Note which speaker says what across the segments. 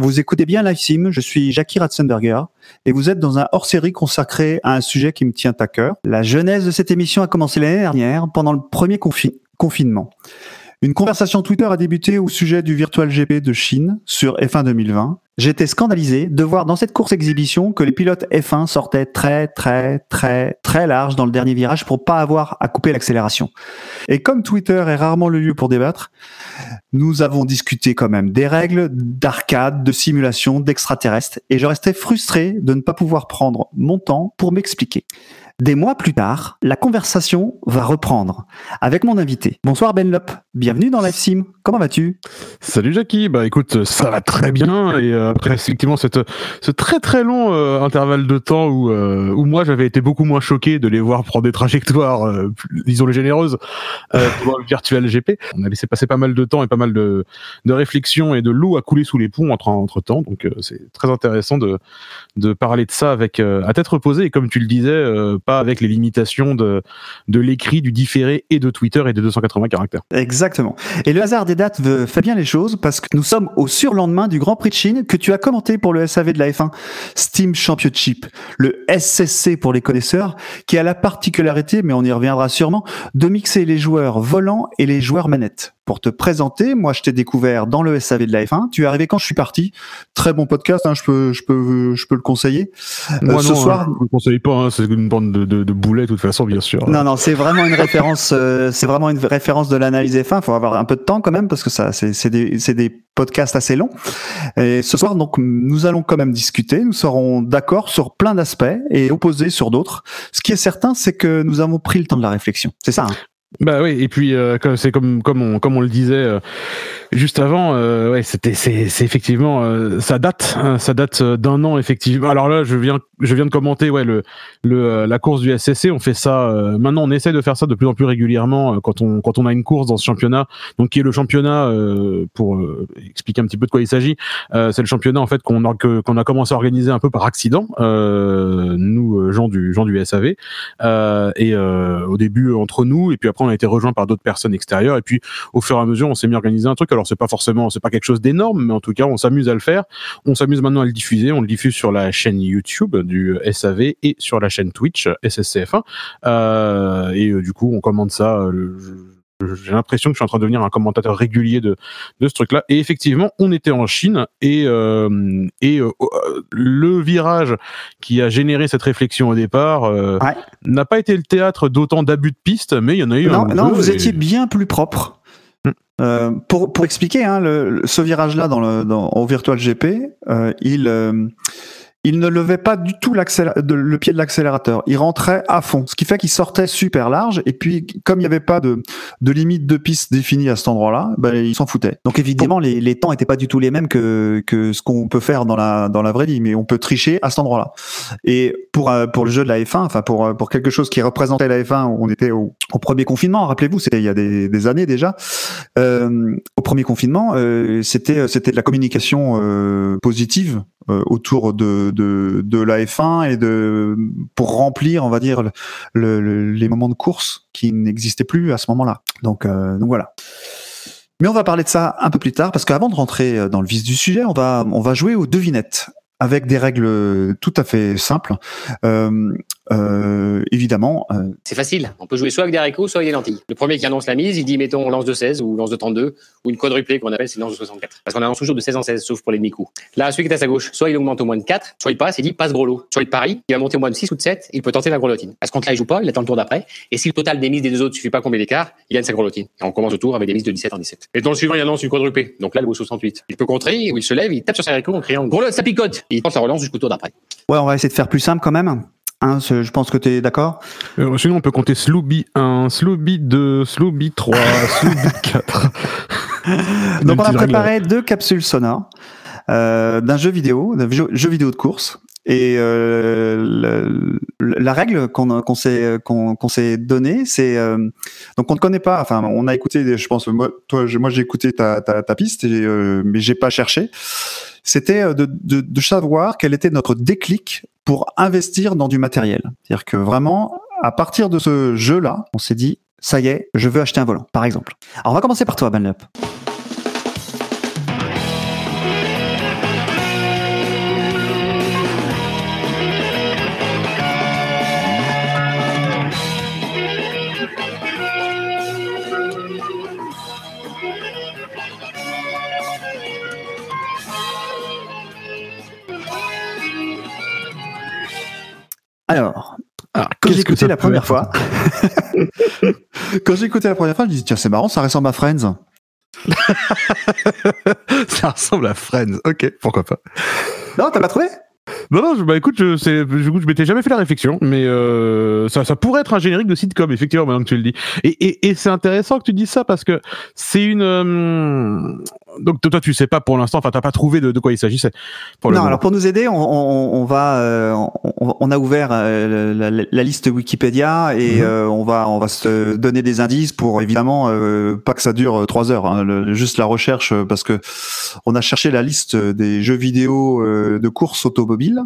Speaker 1: Vous écoutez bien Live Sim, je suis Jackie Ratzenberger et vous êtes dans un hors-série consacré à un sujet qui me tient à cœur. La genèse de cette émission a commencé l'année dernière pendant le premier confinement. Une conversation Twitter a débuté au sujet du Virtual GP de Chine sur F1 2020. J'étais scandalisé de voir dans cette course exhibition que les pilotes F1 sortaient très très très très large dans le dernier virage pour pas avoir à couper l'accélération. Et comme Twitter est rarement le lieu pour débattre, nous avons discuté quand même des règles d'arcade, de simulation, d'extraterrestres et je restais frustré de ne pas pouvoir prendre mon temps pour m'expliquer. Des mois plus tard, la conversation va reprendre avec mon invité. Bonsoir Ben Lop, bienvenue dans LiveSim. Comment vas-tu?
Speaker 2: Salut Jackie, bah écoute, ça va très bien et euh, après effectivement cette, ce très très long euh, intervalle de temps où, euh, où moi j'avais été beaucoup moins choqué de les voir prendre des trajectoires, disons les généreuses, pour le virtuel GP. On a laissé passer pas mal de temps et pas mal de, de réflexions et de l'eau à couler sous les ponts entre, entre temps, donc c'est très intéressant de, de parler de ça avec à tête reposée et comme tu le disais pas avec les limitations de, l'écrit, du différé et de Twitter et de 280 caractères.
Speaker 1: Exactement. Et le hasard des dates fait bien les choses parce que nous sommes au surlendemain du Grand Prix de Chine que tu as commenté pour le SAV de la F1, Steam Championship, le SSC pour les connaisseurs, qui a la particularité, mais on y reviendra sûrement, de mixer les joueurs volants et les joueurs manettes pour te présenter. Moi, je t'ai découvert dans le SAV de la F1. Tu es arrivé quand je suis parti. Très bon podcast, hein, je peux, je peux, je peux le conseiller.
Speaker 2: Moi, euh, ce soir, hein, je ne conseille pas. Hein, c'est une bande de, de, de, boulets, de toute façon, bien sûr.
Speaker 1: Non, non, c'est vraiment une référence. Euh, c'est vraiment une référence de l'analyse F1. Il faut avoir un peu de temps quand même parce que ça, c'est des, des podcasts assez longs. Et ce soir, donc, nous allons quand même discuter. Nous serons d'accord sur plein d'aspects et opposés sur d'autres. Ce qui est certain, c'est que nous avons pris le temps de la réflexion. C'est ça. Hein?
Speaker 2: Bah oui, et puis euh, c'est comme comme on comme on le disait euh, juste avant, euh, ouais, c'était c'est c'est effectivement euh, ça date, hein, ça date euh, d'un an effectivement. Alors là, je viens je viens de commenter ouais le le la course du SSC, on fait ça maintenant on essaie de faire ça de plus en plus régulièrement quand on quand on a une course dans ce championnat, donc qui est le championnat pour expliquer un petit peu de quoi il s'agit, c'est le championnat en fait qu'on a qu'on a commencé à organiser un peu par accident nous gens du gens du SAV et au début entre nous et puis après on a été rejoint par d'autres personnes extérieures et puis au fur et à mesure on s'est mis à organiser un truc alors c'est pas forcément, c'est pas quelque chose d'énorme, mais en tout cas on s'amuse à le faire. On s'amuse maintenant à le diffuser. On le diffuse sur la chaîne YouTube du SAV et sur la chaîne Twitch SSCF1. Euh, et euh, du coup on commande ça. Euh, j'ai l'impression que je suis en train de devenir un commentateur régulier de, de ce truc-là. Et effectivement, on était en Chine et, euh, et euh, le virage qui a généré cette réflexion au départ euh, n'a pas été le théâtre d'autant d'abus de piste, mais il y en a eu.
Speaker 1: Non, non vous étiez bien plus propre. Euh, pour, pour expliquer, hein, le, ce virage-là dans le, dans, au Virtual GP, euh, il, euh, il ne levait pas du tout le pied de l'accélérateur. Il rentrait à fond, ce qui fait qu'il sortait super large. Et puis, comme il n'y avait pas de, limite de piste définie à cet endroit-là, ben, il s'en foutait. Donc évidemment, les, temps n'étaient pas du tout les mêmes que, ce qu'on peut faire dans la, vraie vie, mais on peut tricher à cet endroit-là. Et pour, euh, le jeu de la F1, enfin pour, euh, pour quelque chose qui représentait la F1, on était au, premier confinement. Rappelez-vous, c'était il y a des, années déjà. Euh, au premier confinement, c'était de la communication positive autour de, de la F1 et de pour remplir, on va dire, le, les moments de course qui n'existaient plus à ce moment-là. Donc, euh, donc voilà. Mais on va parler de ça un peu plus tard parce qu'avant de rentrer dans le vif du sujet, on va on va jouer aux devinettes avec des règles tout à fait simples. Euh, euh, évidemment. Euh...
Speaker 3: C'est facile. On peut jouer soit avec des haricots, soit avec des lentilles. Le premier qui annonce la mise, il dit mettons on lance de 16 ou lance de 32 ou une quadruplée qu'on appelle c'est lance de 64. Parce qu'on annonce toujours de 16 en 16, sauf pour les demi-coups. Là, celui qui est à sa gauche, soit il augmente au moins de 4, soit il passe, il dit passe gros lot. Soit il parie, il va monter au moins de 6 ou de 7, il peut tenter la grelotine. À ce compte-là, il joue pas, il attend le tour d'après. Et si le total des mises des deux autres suffit pas combler l'écart, il gagne sa grelotine. Et on commence le tour avec des mises de 17 en 17. Et dans le suivant, il annonce une quadruplée. Donc là, le vaut 68. Il peut contrer, ou il se lève, il tape sur ses haricots en criant gros lot, ça picote. Et il tente sa relance jusqu'au tour d'après.
Speaker 1: Ouais, on va essayer de faire plus simple quand même. Hein, je pense que tu es d'accord?
Speaker 2: Euh, sinon, on peut compter Slooby 1, Slooby 2, Slooby 3, Slooby 4.
Speaker 1: Donc, on a préparé deux capsules sonores euh, d'un jeu vidéo, d'un jeu, jeu, vidéo de course. Et euh, la, règle qu'on s'est donnée, c'est euh, donc on ne connaît pas. Enfin, on a écouté. Je pense moi, toi, moi j'ai écouté ta, piste, et, euh, mais j'ai pas cherché. C'était de, de, de savoir quel était notre déclic pour investir dans du matériel. C'est-à-dire que vraiment, à partir de ce jeu-là, on s'est dit, ça y est, je veux acheter un volant, par exemple. Alors on va commencer par toi, Banlup. Écouté la première fois, quand j'ai écouté la première fois, je me dis tiens c'est marrant, ça ressemble à Friends.
Speaker 2: ça ressemble à Friends. Ok, pourquoi pas.
Speaker 1: Non, t'as pas trouvé?
Speaker 2: Non, non, je- bah écoute, je, je, je m'étais jamais fait la réflexion, mais euh, ça, ça pourrait être un générique de sitcom, effectivement, maintenant que tu le dis. Et, et, et c'est intéressant que tu dises ça parce que c'est une. euh, donc toi, tu sais pas pour l'instant, enfin, t'as pas trouvé de, de quoi il s'agissait.
Speaker 1: Non,
Speaker 2: moment.
Speaker 1: alors pour nous aider, on, on, on va, euh, on, on a ouvert euh, la, la- la liste Wikipédia et
Speaker 2: Mhm.
Speaker 1: euh, on va, on va se donner des indices pour évidemment pas que ça dure trois heures, hein, le- juste la recherche parce que on a cherché la liste des jeux vidéo de course automobile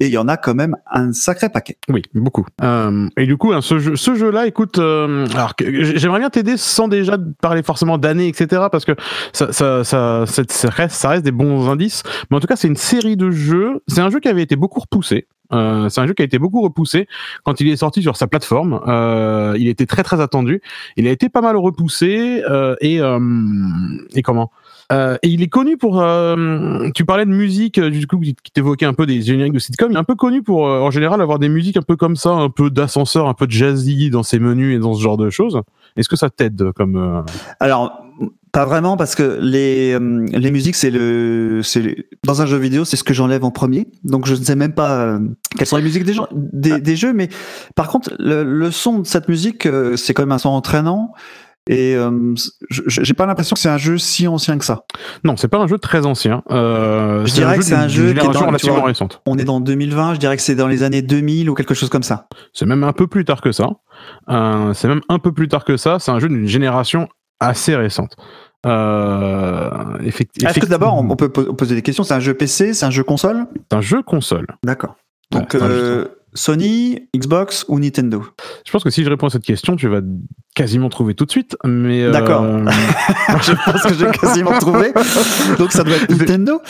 Speaker 1: et il y en a quand même un sacré paquet.
Speaker 2: Oui, beaucoup. Euh, et du coup, hein, ce, jeu, ce jeu-là, écoute, euh, alors j'aimerais bien t'aider sans déjà parler forcément d'années, etc., parce que ça, ça, ça, ça, ça reste, ça reste des bons indices. Mais en tout cas, c'est une série de jeux. C'est un jeu qui avait été beaucoup repoussé. Euh, c'est un jeu qui a été beaucoup repoussé quand il est sorti sur sa plateforme. Euh, il était très très attendu. Il a été pas mal repoussé euh, et euh, et comment? Euh, et il est connu pour. euh, tu parlais de musique, euh, du coup, qui t'évoquait un peu des génériques de sitcom. Il est un peu connu pour, euh, en général, avoir des musiques un peu comme ça, un peu d'ascenseur, un peu de jazzy dans ses menus et dans ce genre de choses. Est-ce que ça t'aide comme euh,
Speaker 1: Alors pas vraiment parce que les euh, les musiques c'est le c'est dans un jeu vidéo c'est ce que j'enlève en premier donc je ne sais même pas quelles sont les musiques des, gens, des, des jeux mais par contre le, le son de cette musique euh, c'est quand même un son entraînant et euh, j'ai pas l'impression que c'est un jeu si ancien que ça.
Speaker 2: Non, c'est pas un jeu très ancien. Euh,
Speaker 1: Je dirais que c'est un jeu
Speaker 2: d'une
Speaker 1: qui est
Speaker 2: génération
Speaker 1: dans- vois,
Speaker 2: récente.
Speaker 1: On est dans 2020, je dirais que c'est dans les années 2000 ou quelque chose comme ça.
Speaker 2: C'est même un peu plus tard que ça. Euh, c'est même un peu plus tard que ça. C'est un jeu d'une génération assez récente. Euh, effecti-
Speaker 1: Est-ce que d'abord on peut po- poser des questions? C'est un jeu PC, c'est un jeu console?
Speaker 2: C'est un jeu console.
Speaker 1: D'accord. Donc Sony, Xbox ou Nintendo?
Speaker 2: Je pense que si je réponds à cette question, tu vas quasiment trouver tout de suite. Mais euh,
Speaker 1: D'accord. Je pense que j'ai quasiment trouvé. Donc ça doit être Nintendo?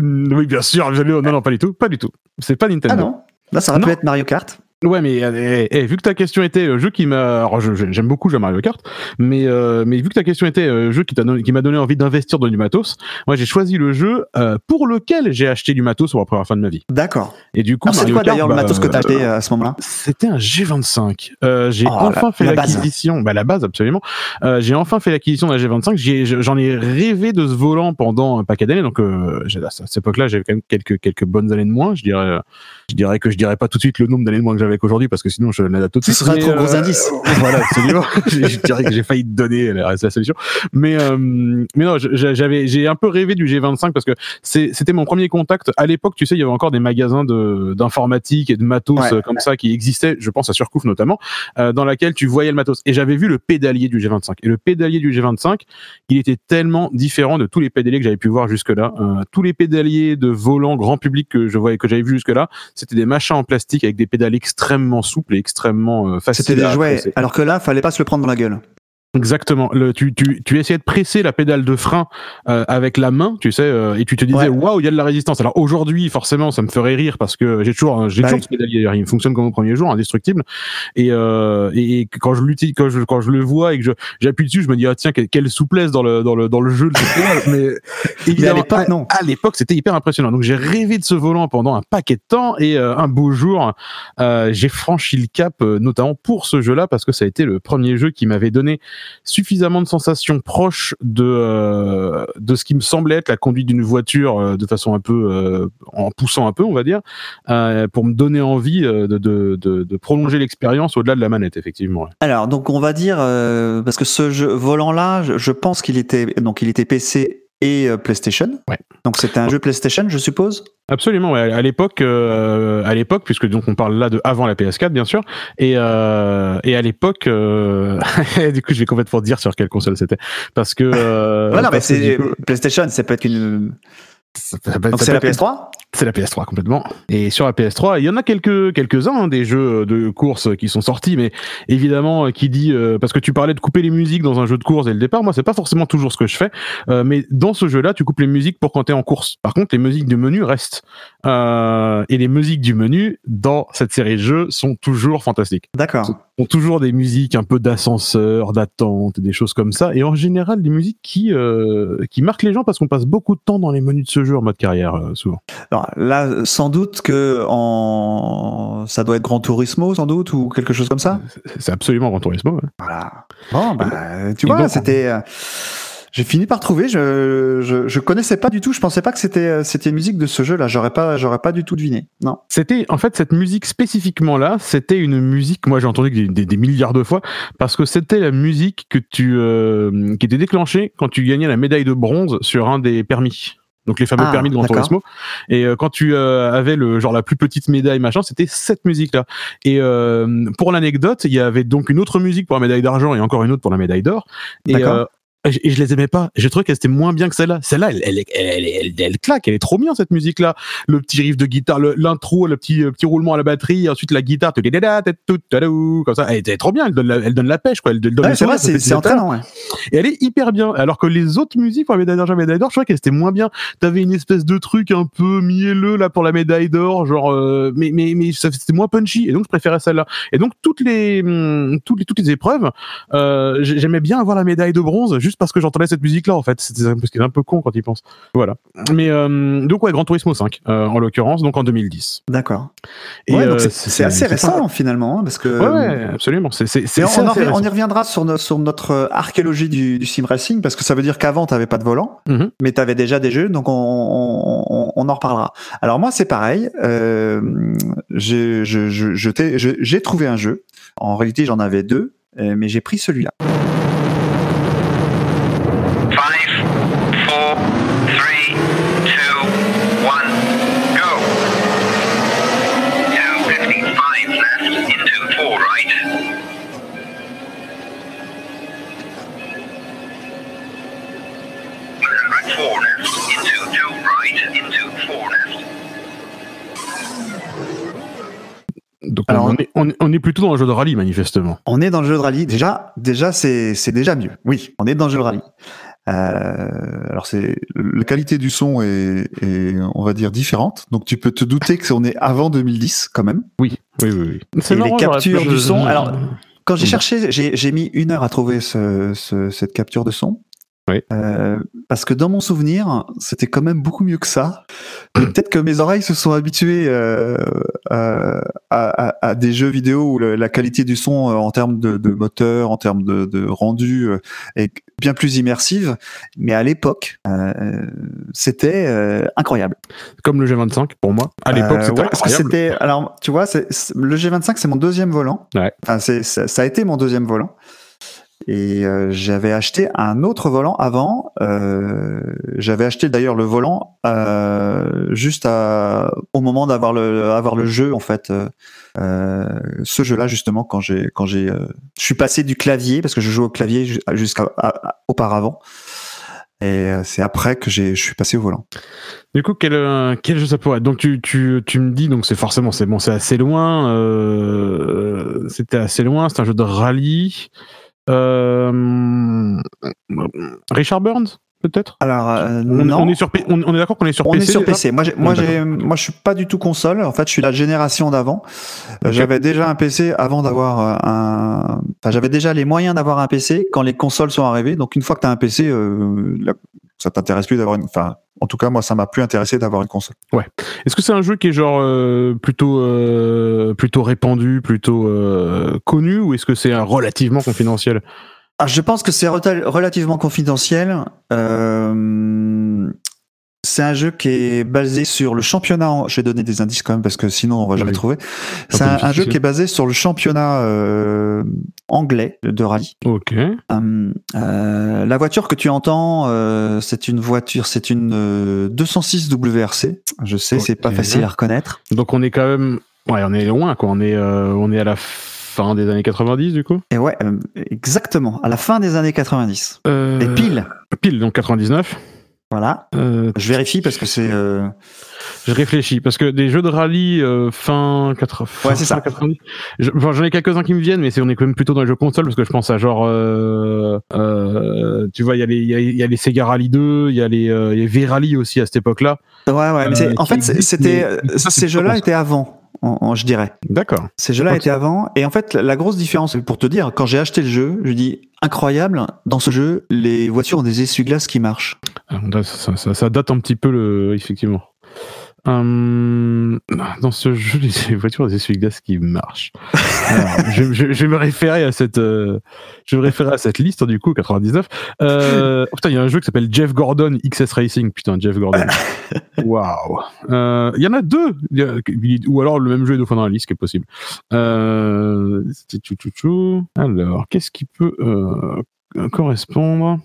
Speaker 2: Oui, bien sûr. Non, non, pas du tout, pas du tout. C'est pas Nintendo.
Speaker 1: Ah non Là, ça aurait
Speaker 2: Non.
Speaker 1: pu être Mario Kart.
Speaker 2: Ouais, mais euh, eh, eh, vu que ta question était euh, jeu qui m'a, j'aime beaucoup jouer à Mario Kart, mais euh, mais vu que ta question était euh, jeu qui m'a donné envie d'investir dans du matos, moi j'ai choisi le jeu euh, pour lequel j'ai acheté du matos pour la première fois de ma vie.
Speaker 1: D'accord.
Speaker 2: Et du coup,
Speaker 1: c'est quoi d'ailleurs le
Speaker 2: bah,
Speaker 1: matos que t'as acheté à ce moment-là?
Speaker 2: C'était un G25. Euh, j'ai
Speaker 1: Oh,
Speaker 2: enfin
Speaker 1: la-
Speaker 2: fait l'acquisition, bah la base absolument. Euh, j'ai enfin fait l'acquisition de la G25. J'ai- J'en ai rêvé de ce volant pendant un paquet d'années. Donc euh, à cette époque-là, j'avais quand même quelques quelques bonnes années de moins. Je dirais, euh, je dirais que je dirais pas tout de suite le nombre d'années de moins que j'avais qu'aujourd'hui parce que sinon je l'adapte tout de
Speaker 1: Ce
Speaker 2: suite.
Speaker 1: serait un trop gros
Speaker 2: euh,
Speaker 1: indice.
Speaker 2: voilà, absolument. je dirais que j'ai failli te donner la, la solution. Mais euh, mais non, j'avais j'ai un peu rêvé du G25 parce que c'était mon premier contact. À l'époque, tu sais, il y avait encore des magasins de d'informatique et de matos
Speaker 1: Ouais.
Speaker 2: euh, comme ça qui existaient. Je pense à Surcouf notamment, euh, dans laquelle tu voyais le matos. Et j'avais vu le pédalier du G25. Et le pédalier du G25, il était tellement différent de tous les pédaliers que j'avais pu voir jusque-là. Euh, tous les pédaliers de volant grand public que je voyais que j'avais vu jusque-là, c'était des machins en plastique avec des pédales extrêmement souples et extrêmement euh, faciles.
Speaker 1: C'était des
Speaker 2: à
Speaker 1: jouets. Alors que là, fallait pas se le prendre dans la gueule.
Speaker 2: Exactement. Le, tu, tu, tu essayais de presser la pédale de frein euh, avec la main, tu sais, euh, et tu te disais waouh, il y a de la résistance. Alors aujourd'hui, forcément, ça me ferait rire parce que j'ai toujours, j'ai
Speaker 1: Bah
Speaker 2: toujours
Speaker 1: oui.
Speaker 2: ce pédalier. Il fonctionne comme au premier jour, indestructible. Et, euh, et, et quand je l'utilise, quand je, quand je le vois et que j'appuie dessus, je me dis ah tiens quelle, quelle souplesse dans le dans le dans le jeu. de mais
Speaker 1: Mais à l'époque, non.
Speaker 2: à l'époque, c'était hyper impressionnant. Donc j'ai rêvé de ce volant pendant un paquet de temps et euh, un beau jour, euh, j'ai franchi le cap, euh, notamment pour ce jeu-là, parce que ça a été le premier jeu qui m'avait donné suffisamment de sensations proches de euh, de ce qui me semblait être la conduite d'une voiture euh, de façon un peu euh, en poussant un peu, on va dire, euh, pour me donner envie euh, de, de, de, de prolonger l'expérience au-delà de la manette, effectivement.
Speaker 1: Alors, donc on va dire euh, parce que ce jeu volant-là, je, je pense qu'il était donc il était PC et euh, PlayStation.
Speaker 2: Ouais.
Speaker 1: Donc c'était un jeu PlayStation, je suppose?
Speaker 2: Absolument, ouais. à l'époque, euh, à l'époque, puisque donc on parle là de avant la PS4 bien sûr, et euh, et à l'époque, euh, du coup je vais complètement dire sur quelle console c'était, parce que
Speaker 1: voilà, mais c'est
Speaker 2: coup,
Speaker 1: PlayStation, ça peut être une.
Speaker 2: ça peut-
Speaker 1: Donc c'est la
Speaker 2: être-
Speaker 1: PS3.
Speaker 2: C'est la PS3 complètement. Et sur la PS3, il y en a quelques quelques uns des jeux de course qui sont sortis, mais évidemment euh, qui dit euh, parce que tu parlais de couper les musiques dans un jeu de course dès le départ, moi c'est pas forcément toujours ce que je fais, euh, mais dans ce jeu-là, tu coupes les musiques pour quand t'es en course. Par contre, les musiques du menu restent et les musiques du menu dans cette série de jeux sont toujours fantastiques.
Speaker 1: D'accord.
Speaker 2: Ont toujours des musiques un peu d'ascenseur, d'attente, des choses comme ça. Et en général, des musiques qui, euh, qui marquent les gens parce qu'on passe beaucoup de temps dans les menus de ce jeu en mode carrière, euh, souvent.
Speaker 1: Alors, là, sans doute que en... ça doit être Grand Turismo, sans doute, ou quelque chose comme ça.
Speaker 2: C'est absolument Grand Turismo. Ouais.
Speaker 1: Voilà. Bon, bah, tu vois, c'était. Euh, j'ai fini par trouver. Je, je, je connaissais pas du tout. Je pensais pas que c'était euh, c'était une musique de ce jeu-là. J'aurais pas j'aurais pas du tout deviné. Non.
Speaker 2: C'était en fait cette musique spécifiquement là. C'était une musique. Moi j'ai entendu des, des, des, milliards de fois parce que c'était la musique que tu euh, qui était déclenchée quand tu gagnais la médaille de bronze sur un des permis. Donc les fameux
Speaker 1: Ah,
Speaker 2: permis de Gran
Speaker 1: d'accord.
Speaker 2: Turismo. Et euh, quand tu euh, avais le genre la plus petite médaille machin, c'était cette musique là. Et euh, pour l'anecdote, il y avait donc une autre musique pour la médaille d'argent et encore une autre pour la médaille d'or. Et, euh, et je- je les aimais pas. J'ai trouvé qu'elle était moins bien que celle-là. Celle-là, elle, elle, elle, elle, claque. Elle est trop bien cette musique-là. Le petit riff de guitare, l'intro, le petit euh, petit roulement à la batterie, ensuite la guitare, comme ça. Elle est trop bien. Elle donne la, elle donne la pêche quoi. Elle donne
Speaker 1: c'est entraînant. Ouais.
Speaker 2: Et elle est hyper bien. Alors que les autres musiques pour la médaille d'argent, médaille d'or, je crois qu'elle était moins bien. T'avais une espèce de truc un peu mielleux là pour la médaille d'or, genre, euh, mais mais mais c'était moins punchy. Et donc je préférais celle-là. Et donc toutes les hum, toutes les toutes les épreuves, euh, j'ai- j'aimais bien avoir la médaille de bronze juste parce que j'entendais cette musique-là en fait. C'était un un peu con quand il pense. Voilà. Mais euh, donc ouais, Grand Turismo 5 euh, en l'occurrence, donc en 2010.
Speaker 1: D'accord.
Speaker 2: Et,
Speaker 1: Ouais,
Speaker 2: euh,
Speaker 1: c'est- assez récent finalement, hein, parce que.
Speaker 2: Ouais, absolument. C'est
Speaker 1: Mais on, y reviendra sur, no- sur notre euh, archéologie du, du sim racing parce que ça veut dire qu'avant tu pas de volant,
Speaker 2: Mhm.
Speaker 1: mais tu avais déjà des jeux, donc on, on, on- on en reparlera. Alors moi c'est pareil, euh, j'ai je, je, je trouvé un jeu. En réalité j'en avais deux, mais j'ai pris celui-là. Alors,
Speaker 2: on, est, on, est, on est plutôt dans un jeu de rallye manifestement.
Speaker 1: On est dans le jeu de rallye. Déjà, déjà c'est c'est déjà mieux. Oui, on est dans le jeu de rallye. Euh, alors c'est la qualité du son est, est, on va dire différente. Donc tu peux te douter que on est avant 2010 quand même.
Speaker 2: Oui, oui, oui. oui.
Speaker 1: Et
Speaker 2: C'est
Speaker 1: les captures du son, alors, Quand j'ai
Speaker 2: Mhm.
Speaker 1: cherché, j'ai j'ai mis une heure à trouver ce, ce- cette capture de son.
Speaker 2: Oui.
Speaker 1: Euh, parce que dans mon souvenir, c'était quand même beaucoup mieux que ça. Peut-être que mes oreilles se sont habituées euh, à, à- à des jeux vidéo où le- la qualité du son euh, en termes de, de moteur, en termes de, de rendu euh, est bien plus immersive. Mais à l'époque, euh, c'était euh, incroyable.
Speaker 2: Comme le G25 pour moi. À l'époque,
Speaker 1: Euh,
Speaker 2: c'était
Speaker 1: ouais, parce que
Speaker 2: incroyable.
Speaker 1: c'était. Alors, tu vois, le G25, c'est mon deuxième volant.
Speaker 2: Ouais.
Speaker 1: Enfin, ça a été mon deuxième volant. Et euh, j'avais acheté un autre volant avant. euh, j'avais acheté d'ailleurs le volant euh, juste au moment d'avoir le, avoir le jeu en fait. ce jeu-là justement quand j'ai quand j'ai je suis passé du clavier parce que je joue au clavier ju- jusqu'à auparavant et c'est après que j'ai je suis passé au volant.
Speaker 2: Du coup, quel, quel jeu ça pourrait être? Donc, tu, tu, tu me dis, donc c'est forcément, c'est bon, c'est assez loin. c'était assez loin, c'est un jeu de rallye. Euh, Richard Burns, peut-être?
Speaker 1: Alors euh,
Speaker 2: on,
Speaker 1: non.
Speaker 2: on est sur, on, on est d'accord qu'on est sur
Speaker 1: On
Speaker 2: PC.
Speaker 1: est sur PC. Moi, j'ai, moi, j'ai, moi, je suis pas du tout console. En fait, je suis la génération d'avant. Euh. J'avais déjà un PC avant d'avoir euh, un. Enfin, j'avais déjà les moyens d'avoir un PC quand les consoles sont arrivées. Donc, une fois que tu as un PC, euh, la- ça t'intéresse plus d'avoir une. Enfin, en tout cas, moi, ça m'a plus intéressé d'avoir une console.
Speaker 2: Est-ce que c'est un jeu qui est genre euh, plutôt euh, plutôt répandu, plutôt euh, connu, ou est-ce que c'est relativement confidentiel?
Speaker 1: Ah, je pense que c'est relativement confidentiel. Euh, c'est un jeu qui est basé sur le championnat. en- Je vais donner des indices quand même parce que sinon on va jamais
Speaker 2: Oui.
Speaker 1: trouver. C'est un, un jeu qui est basé sur le championnat euh, anglais de rallye.
Speaker 2: Ok.
Speaker 1: Hum, euh, la voiture que tu entends, euh, c'est une voiture, c'est une euh, 206 WRC. Je sais, c'est pas facile à reconnaître.
Speaker 2: Donc on est quand même, ouais, on est loin, quoi. On est, euh, on est à la fin des années 90, du coup?
Speaker 1: Et ouais, euh, exactement, à la fin des années 90.
Speaker 2: Euh,
Speaker 1: Et pile,
Speaker 2: Pile, donc 99.
Speaker 1: Voilà.
Speaker 2: Euh,
Speaker 1: Je vérifie parce que c'est. euh,
Speaker 2: je réfléchis parce que des jeux de rallye euh, fin 80. fin-
Speaker 1: Ouais, c'est ça.
Speaker 2: fin 90. je- enfin, J'en ai quelques-uns qui me viennent, mais c'est on est quand même plutôt dans les jeux console parce que je pense à genre, euh, euh, tu vois, il y a les, il y a, il y a les Sega Rally 2, il y a les, euh, y a V-Rally aussi à cette époque-là.
Speaker 1: Ouais, ouais. mais c'est- en fait, c'était ces jeux-là étaient avant. En- en- je dirais.
Speaker 2: D'accord.
Speaker 1: Ces jeux-là étaient avant. Et en fait, la grosse différence, pour te dire, quand j'ai acheté le jeu, je dis incroyable. Dans ce jeu, les voitures ont des essuie-glaces qui marchent.
Speaker 2: Ah, Ça, ça- ça date un petit peu, le, effectivement. Hum, dans ce jeu, les voitures des essuie-glaces qui marchent. Alors, je, je- je vais me référer à cette, euh, je vais me référer à cette liste du coup 99. Euh, oh, putain, il y a un jeu qui s'appelle Jeff Gordon XS Racing. Putain, Jeff Gordon. Waouh. Euh, Il y en a deux. Ou alors le même jeu est deux fois dans la liste, qui est possible. Euh, alors, qu'est-ce qui peut euh, correspondre?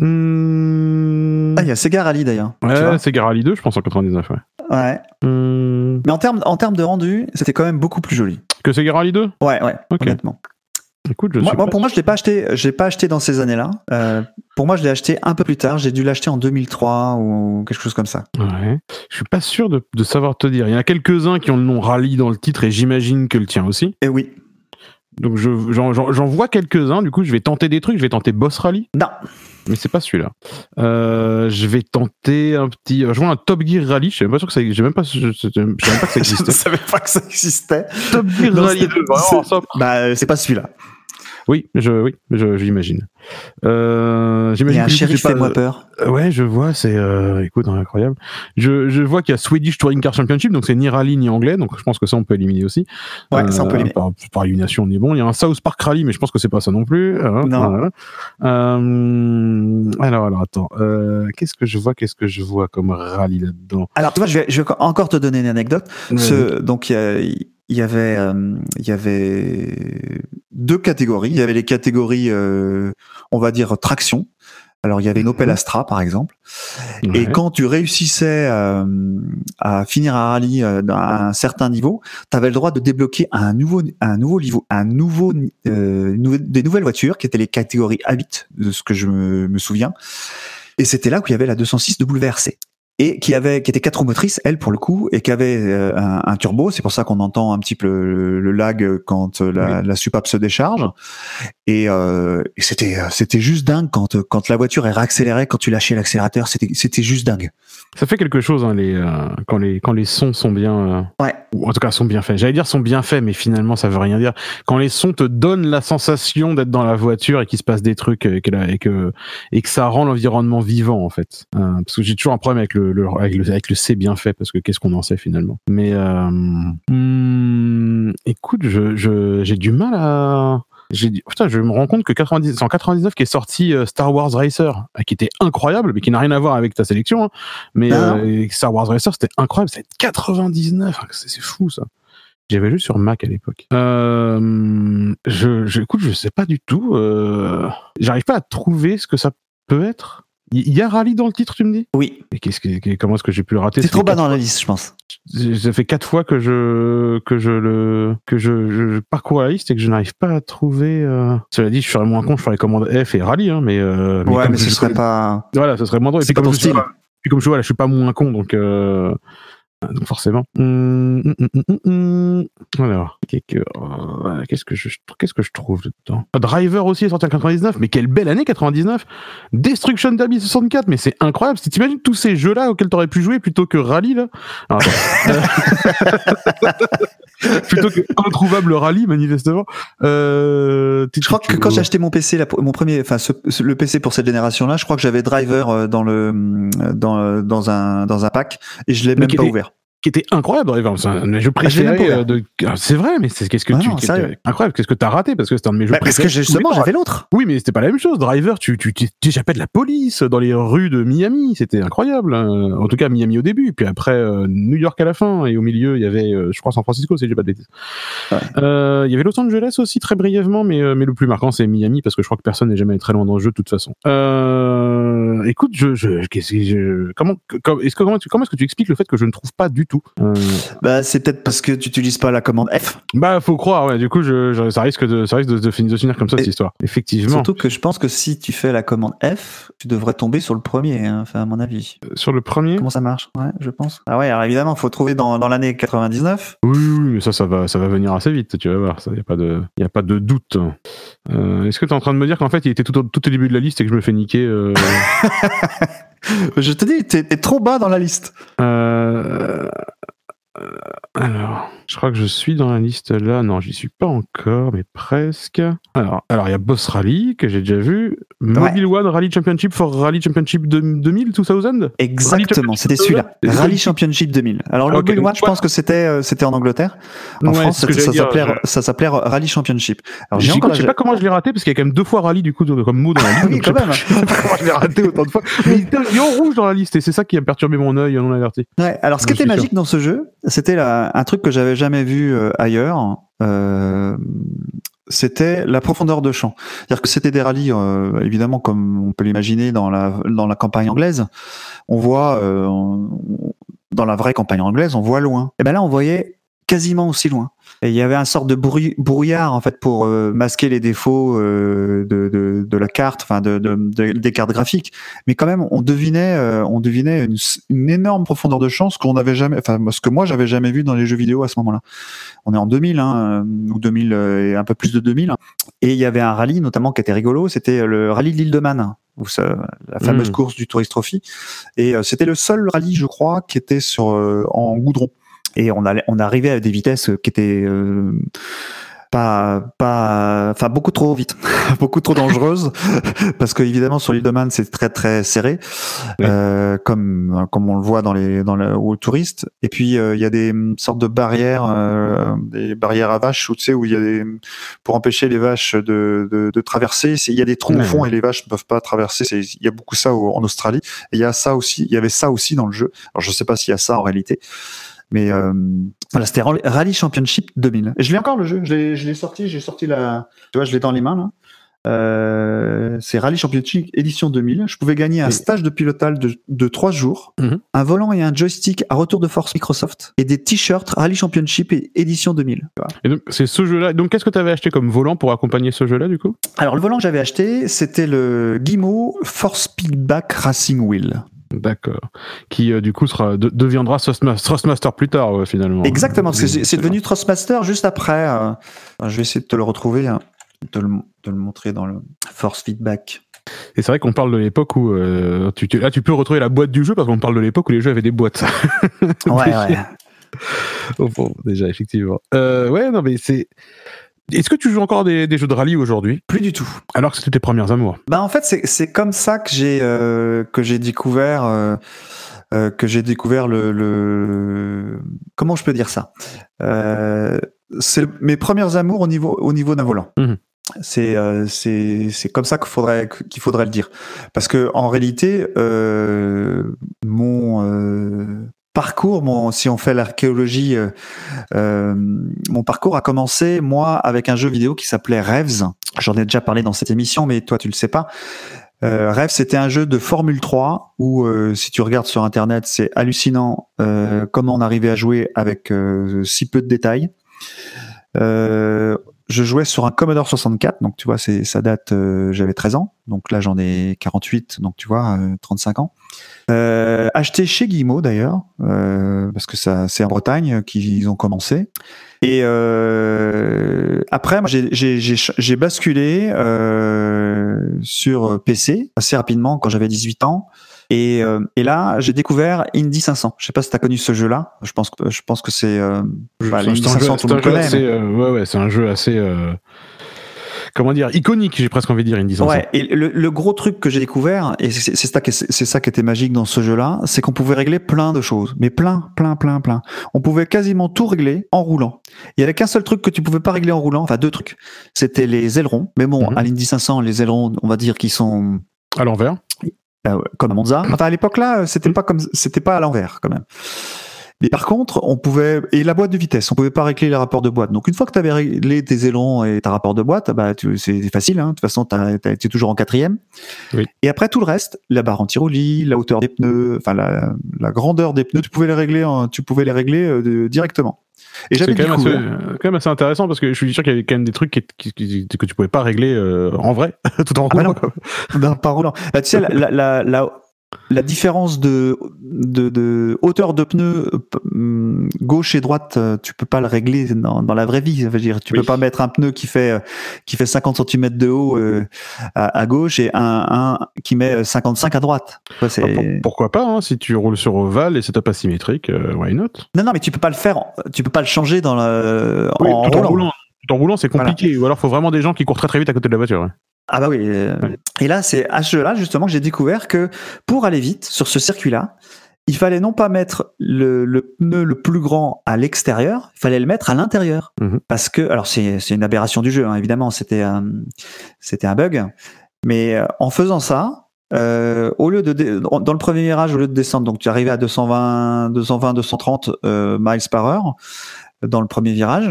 Speaker 2: Hmm,
Speaker 1: Ah, il y a Sega Rally d'ailleurs.
Speaker 2: Ouais, c'est Garali 2, je pense, en 99, ouais.
Speaker 1: Ouais.
Speaker 2: Hmm,
Speaker 1: Mais en termes, en termes de rendu, c'était quand même beaucoup plus joli.
Speaker 2: Que c'est Garali 2
Speaker 1: Ouais, ouais,
Speaker 2: Ok.
Speaker 1: honnêtement.
Speaker 2: Écoute, je
Speaker 1: Moi, moi,
Speaker 2: pas
Speaker 1: pour moi, je l'ai pas acheté. Je l'ai pas acheté dans ces années-là. Euh, pour moi, je l'ai acheté un peu plus tard. J'ai dû l'acheter en 2003 ou quelque chose comme ça.
Speaker 2: Ouais. Je suis pas sûr de, de savoir te dire. Il y en a quelques-uns qui ont le nom Rally dans le titre et j'imagine que le tien aussi.
Speaker 1: Et oui.
Speaker 2: Donc je- j'en j'en- j'en vois quelques-uns. Du coup, je vais tenter des trucs. Je vais tenter Boss Rally,
Speaker 1: Non.
Speaker 2: Mais c'est pas celui-là. Euh, je vais tenter un petit. Je vois un Top Gear Rally. Je sais même pas sûr que ça. J'ai même pas. Je, je- je savais même pas que ça
Speaker 1: je ne
Speaker 2: existait.
Speaker 1: savais pas que ça existait.
Speaker 2: Top Gear
Speaker 1: Non,
Speaker 2: Rally
Speaker 1: c'est-
Speaker 2: 2. Vraiment,
Speaker 1: c'est-
Speaker 2: ça.
Speaker 1: Bah, c'est pas celui-là.
Speaker 2: Oui, je, oui, je, j'imagine. Euh,
Speaker 1: Il
Speaker 2: j'imagine
Speaker 1: y a un shérif
Speaker 2: pas-
Speaker 1: fait-moi peur.
Speaker 2: Euh, Ouais, je vois, c'est euh, écoute, hein, incroyable. Je, je vois qu'il y a Swedish Touring Car Championship, donc c'est ni rallye ni anglais, donc je pense que ça on peut éliminer aussi.
Speaker 1: Ouais, ça on peut éliminer.
Speaker 2: Par, par élimination, on est bon. Il y a un South Park Rally, mais je pense que c'est pas ça non plus. hein,
Speaker 1: Non.
Speaker 2: Euh, alors, alors, attends. Euh, qu'est-ce que je vois Qu'est-ce que je vois comme rallye là-dedans?
Speaker 1: Alors, tu vois, je vais, je vais encore te donner une anecdote. Ce, donc, il y, a- il y avait, euh, il y avait deux catégories. Il y avait les catégories, euh, on va dire, traction. Alors, il y avait une Opel Astra, par exemple. Et quand tu réussissais euh, à finir un rallye euh, à un certain niveau, tu avais le droit de débloquer un nouveau, un nouveau niveau, un nouveau, euh, nou- des nouvelles voitures qui étaient les catégories Habit, de ce que je me, me souviens. Et c'était là où il y avait la 206 WRC. Et qui avait, qui était quatre roues motrices, elle pour le coup, et qui avait euh, un, un turbo. C'est pour ça qu'on entend un petit peu le, le lag quand euh, la, la soupape se décharge. Et, euh, et c'était, c'était juste dingue quand, quand la voiture est réaccélérée, quand tu lâchais l'accélérateur, c'était, c'était juste dingue.
Speaker 2: Ça fait quelque chose hein, les, euh, quand les quand les sons sont bien,
Speaker 1: Ouais.
Speaker 2: ou en tout cas sont bien faits. J'allais dire sont bien faits, mais finalement ça veut rien dire. Quand les sons te donnent la sensation d'être dans la voiture et qu'il se passe des trucs et que et que et que ça rend l'environnement vivant en fait. Parce que j'ai toujours un problème avec le, le- avec le avec le C bien fait parce que qu'est-ce qu'on en sait finalement. Mais euh, hmm, écoute, je je j'ai du mal à j'ai dit, putain, je me rends compte que 90, c'est en 99 qu'est sorti euh, Star Wars Racer, qui était incroyable, mais qui n'a rien à voir avec ta sélection. hein. Mais
Speaker 1: Non.
Speaker 2: euh, Star Wars Racer, c'était incroyable, c'était 99, hein, c'est c'est fou ça. J'avais juste sur Mac à l'époque. Euh, je, je, écoute, je sais pas du tout. Euh, J'arrive pas à trouver ce que ça peut être. Il y a rallye dans le titre, tu me dis?
Speaker 1: Oui.
Speaker 2: Qu'est-ce que, comment est-ce que j'ai pu le rater?
Speaker 1: C'est trop bas dans la liste, je pense.
Speaker 2: Ça fait quatre fois que je que je le que je, je, je parcours la liste et que je n'arrive pas à trouver. euh, Cela dit, je serais moins con, je ferais commande F et rallye, hein, mais, euh,
Speaker 1: ouais, mais ce serait pas.
Speaker 2: voilà, ça serait moins drôle. Et
Speaker 1: C'est pas
Speaker 2: comme
Speaker 1: ton style.
Speaker 2: pas- puis comme je vois, là, je suis pas moins con, donc, euh, donc forcément. Hum, hum, hum. Alors, qu'est-ce que, euh, qu'est-ce que je, qu'est-ce que je trouve dedans? Ah, Driver aussi est sorti en 99, mais quelle belle année 99 Destruction Derby 64, mais c'est incroyable. Si t'imagines tous ces jeux-là auxquels t'aurais pu jouer plutôt que Rally, là? Alors, plutôt que Introuvable Rally, manifestement. Euh,
Speaker 1: Je crois que quand j'ai acheté mon PC, la- mon premier, enfin ce- ce- le PC pour cette génération-là, je crois que j'avais Driver euh, dans le euh, dans dans un dans un pack et je l'ai même pas ouvert.
Speaker 2: Qui était incroyable Driver. C'est un de mes jeux
Speaker 1: Ah,
Speaker 2: préférés euh, de. Ah, C'est vrai, mais c'est qu'est-ce que
Speaker 1: Ah
Speaker 2: tu.
Speaker 1: non,
Speaker 2: incroyable. Qu'est-ce que t'as raté? Parce que c'est un de mes jeux
Speaker 1: Bah, parce que
Speaker 2: préférés.
Speaker 1: justement, j'avais l'autre.
Speaker 2: Oui, mais c'était pas la même chose. Driver, tu tu tu de la police dans les rues de Miami. C'était incroyable. hein. En tout cas, Miami au début, puis après euh, New York à la fin, et au milieu, il y avait, euh, je crois, San Francisco, si j'ai pas de bêtises.
Speaker 1: Ouais.
Speaker 2: Euh, Il y avait Los Angeles aussi très brièvement, mais mais le plus marquant c'est Miami parce que je crois que personne n'est jamais allé très loin dans le jeu de toute façon. Euh, écoute, je, comment, est-ce que comment, est-ce que tu expliques le fait que je ne trouve pas du tout euh,
Speaker 1: Bah, c'est peut-être parce que tu utilises pas la commande F.
Speaker 2: Bah, faut croire, ouais. Du coup, je, ça risque de, ça risque de, de finir, de finir comme ça,
Speaker 1: Et-
Speaker 2: cette histoire. Effectivement.
Speaker 1: Surtout que je pense que si tu fais la commande F, tu devrais tomber sur le premier, hein, enfin à mon avis.
Speaker 2: Sur le premier?
Speaker 1: Comment ça marche? Ouais, je pense. Ah ouais, alors évidemment, faut trouver dans, dans l'année 99.
Speaker 2: Oui, oui, mais ça, ça va, ça va venir assez vite, tu vas voir. Ça, y a pas de, y a pas de doute. Euh, est-ce que tu es en train de me dire qu'en fait, il était tout au, tout au début de la liste et que je me fais niquer euh,
Speaker 1: Je te dis, t'es trop bas dans la liste.
Speaker 2: euh, euh, Alors, je crois que je suis dans la liste là. Non, j'y suis pas encore, mais presque. Alors, alors il y a Boss Rally que j'ai déjà vu. Mobile One Rally Championship for Rally Championship de- 2000, 2000
Speaker 1: Exactement, c'était celui-là. Rally Championship 2000. Alors le Mobile One, je pense que c'était euh, c'était en Angleterre. En
Speaker 2: Ouais,
Speaker 1: France,
Speaker 2: que
Speaker 1: ça, s'appelait ça s'appelait Rally Championship. Alors j'ai encore
Speaker 2: je sais pas comment je l'ai raté parce qu'il y a quand même deux fois rallye du coup comme mot dans la liste.
Speaker 1: oui, quand même.
Speaker 2: je sais pas comment je l'ai raté autant de fois. Mais il est en rouge dans la liste et c'est ça qui a perturbé mon œil non averti.
Speaker 1: Ouais, alors ce qui était magique dans ce jeu, c'était un truc que j'avais jamais vu euh, ailleurs. Euh, c'était la profondeur de champ. C'est-à-dire que c'était des rallyes, euh, évidemment, comme on peut l'imaginer dans la, campagne anglaise. On voit, euh, dans la vraie campagne anglaise, on voit loin. Et ben là, on voyait quasiment aussi loin. Et il y avait un sorte de brouillard en fait pour euh, masquer les défauts euh, de, de, de la carte, enfin de, de, de- des cartes graphiques. Mais quand même, on devinait, euh, on devinait une, une énorme profondeur de champ, ce qu'on n'avait jamais, enfin ce que moi j'avais jamais vu dans les jeux vidéo à ce moment-là. On est en 2000, hein, ou 2000 euh, et un peu plus de 2000. Et il y avait un rallye notamment qui était rigolo, c'était le rallye de l'île de Man, où ça, la fameuse
Speaker 2: Mm.
Speaker 1: course du Tourist Trophy. Et c'était le seul rallye, je crois, qui était sur euh, en goudron. Et on allait, on arrivait à des vitesses qui étaient euh, pas, pas, enfin beaucoup trop vite, beaucoup trop dangereuses, parce que évidemment sur l'île de Man c'est très très serré,
Speaker 2: Oui.
Speaker 1: euh, comme comme on le voit dans les dans le, aux touristes. Et puis euh, il y a des mm, sortes de barrières, euh, des barrières à vaches, où tu sais où il y a des pour empêcher les vaches de de, de traverser. Il y a des trous au fond et les vaches ne peuvent pas traverser. Il y a beaucoup ça au- en Australie. Et il y a ça aussi, il y avait ça aussi dans le jeu. Alors je sais pas s'il y a ça en réalité. Mais euh, voilà, c'était Rally- Championship 2000. Et je l'ai encore le jeu. Je l'ai, sorti. J'ai sorti la. Tu vois, je l'ai dans les mains là. Euh, c'est Rally Championship édition 2000. Je pouvais gagner un stage de pilotage de, de 3 jours,
Speaker 2: Mhm.
Speaker 1: un volant et un joystick à retour de force Microsoft et des t-shirts Rally Championship et édition 2000. tu vois.
Speaker 2: Et donc c'est ce jeu-là. Donc qu'est-ce que tu avais acheté comme volant pour accompagner ce jeu-là du coup?
Speaker 1: Alors le volant que j'avais acheté, c'était le Guimau Force Speedback Racing Wheel.
Speaker 2: D'accord. Qui euh, du coup sera de- deviendra Thrustmaster, plus tard ouais, finalement.
Speaker 1: Exactement, c'est, devenu Thrustmaster juste après. euh, je vais essayer de te le retrouver, hein, de le, de le montrer dans le Force Feedback.
Speaker 2: Et c'est vrai qu'on parle de l'époque où euh, tu, tu- là tu peux retrouver la boîte du jeu parce qu'on parle de l'époque où les jeux avaient des boîtes.
Speaker 1: Ouais, ouais.
Speaker 2: Bon, déjà effectivement. Ouais non mais c'est. Est-ce que tu joues encore des, des jeux de rallye aujourd'hui?
Speaker 1: Plus du tout.
Speaker 2: alors que c'était tes premières amours?
Speaker 1: Bah en fait, c'est, comme ça que j'ai euh, que j'ai découvert euh, euh, que j'ai découvert le, le comment je peux dire ça? C'est mes premières amours au niveau au niveau d'un volant.
Speaker 2: Mhm.
Speaker 1: C'est euh, comme ça qu'il faudrait qu'il faudrait le dire parce que en réalité euh, mon euh, parcours si on fait l'archéologie euh, euh, mon parcours a commencé moi avec un jeu vidéo qui s'appelait Rêves j'en ai déjà parlé dans cette émission mais toi tu le sais pas euh, Rêve, c'était un jeu de Formule 3 où, euh, si tu regardes sur Internet, c'est hallucinant comment on arrivait à jouer avec si peu de détails. Je jouais sur un Commodore 64, donc tu vois, c'est ça date. euh, J'avais 13 ans, donc là j'en ai 48, donc tu vois, euh, 35 ans. Euh, acheté chez Guillemot d'ailleurs, euh, parce que ça, c'est en Bretagne qu'ils ont commencé. Et euh, après, moi, j'ai- j'ai j'ai- j'ai basculé euh, sur PC assez rapidement quand j'avais 18 ans. Et, euh, et là, j'ai découvert Indy 500. Je sais pas si tu as connu ce jeu-là. Je pense que je pense que c'est euh, bah,
Speaker 2: C'est un-
Speaker 1: l'Indy
Speaker 2: c'est un jeu-
Speaker 1: 500, tout
Speaker 2: c'est
Speaker 1: le
Speaker 2: un
Speaker 1: monde
Speaker 2: jeu
Speaker 1: connaît.
Speaker 2: assez,
Speaker 1: mais-
Speaker 2: euh, ouais, ouais, c'est un jeu assez. euh, comment dire Iconique, j'ai presque envie de dire, Indy 500.
Speaker 1: Ouais, et le, le gros truc que j'ai découvert, et c'est ça, c'est ça qui était magique dans ce jeu-là, c'est qu'on pouvait régler plein de choses, mais plein, plein, plein, plein. On pouvait quasiment tout régler en roulant. Il y avait qu'un seul truc que tu pouvais pas régler en roulant, enfin deux trucs. C'était les ailerons, mais bon,
Speaker 2: Mhm.
Speaker 1: à l'Indy 500, les ailerons, on va dire qu'ils sont
Speaker 2: À l'envers.
Speaker 1: Euh, comme à Monza. Enfin, à l'époque là, c'était pas comme, c'était pas à l'envers quand même. Mais par contre, on pouvait et la boîte de vitesse, on pouvait pas régler les rapports de boîte. Donc une fois que tu avais réglé tes ailerons et ta rapport de boîte, bah tu- c'est facile. Hein. De toute façon, tu es toujours en quatrième.
Speaker 2: Oui.
Speaker 1: Et après tout le reste, la barre anti-roulis, la hauteur des pneus, enfin la, la grandeur des pneus, tu pouvais les régler, en- tu pouvais les régler euh, directement. Et j'avais
Speaker 2: quand, même assez-
Speaker 1: découvert.
Speaker 2: euh, quand même assez intéressant parce que je suis sûr qu'il y avait quand même des trucs qui, qui- qui- que tu pouvais pas régler euh, en vrai, tout en
Speaker 1: Ah bah
Speaker 2: roulant.
Speaker 1: non. Non, pas roulant. Bah, tu sais, la, la, la, la- la différence de, de, de hauteur de pneu euh, hum, gauche et droite, euh, tu peux pas le régler dans, dans la vraie vie. Ça veut dire, tu
Speaker 3: Oui.
Speaker 1: peux pas mettre un pneu qui fait euh, qui fait 50 cm de haut euh, à, à gauche et un, un qui met 55 à droite. C'est-
Speaker 2: Ah, pour- pourquoi pas, hein, si tu roules sur ovale et setup asymétrique, euh, why not?
Speaker 1: Non, non, mais tu peux pas le faire. Tu peux pas le changer dans le
Speaker 2: Oui,
Speaker 1: en
Speaker 2: tout en
Speaker 1: roulant.
Speaker 2: roulant. Tout en roulant, c'est compliqué. Ou alors, faut vraiment des gens qui courent très très vite à côté de la voiture.
Speaker 1: Ah bah oui. euh,
Speaker 2: Ouais.
Speaker 1: Et là, c'est à ce jeu-là justement que j'ai découvert que pour aller vite sur ce circuit-là, il fallait non pas mettre le, le pneu le plus grand à l'extérieur, il fallait le mettre à l'intérieur.
Speaker 2: Mhm.
Speaker 1: Parce que, alors c'est une aberration du jeu, hein, évidemment, c'était un c'était un bug, mais euh, en faisant ça. euh, au lieu de dans dans le premier virage, au lieu de descendre, donc tu arrivais à 220, 220, 230 euh, miles par heure dans le premier virage,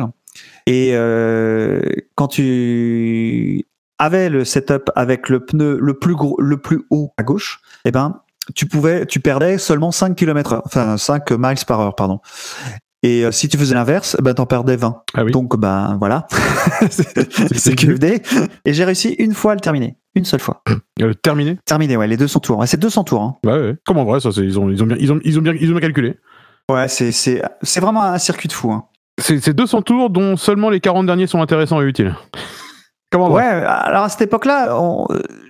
Speaker 1: et euh, quand tu avais le setup avec le pneu le plus gros, le plus haut à gauche, eh ben, tu pouvais, tu perdais seulement 5 km heure, enfin 5 miles par heure, pardon. Et euh, si tu faisais l'inverse, ben, t'en perdais 20.
Speaker 2: Ah oui.
Speaker 1: Donc, ben, voilà. c'est QFD. Et j'ai réussi une fois à le terminer. Une seule fois.
Speaker 2: Euh, terminé?
Speaker 1: Terminé, ouais, les 200 tours. C'est 200 tours, hein.
Speaker 2: Ouais, ouais. Comment vrai, ça, ils ont, ils ont bien, ils ont, ils ont bien, ils ont bien calculé.
Speaker 1: Ouais, c'est, c'est, c'est vraiment un circuit de fou, hein.
Speaker 2: C'est c'est 200 tours dont seulement les 40 derniers sont intéressants et utiles. Comment
Speaker 1: Ouais, alors à cette époque-là, on-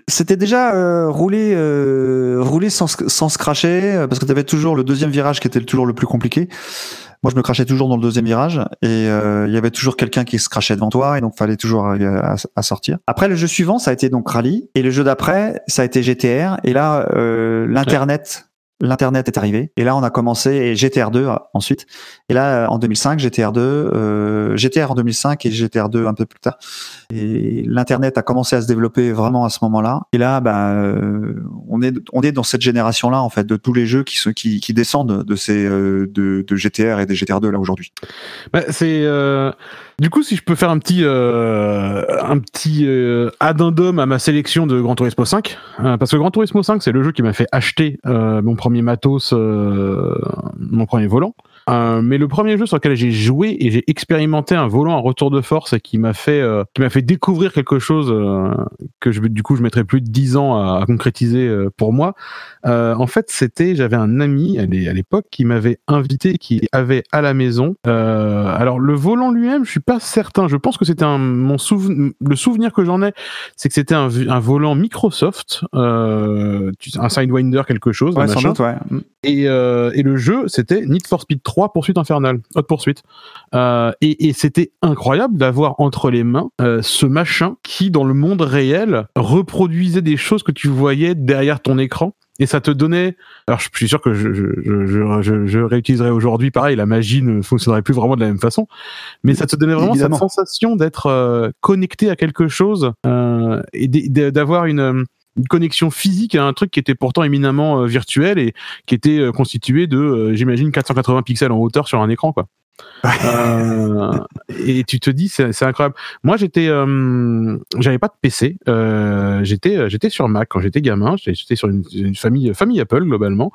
Speaker 1: c'était déjà euh, rouler, euh, rouler sans, sans se cracher, euh, parce que tu avais toujours le deuxième virage qui était toujours le plus compliqué. Moi, je me crachais toujours dans le deuxième virage, et euh, il y avait toujours quelqu'un qui se crachait devant toi, et donc fallait toujours arriver à, à sortir. Après, le jeu suivant, ça a été donc Rally, et le jeu d'après, ça a été GTR, et là, euh, l'internet. L'internet est arrivé et là on a commencé et GTR 2 ensuite et là en 2005 GTR 2 euh, GTR en 2005 et GTR 2 un peu plus tard et l'internet a commencé à se développer vraiment à ce moment-là. Et là, bah, euh, on est on est dans cette génération-là en fait de tous les jeux qui qui, qui descendent de ces euh, de, de GTR et des GTR 2 là aujourd'hui.
Speaker 2: Bah, c'est euh, du coup si je peux faire un petit euh, un petit euh, addendum à ma sélection de Gran Turismo 5 euh, parce que Gran Turismo 5 c'est le jeu qui m'a fait acheter euh, mon premier matos mon premier volant Euh, mais le premier jeu sur lequel j'ai joué et j'ai expérimenté un volant à retour de force et qui m'a fait euh, qui m'a fait découvrir quelque chose euh, que je du coup je mettrais plus de 10 ans à, à concrétiser euh, pour moi euh, en fait, c'était, j'avais un ami à l'é- à l'époque qui m'avait invité, qui avait à la maison. Euh, alors le volant lui-même, je suis pas certain. Je pense que c'était un mon souven- le souvenir que j'en ai, c'est que c'était un, un volant Microsoft, euh, un Sidewinder quelque chose,
Speaker 1: Ouais, sans doute, ouais.
Speaker 2: Et, euh, et le jeu, c'était Need for Speed 3 Poursuite Infernale, Haute Poursuite. Euh, et et c'était incroyable d'avoir entre les mains euh, ce machin qui, dans le monde réel, reproduisait des choses que tu voyais derrière ton écran. Et ça te donnait. Alors, je suis sûr que je, je, je, je, réutiliserai aujourd'hui. Pareil, la magie ne fonctionnerait plus vraiment de la même façon. Mais ça te donnait vraiment
Speaker 1: Évidemment.
Speaker 2: cette sensation d'être euh, connecté à quelque chose euh, et d'avoir une, une connexion physique à un truc qui était pourtant éminemment euh, virtuel et qui était euh, constitué de, euh, j'imagine, 480 pixels en hauteur sur un écran, quoi. Euh, et tu te dis, c'est incroyable. Moi, j'étais, euh, j'avais pas de PC. Euh, j'étais, j'étais sur Mac quand j'étais gamin. J'étais sur une, une famille, famille Apple globalement.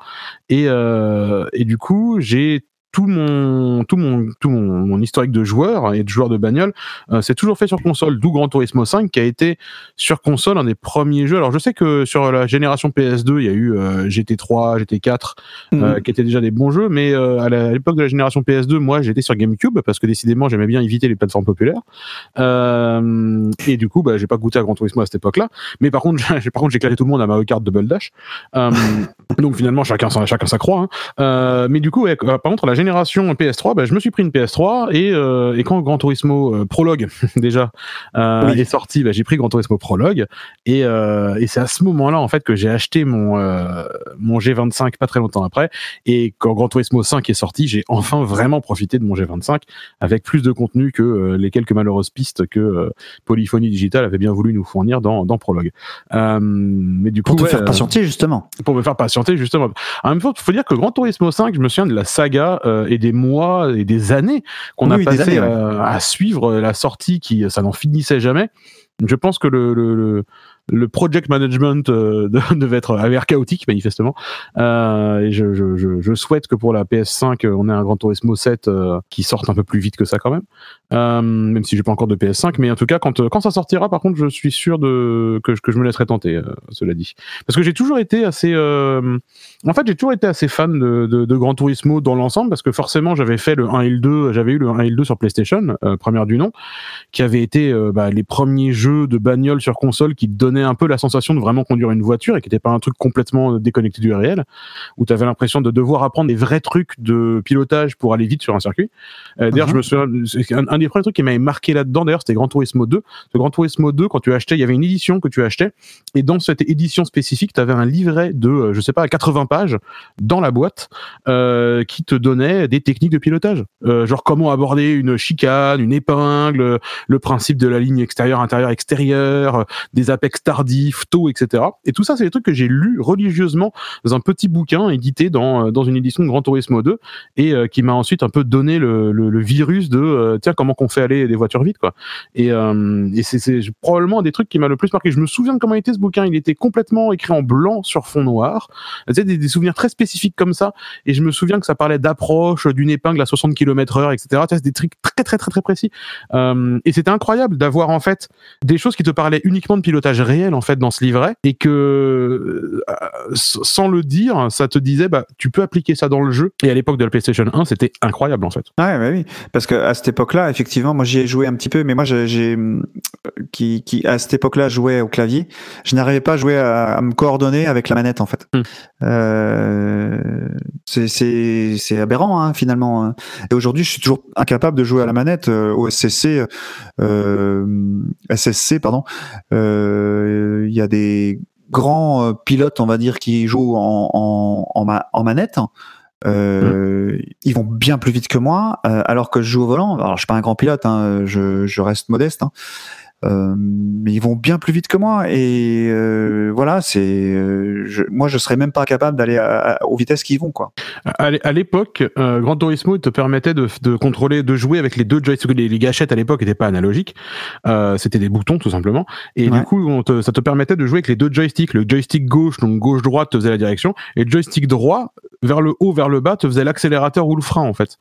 Speaker 2: Et, et du coup, j'ai tout mon tout mon tout mon, mon historique de joueur et de joueur de bagnole euh, c'est toujours fait sur console d'où Gran Turismo 5 qui a été sur console un des premiers jeux. Alors je sais que sur la génération PS2 il y a eu euh, GT3 GT4 euh, qui étaient déjà des bons jeux mais euh, à l'époque de la génération PS2 moi j'étais sur GameCube parce que décidément j'aimais bien éviter les plateformes populaires. Euh, et du coup bah, j'ai pas goûté à Gran Turismo à cette époque là mais par contre j'ai par contre j'ai éclaté tout le monde à Mario Kart Double Dash. Euh, donc finalement chacun chacun sa croix hein. Euh, mais du coup, ouais, euh, par contre, la génération PS3, bah, je me suis pris une PS3 et, euh, et quand Gran Turismo euh, Prologue déjà euh,
Speaker 1: Oui.
Speaker 2: est sorti, bah, j'ai pris Gran Turismo Prologue et, et c'est à ce moment-là en fait que j'ai acheté mon mon G25 pas très longtemps après et quand Gran Turismo 5 est sorti, j'ai enfin vraiment profité de mon G25 avec plus de contenu que les quelques malheureuses pistes que Polyphonie Digital avait bien voulu nous fournir dans dans Prologue. Mais du coup,
Speaker 1: Pour te
Speaker 2: ouais,
Speaker 1: faire patienter justement.
Speaker 2: pour me faire patienter justement. En même temps, il faut dire que Gran Turismo 5, je me souviens de la saga et des mois et des années qu'on
Speaker 1: Oui,
Speaker 2: a passé
Speaker 1: années, ouais.
Speaker 2: euh, à suivre la sortie qui ça n'en finissait jamais. je pense que le, le, le, le project management euh, de- devait être avait l'air chaotique manifestement. Euh, et je, je, je, je souhaite que pour la PS5, euh, on ait un Gran Turismo 7 euh, qui sorte un peu plus vite que ça quand même. Euh, même si j'ai pas encore de PS5, mais en tout cas quand euh, quand ça sortira, par contre, je suis sûr de que, que je me laisserai tenter. euh, cela dit, parce que j'ai toujours été assez, euh, en fait, j'ai toujours été assez fan de, de, de Gran Turismo dans l'ensemble, parce que forcément, j'avais fait le 1 et le 2, j'avais eu le 1 et le 2 sur PlayStation, euh, première du nom, qui avaient été euh, bah, les premiers jeux de bagnole sur console qui te un peu la sensation de vraiment conduire une voiture et qui n'était pas un truc complètement euh, déconnecté du réel, où tu avais l'impression de devoir apprendre des vrais trucs de pilotage pour aller vite sur un circuit. Euh, D'ailleurs, je me souviens, c'est un, un des premiers trucs qui m'avait marqué là-dedans, d'ailleurs, c'était Gran Turismo 2. Ce Gran Turismo 2, quand tu achetais, il y avait une édition que tu achetais, et dans cette édition spécifique, tu avais un livret de, euh, je sais pas, 80 pages dans la boîte euh, qui te donnait des techniques de pilotage, Euh, genre comment aborder une chicane, une épingle, le principe de la ligne extérieure, intérieure, extérieure, des apex tardifs, taux, etc. Et tout ça, c'est des trucs que j'ai lus religieusement dans un petit bouquin édité dans, euh, dans une édition de Gran Turismo 2 et euh, qui m'a ensuite un peu donné le, le, virus de euh, tiens comment qu'on fait aller des voitures vite quoi. Et, c'est, probablement un des trucs qui m'a le plus marqué. Je me souviens de comment était ce bouquin. Il était complètement écrit en blanc sur fond noir. Sais, des, souvenirs très spécifiques comme ça. Et je me souviens que ça parlait d'approche d'une épingle à 60 km heure, etc. C'est des trucs très très très très précis. Et c'était incroyable d'avoir en fait des choses qui te parlaient uniquement de pilotage réel en fait dans ce livret et que euh, sans le dire, ça te disait bah tu peux appliquer ça dans le jeu. Et à l'époque de la PlayStation 1, c'était incroyable en fait.
Speaker 1: Ouais, bah oui, parce que à cette époque-là, effectivement, moi j'y ai joué un petit peu, mais moi j'ai, hum, qui, qui à cette époque-là jouait au clavier, je n'arrivais pas à jouer à, à me coordonner avec la manette en fait.
Speaker 2: Hmm.
Speaker 1: Euh, c'est, aberrant hein, finalement. hein. Et aujourd'hui, je suis toujours incapable de jouer à la manette euh, au SSC, euh, SSC pardon. Euh, Il y a des grands euh, pilotes, on va dire, qui jouent en, en, en, ma- en manette. Euh, Ils vont bien plus vite que moi, euh, alors que je joue au volant. Alors, je suis pas un grand pilote, hein, je, je reste modeste, hein. Euh, mais ils vont bien plus vite que moi. Et euh, voilà, c'est, euh, je, moi, je serais même pas capable d'aller à- à- aux vitesses qu'ils vont, quoi.
Speaker 2: À l'é- à l'époque, euh, Gran Turismo il te permettait de, de contrôler, de jouer avec les deux joysticks. Les, les gâchettes à l'époque n'étaient pas analogiques, euh, c'était des boutons tout simplement. Et
Speaker 1: Ouais.
Speaker 2: du coup, on te- ça te permettait de jouer avec les deux joysticks. Le joystick gauche, donc gauche droite, te faisait la direction, et le joystick droit, vers le haut, vers le bas, te faisait l'accélérateur ou le frein en fait.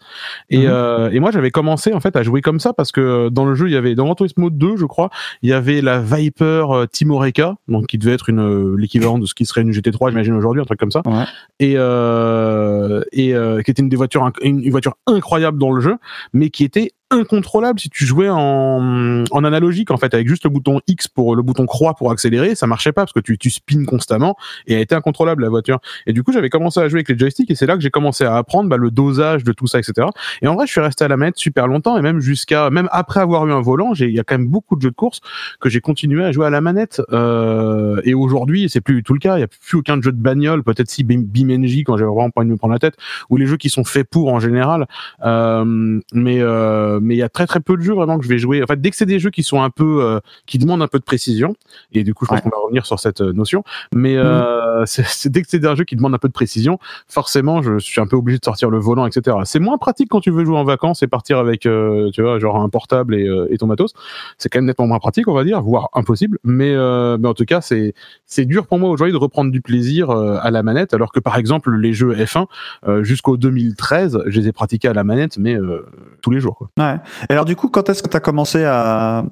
Speaker 2: Et,
Speaker 1: Mhm.
Speaker 2: euh, et moi, j'avais commencé en fait à jouer comme ça parce que euh, dans le jeu, il y avait dans Gran Turismo 2, je crois, il y avait la Viper euh, Timoreca, donc qui devait être une l'équivalent de ce qui serait une GT3, j'imagine aujourd'hui, un truc comme ça
Speaker 1: Ouais.
Speaker 2: et euh, et euh, qui était une des voitures une voiture incroyable dans le jeu mais qui était incontrôlable si tu jouais en, en analogique en fait avec juste le bouton X pour le bouton croix pour accélérer ça marchait pas parce que tu, tu spins constamment et elle était incontrôlable la voiture. Et du coup j'avais commencé à jouer avec les joysticks et c'est là que j'ai commencé à apprendre bah, le dosage de tout ça etc et en vrai je suis resté à la manette super longtemps et même jusqu'à même après avoir eu un volant j'ai il y a quand même beaucoup de jeux de course que j'ai continué à jouer à la manette. Euh, et aujourd'hui c'est plus tout le cas. Il y a plus aucun jeu de bagnole peut-être si BeamNG quand j'avais vraiment pas envie de me prendre la tête ou les jeux qui sont faits pour en général. Euh, mais euh, mais il y a très très peu de jeux vraiment que je vais jouer en fait dès que c'est des jeux qui sont un peu euh, qui demandent un peu de précision et du coup je pense
Speaker 1: Ouais.
Speaker 2: qu'on va revenir sur cette euh, notion mais euh, c'est c'est- dès que c'est un jeu qui demande un peu de précision forcément je suis un peu obligé de sortir le volant etc c'est moins pratique quand tu veux jouer en vacances et partir avec euh, tu vois genre un portable et, euh, et ton matos c'est quand même nettement moins pratique on va dire voire impossible mais euh, mais en tout cas c'est c'est dur pour moi aujourd'hui de reprendre du plaisir euh, à la manette alors que par exemple les jeux F1 euh, jusqu'au 2013 je les ai pratiqués à la manette mais euh, tous les jours quoi.
Speaker 1: Ouais. Et alors du coup, quand est-ce que tu as commencé à,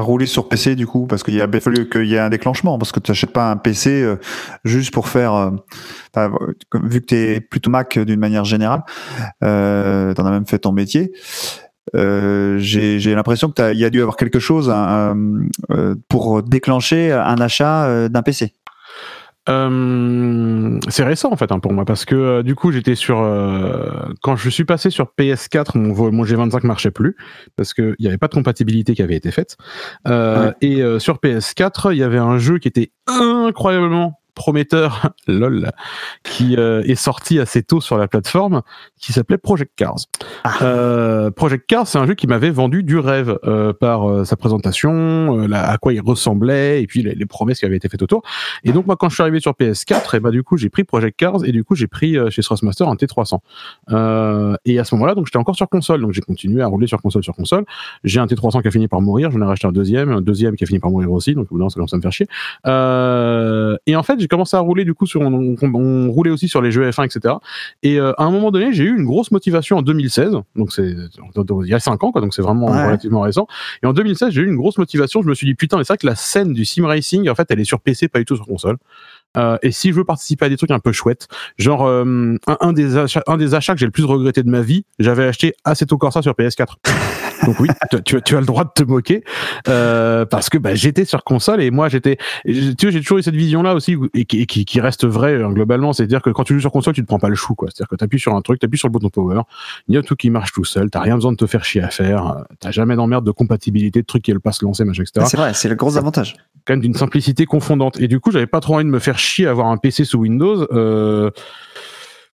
Speaker 1: rouler sur PC du coup? Parce qu'il a bien fallu qu'il y ait un déclenchement, parce que tu n'achètes pas un PC euh, juste pour faire... euh, vu que tu es plutôt Mac euh, d'une manière générale, tu en as même fait ton métier. J'ai l'impression que il y a dû avoir quelque chose hein, pour déclencher un achat d'un PC.
Speaker 2: Euh, c'est récent en fait hein, pour moi parce que euh, du coup j'étais sur euh, quand je suis passé sur PS4 mon, mon G25 marchait plus parce que il y avait pas de compatibilité qui avait été faite
Speaker 1: Ouais.
Speaker 2: et sur PS4 il y avait un jeu qui était incroyablement prometteur, lol, qui euh, est sorti assez tôt sur la plateforme, qui s'appelait Project Cars. Euh, Project Cars, c'est un jeu qui m'avait vendu du rêve euh, par sa présentation, la- à quoi il ressemblait, et puis les, les promesses qui avaient été faites autour. Et donc moi, quand je suis arrivé sur PS4, et bah du coup j'ai pris Project Cars, et du coup j'ai pris chez Thrustmaster un T300. Euh, et à ce moment-là, donc j'étais encore sur console, donc j'ai continué à rouler sur console sur console. J'ai un T300 qui a fini par mourir, j'en ai racheté un deuxième, un deuxième qui a fini par mourir aussi, donc au bout d'un ça commence à me faire chier. Et en fait, j'ai commencé à rouler du coup sur, on, on- on roulait aussi sur les jeux F1, etc. Et euh, à un moment donné, j'ai eu une grosse motivation en 2016, donc c'est il y a 5 ans, quoi, donc c'est vraiment
Speaker 1: Ouais.
Speaker 2: relativement récent. Et en 2016, j'ai eu une grosse motivation. Je me suis dit putain, mais c'est vrai que la scène du sim racing, en fait, elle est sur PC, pas du tout sur console. Euh, et si je veux participer à des trucs un peu chouettes, genre euh, un, un des achats, un des achats que j'ai le plus regretté de ma vie, j'avais acheté Assetto Corsa sur PS4. Donc oui, tu, tu as- le droit de te moquer euh, parce que bah, j'étais sur console et moi j'étais, tu vois, j'ai toujours eu cette vision-là aussi où- et qui, qui, qui reste vraie euh, globalement, c'est-à-dire que quand tu joues sur console, tu te prends pas le chou, quoi. C'est-à-dire que t'appuies sur un truc, t'appuies sur le bouton power, il y a tout qui marche tout seul, t'as rien besoin de te faire chier à faire, euh, t'as jamais d'emmerde de compatibilité, de trucs qui le passent lancer, machin, etc
Speaker 1: C'est vrai, c'est le gros avantage.
Speaker 2: quand même d'une simplicité confondante. Et du coup, j'avais pas trop envie de me faire chier à avoir un PC sous Windows. Euh,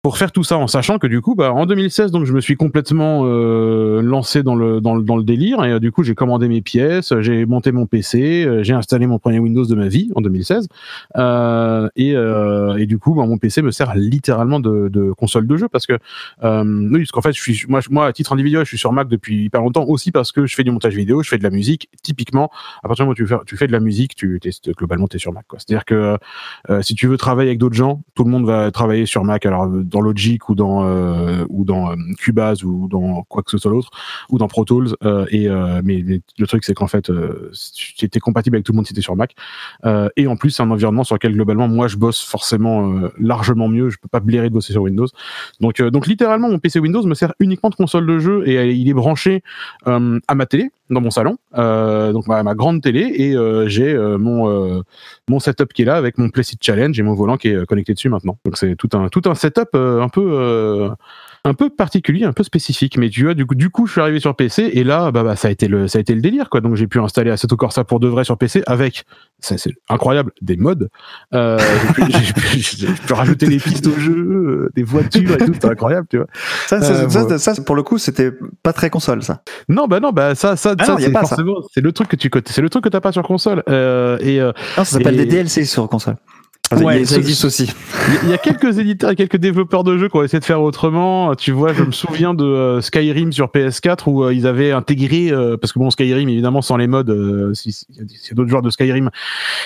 Speaker 2: pour faire tout ça en sachant que du coup bah en 2016 donc je me suis complètement euh, lancé dans le, dans le dans le délire. Et euh, du coup j'ai commandé mes pièces j'ai monté mon PC euh, j'ai installé mon premier Windows de ma vie en 2016 euh, et, euh, et du coup bah, mon PC me sert littéralement de, de console de jeu parce que oui parce qu'en fait je suis moi moi à titre individuel je suis sur Mac depuis hyper longtemps aussi parce que je fais du montage vidéo je fais de la musique. Typiquement à partir du moment où tu fais, tu fais de la musique tu t'es, globalement t'es sur Mac quoi. C'est à dire que si tu veux travailler avec d'autres gens, tout le monde va travailler sur Mac, alors dans Logic ou dans euh, ou dans euh, Cubase ou dans quoi que ce soit l'autre, ou dans Pro Tools. euh, et euh, mais, le truc c'est qu'en fait, étais compatible avec tout le monde si t'es sur Mac. Et en plus, c'est un environnement sur lequel globalement, moi, je bosse forcément largement mieux. Je peux pas blairer de bosser sur Windows. Donc donc littéralement, mon PC Windows me sert uniquement de console de jeu et il est branché à ma télé dans mon salon, euh, donc ma, grande télé et euh, j'ai euh, mon mon setup qui est là avec mon Placid Challenge et mon volant qui est connecté dessus maintenant. Donc c'est tout un tout un setup un peu un peu particulier, un peu spécifique. Mais tu vois, du coup, du coup, je suis arrivé sur PC et là, bah, bah ça a été le ça a été le délire quoi. Donc j'ai pu installer Assetto Corsa pour de vrai sur PC avec c'est incroyable des mods. Euh, j'ai pu, pu- rajouter des pistes au jeu, euh, des voitures et tout, c'est incroyable, tu vois.
Speaker 1: Ça,
Speaker 2: Euh,
Speaker 1: ça, ça, pour le coup, c'était pas très console, ça.
Speaker 2: Non, bah non, bah ça, ça,
Speaker 1: Ah
Speaker 2: ça c'est forcément, c'est le truc que tu c'est le truc que t'as pas sur console. Euh, et euh,
Speaker 1: Non, ça s'appelle
Speaker 2: Et-
Speaker 1: des DLC sur console.
Speaker 2: Ouais,
Speaker 1: il y a- ça
Speaker 2: ce-
Speaker 1: existe aussi.
Speaker 2: Il y a- quelques éditeurs et quelques développeurs de jeux qui ont essayé de faire autrement. Tu vois, je me souviens de euh, Skyrim sur PS4 où euh, ils avaient intégré, euh, parce que bon, Skyrim, évidemment, sans les euh, si- s'il y a d'autres joueurs de Skyrim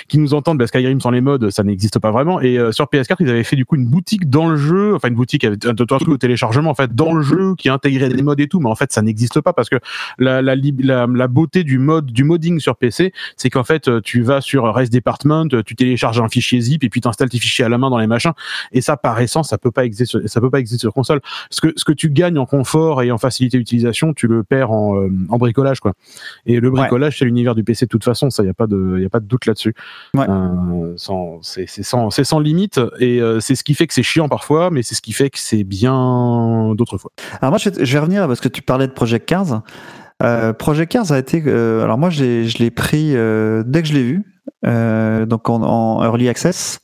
Speaker 2: qui nous entendent, bah, Skyrim sans les mods, ça n'existe pas vraiment. Et euh, sur PS4, ils avaient fait du coup une boutique dans le jeu, enfin une boutique avec un, truc au téléchargement, en fait, dans le jeu qui intégrait des mods et tout, mais en fait, ça n'existe pas parce que la, la, la, la beauté du mode, du modding sur PC, c'est qu'en fait, tu vas sur Rest Department, tu télécharges un fichier zip et puis tu installes tes fichiers à la main dans les machins. Et ça, par essence, ça peut pas exister, sur- ça peut pas exister sur console. Ce que, ce que tu gagnes en confort et en facilité d'utilisation, tu le perds en, euh, en bricolage, quoi. Et le bricolage, c'est l'univers du PC de toute façon, ça, y a pas de, y a pas de doute là-dessus.
Speaker 1: Ouais.
Speaker 2: Euh, sans, c'est, c'est sans, c'est sans limite et euh, c'est ce qui fait que c'est chiant parfois, mais c'est ce qui fait que c'est bien d'autres fois.
Speaker 1: Alors moi, je vais, revenir parce que tu parlais de Project Cars. Euh, Project Cars a été. euh, alors moi, je l'ai, je l'ai pris euh, dès que je l'ai vu, donc en, en early access,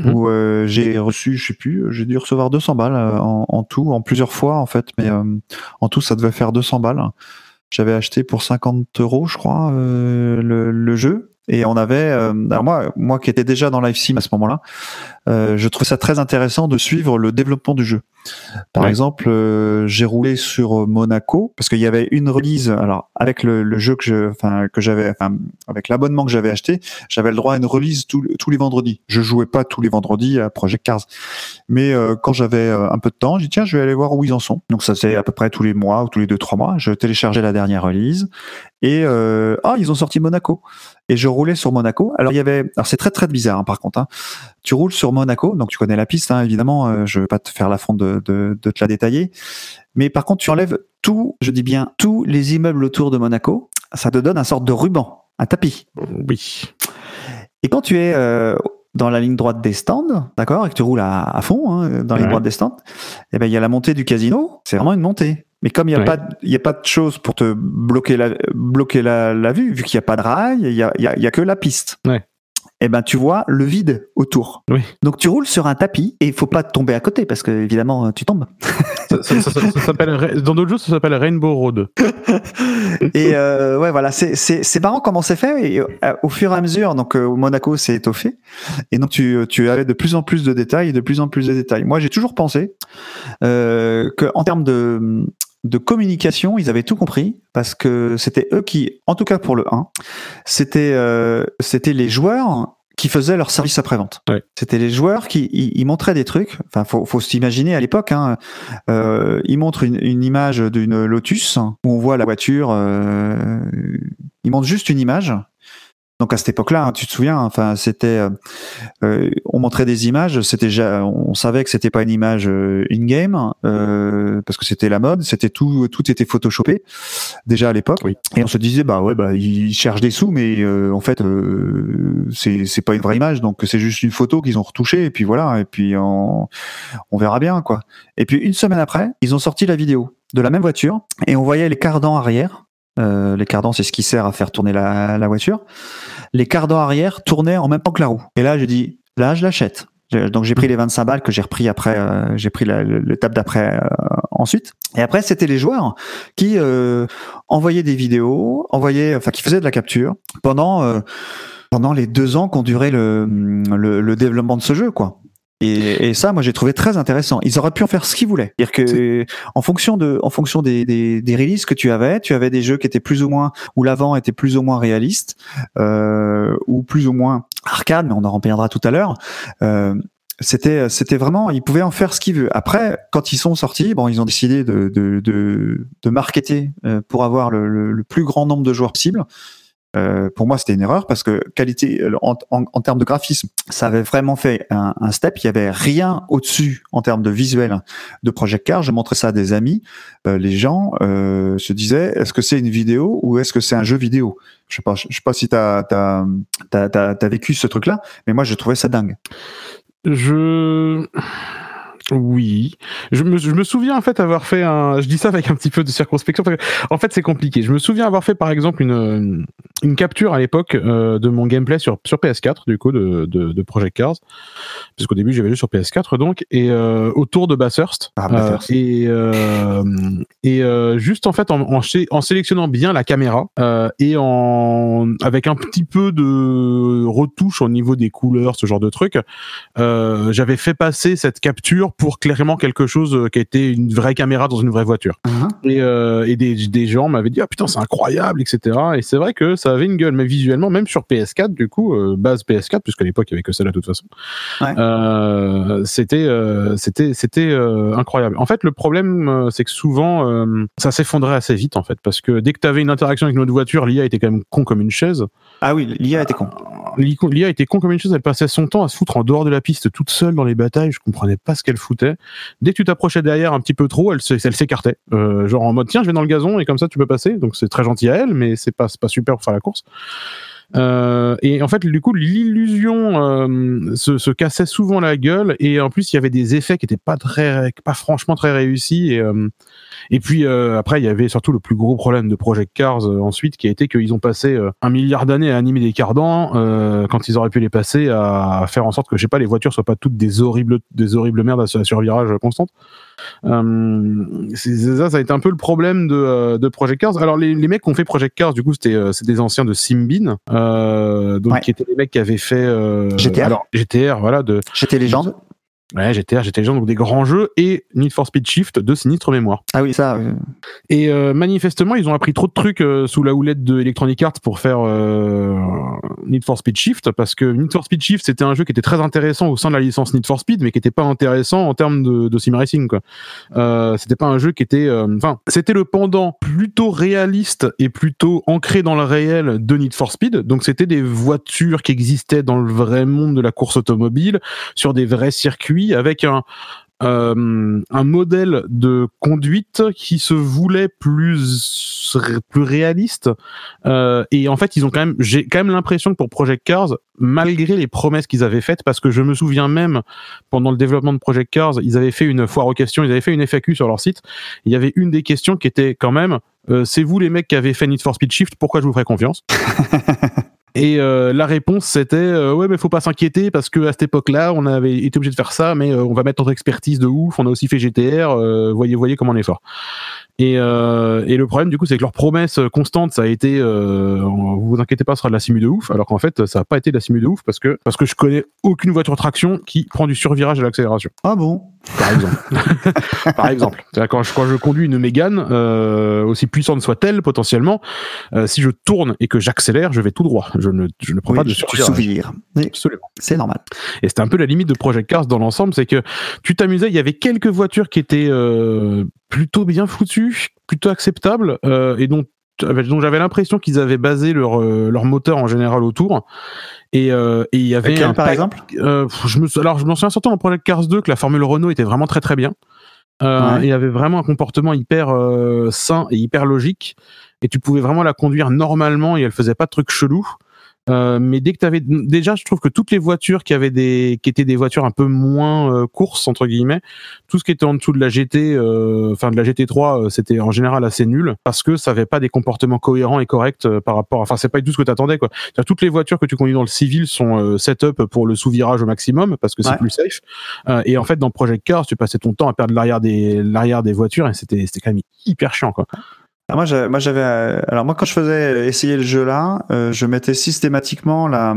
Speaker 2: Mhm.
Speaker 1: où euh, j'ai reçu, je sais plus, j'ai dû recevoir 200 balles euh, en, en tout, en plusieurs fois en fait, mais euh, en tout, ça devait faire 200 balles. J'avais acheté pour 50 euros, je crois, euh, le, le jeu. Et on avait, euh, alors moi, moi qui étais déjà dans LiveSim à ce moment-là, euh, je trouvais ça très intéressant de suivre le développement du jeu. Par
Speaker 2: Ouais.
Speaker 1: exemple, euh, j'ai roulé sur Monaco parce qu'il y avait une release. Alors avec le, le jeu que je, enfin que j'avais, enfin avec l'abonnement que j'avais acheté, j'avais le droit à une release tous tous les vendredis. Je jouais pas tous les vendredis à Project Cars, mais quand j'avais un peu de temps, j'ai dit tiens, je vais aller voir où ils en sont. Donc ça c'est à peu près tous les mois ou tous les deux trois mois. Je téléchargeais la dernière release et euh, ah ils ont sorti Monaco et je roulais sur Monaco. Alors il y avait, alors c'est très très bizarre hein, par contre. Hein. Tu roules sur Monaco, donc tu connais la piste hein, évidemment. euh, je vais pas te faire l'affront de, de, de te la détailler, mais par contre tu enlèves tout, je dis bien tous les immeubles autour de Monaco. Ça te donne un sorte de ruban, un tapis.
Speaker 2: Oui.
Speaker 1: Et quand tu es euh, dans la ligne droite des stands, d'accord, et que tu roules à, à fond hein, dans la ligne
Speaker 2: Ouais.
Speaker 1: droite des stands, eh ben il y a la montée du casino. C'est vraiment une montée. Mais comme il n'y a,
Speaker 2: Ouais.
Speaker 1: pas y a pas de chose pour te bloquer la, bloquer la, la vue, vu qu'il n'y a pas de rail, il y a, il y a- il y a que la piste.
Speaker 2: Ouais.
Speaker 1: eh ben tu vois le vide autour.
Speaker 2: Oui.
Speaker 1: Donc tu roules sur un tapis et il faut pas tomber à côté parce que évidemment tu tombes.
Speaker 2: Ça, ça- ça- ça s'appelle dans d'autres jeux, ça s'appelle Rainbow Road.
Speaker 1: Et euh, ouais, voilà, c'est c'est c'est marrant comment c'est fait. Et euh, au fur et à mesure, donc euh, Monaco s'est étoffé, et donc tu tu avais de plus en plus de détails, et de plus en plus de détails. Moi, j'ai toujours pensé euh, que en termes de de communication, ils avaient tout compris parce que c'était eux qui, en tout cas pour le 1, c'était euh, c'était les joueurs qui faisaient leur service après-vente. C'était les joueurs qui ils, ils montraient des trucs. Enfin, faut, faut s'imaginer à l'époque. Hein, euh, ils montrent une, une image d'une Lotus où on voit la voiture. Euh, ils montrent juste une image. Donc à cette époque-là, hein, tu te souviens, enfin c'était, euh, euh, on montrait des images, c'était déjà, on savait que c'était pas une image euh, in-game euh, parce que c'était la mode, c'était tout, tout était photoshopé déjà à l'époque.
Speaker 2: Oui.
Speaker 1: Et on se disait bah ouais bah ils cherchent des sous, mais euh, en fait euh, c'est c'est pas une vraie image, donc c'est juste une photo qu'ils ont retouchée et puis voilà et puis on, on verra bien quoi. Et puis une semaine après, ils ont sorti la vidéo de la même voiture et on voyait les cardans arrière. Euh, les cardans, c'est ce qui sert à faire tourner la, voiture. Les cardans arrière tournaient en même temps que la roue. Et là, je dis, là, je l'achète. Donc j'ai pris les 25 balles que j'ai repris après, euh, j'ai pris l'étape d'après euh, ensuite. Et après, c'était les joueurs qui envoyaient des vidéos, envoyaient, enfin, qui faisaient de la capture pendant pendant les deux ans qu'ont duré le, le, le développement de ce jeu, quoi. Et, et ça, moi, j'ai trouvé très intéressant. Ils auraient pu en faire ce qu'ils voulaient. C'est-à-dire que, en fonction de, en fonction des, des, des releases que tu avais, tu avais des jeux qui étaient plus ou moins, où l'avant était plus ou moins réaliste, euh, ou plus ou moins arcade, mais on en reviendra tout à l'heure. Euh, c'était, c'était vraiment, ils pouvaient en faire ce qu'ils veulent. Après, quand ils sont sortis, bon, ils ont décidé de, de, de, de marketer euh, pour avoir le, le, le plus grand nombre de joueurs possible. Euh, pour moi, c'était une erreur parce que qualité euh, en, en, en termes de graphisme, ça avait vraiment fait un, un step. Il y avait rien au-dessus en termes de visuel de Project Car. Je montrais ça à des amis. Euh, les gens euh, se disaient est-ce que c'est une vidéo ou est-ce que c'est un jeu vidéo? Je sais pas. Je sais pas si t'as as, t'as, t'as, t'as vécu ce truc-là, mais moi, je trouvais ça dingue.
Speaker 2: Je. Oui, je me, je me souviens en fait avoir fait un. Je dis ça avec un petit peu de circonspection parce que en fait c'est compliqué. Je me souviens avoir fait par exemple une une capture à l'époque euh, de mon gameplay sur sur PS4 du coup de de, de Project Cars parce qu'au début j'avais joué sur PS4 donc et euh, autour de Bathurst
Speaker 1: Ah, Bathurst.
Speaker 2: Euh, et euh, et euh, juste en fait en, en, en sélectionnant bien la caméra euh, et en avec un petit peu de retouche au niveau des couleurs ce genre de truc euh, j'avais fait passer cette capture pour clairement quelque chose euh, qui était une vraie caméra dans une vraie voiture. Et, euh, et des, des gens m'avaient dit ah putain c'est incroyable etc. Et c'est vrai que ça avait une gueule, mais visuellement même sur PS4 du coup euh, base PS4 puisqu'à l'époque il y avait que ça là de toute façon.
Speaker 1: Ouais.
Speaker 2: Euh, c'était c'était c'était incroyable. En fait le problème c'est que souvent ça s'effondrait assez vite en fait parce que dès que tu avais une interaction avec une autre voiture l'IA était quand même con comme une chaise.
Speaker 1: Ah oui, l'IA était con.
Speaker 2: L'IA était con comme une chose, elle passait son temps à se foutre en dehors de la piste toute seule dans les batailles, je comprenais pas ce qu'elle foutait. Dès que tu t'approchais derrière un petit peu trop, elle, s'écartait. Euh, genre en mode tiens, je vais dans le gazon et comme ça tu peux passer. Donc c'est très gentil à elle, mais c'est pas, pas super pour faire la course. Euh, et en fait, du coup, l'illusion euh, se, cassait souvent la gueule et en plus il y avait des effets qui étaient pas très, pas franchement très réussis. Et, euh, et puis après, il y avait surtout le plus gros problème de Project Cars ensuite, qui a été qu'ils ont passé un milliard d'années à animer des cardans quand ils auraient pu les passer à faire en sorte que je sais pas les voitures soient pas toutes des horribles, des horribles merdes à, à survirage constante. Euh, ça, ça a été un peu le problème de, euh, de Project Cars. Alors les, les mecs qui ont fait Project Cars, du coup, c'était euh, c'est des anciens de Simbin, donc
Speaker 1: Ouais.
Speaker 2: qui étaient les mecs qui avaient fait
Speaker 1: GTR.
Speaker 2: alors GTR, voilà, de
Speaker 1: légende.
Speaker 2: Ouais, GTR, GTR Legends, donc des grands jeux et Need for Speed Shift de sinistre mémoire.
Speaker 1: Ah oui, ça. euh,
Speaker 2: Et euh, manifestement, ils ont appris trop de trucs euh, sous la houlette de Electronic Arts pour faire Need for Speed Shift, parce que Need for Speed Shift, c'était un jeu qui était très intéressant au sein de la licence Need for Speed, mais qui était pas intéressant en termes de, de sim racing. Quoi. C'était pas un jeu qui était, enfin, c'était le pendant plutôt réaliste et plutôt ancré dans le réel de Need for Speed. Donc, c'était des voitures qui existaient dans le vrai monde de la course automobile, sur des vrais circuits, avec un euh, un modèle de conduite qui se voulait plus plus réaliste. Euh, et en fait ils ont quand même j'ai quand même l'impression que pour Project Cars malgré les promesses qu'ils avaient faites parce que je me souviens même pendant le développement de Project Cars ils avaient fait une foire aux questions ils avaient fait une FAQ sur leur site. Il y avait une des questions qui était quand même euh, c'est vous les mecs qui avez fait Need for Speed Shift pourquoi je vous ferai confiance? Et euh, la réponse c'était euh, ouais mais faut pas s'inquiéter parce que à cette époque-là on avait été obligé de faire ça mais euh, on va mettre notre expertise de ouf on a aussi fait GTR euh, voyez voyez comment on est fort et, euh, et le problème du coup c'est que leur promesse constante ça a été euh, vous vous inquiétez pas ce sera de la simu de ouf alors qu'en fait ça a pas été de la simu de ouf parce que parce que je connais aucune voiture traction qui prend du survirage à l'accélération
Speaker 1: Ah bon?
Speaker 2: Par exemple. par exemple. Quand je, quand je conduis une Mégane, euh, aussi puissante soit-elle potentiellement, euh, si je tourne et que j'accélère, je vais tout droit. Je ne, je ne prends
Speaker 1: Oui,
Speaker 2: pas de survirage.
Speaker 1: Oui,
Speaker 2: Absolument.
Speaker 1: c'est normal.
Speaker 2: Et c'était un peu la limite de Project Cars dans l'ensemble, c'est que tu t'amusais, il y avait quelques voitures qui étaient plutôt bien foutues, plutôt acceptables, euh, et dont dont j'avais l'impression qu'ils avaient basé leur, euh, leur moteur en général autour. Et euh, il y avait un
Speaker 1: par exemple?
Speaker 2: euh, je me, alors je m'en souviens surtout dans Project Cars 2 que la Formule Renault était vraiment très très bien. Euh,
Speaker 1: Ouais.
Speaker 2: Il y avait vraiment un comportement hyper euh, sain et hyper logique. Et tu pouvais vraiment la conduire normalement et elle faisait pas de trucs chelous. Euh, mais dès que tu avais déjà, je trouve que toutes les voitures qui avaient des qui étaient des voitures un peu moins euh, courses entre guillemets, tout ce qui était en dessous de la GT, euh, enfin de la GT3, euh, c'était en général assez nul parce que ça avait pas des comportements cohérents et corrects euh, par rapport. Enfin, c'est pas du tout ce que t'attendais quoi. Toutes les voitures que tu conduis dans le civil sont euh, set-up pour le sous-virage au maximum parce que c'est
Speaker 1: Ouais.
Speaker 2: plus safe. Euh, et en fait, dans Project Cars, tu passais ton temps à perdre l'arrière des l'arrière des voitures et c'était c'était quand même hyper chiant quoi.
Speaker 1: Alors moi, j'avais- moi j'avais, euh, alors moi quand je faisais essayer le jeu là, euh, je mettais systématiquement la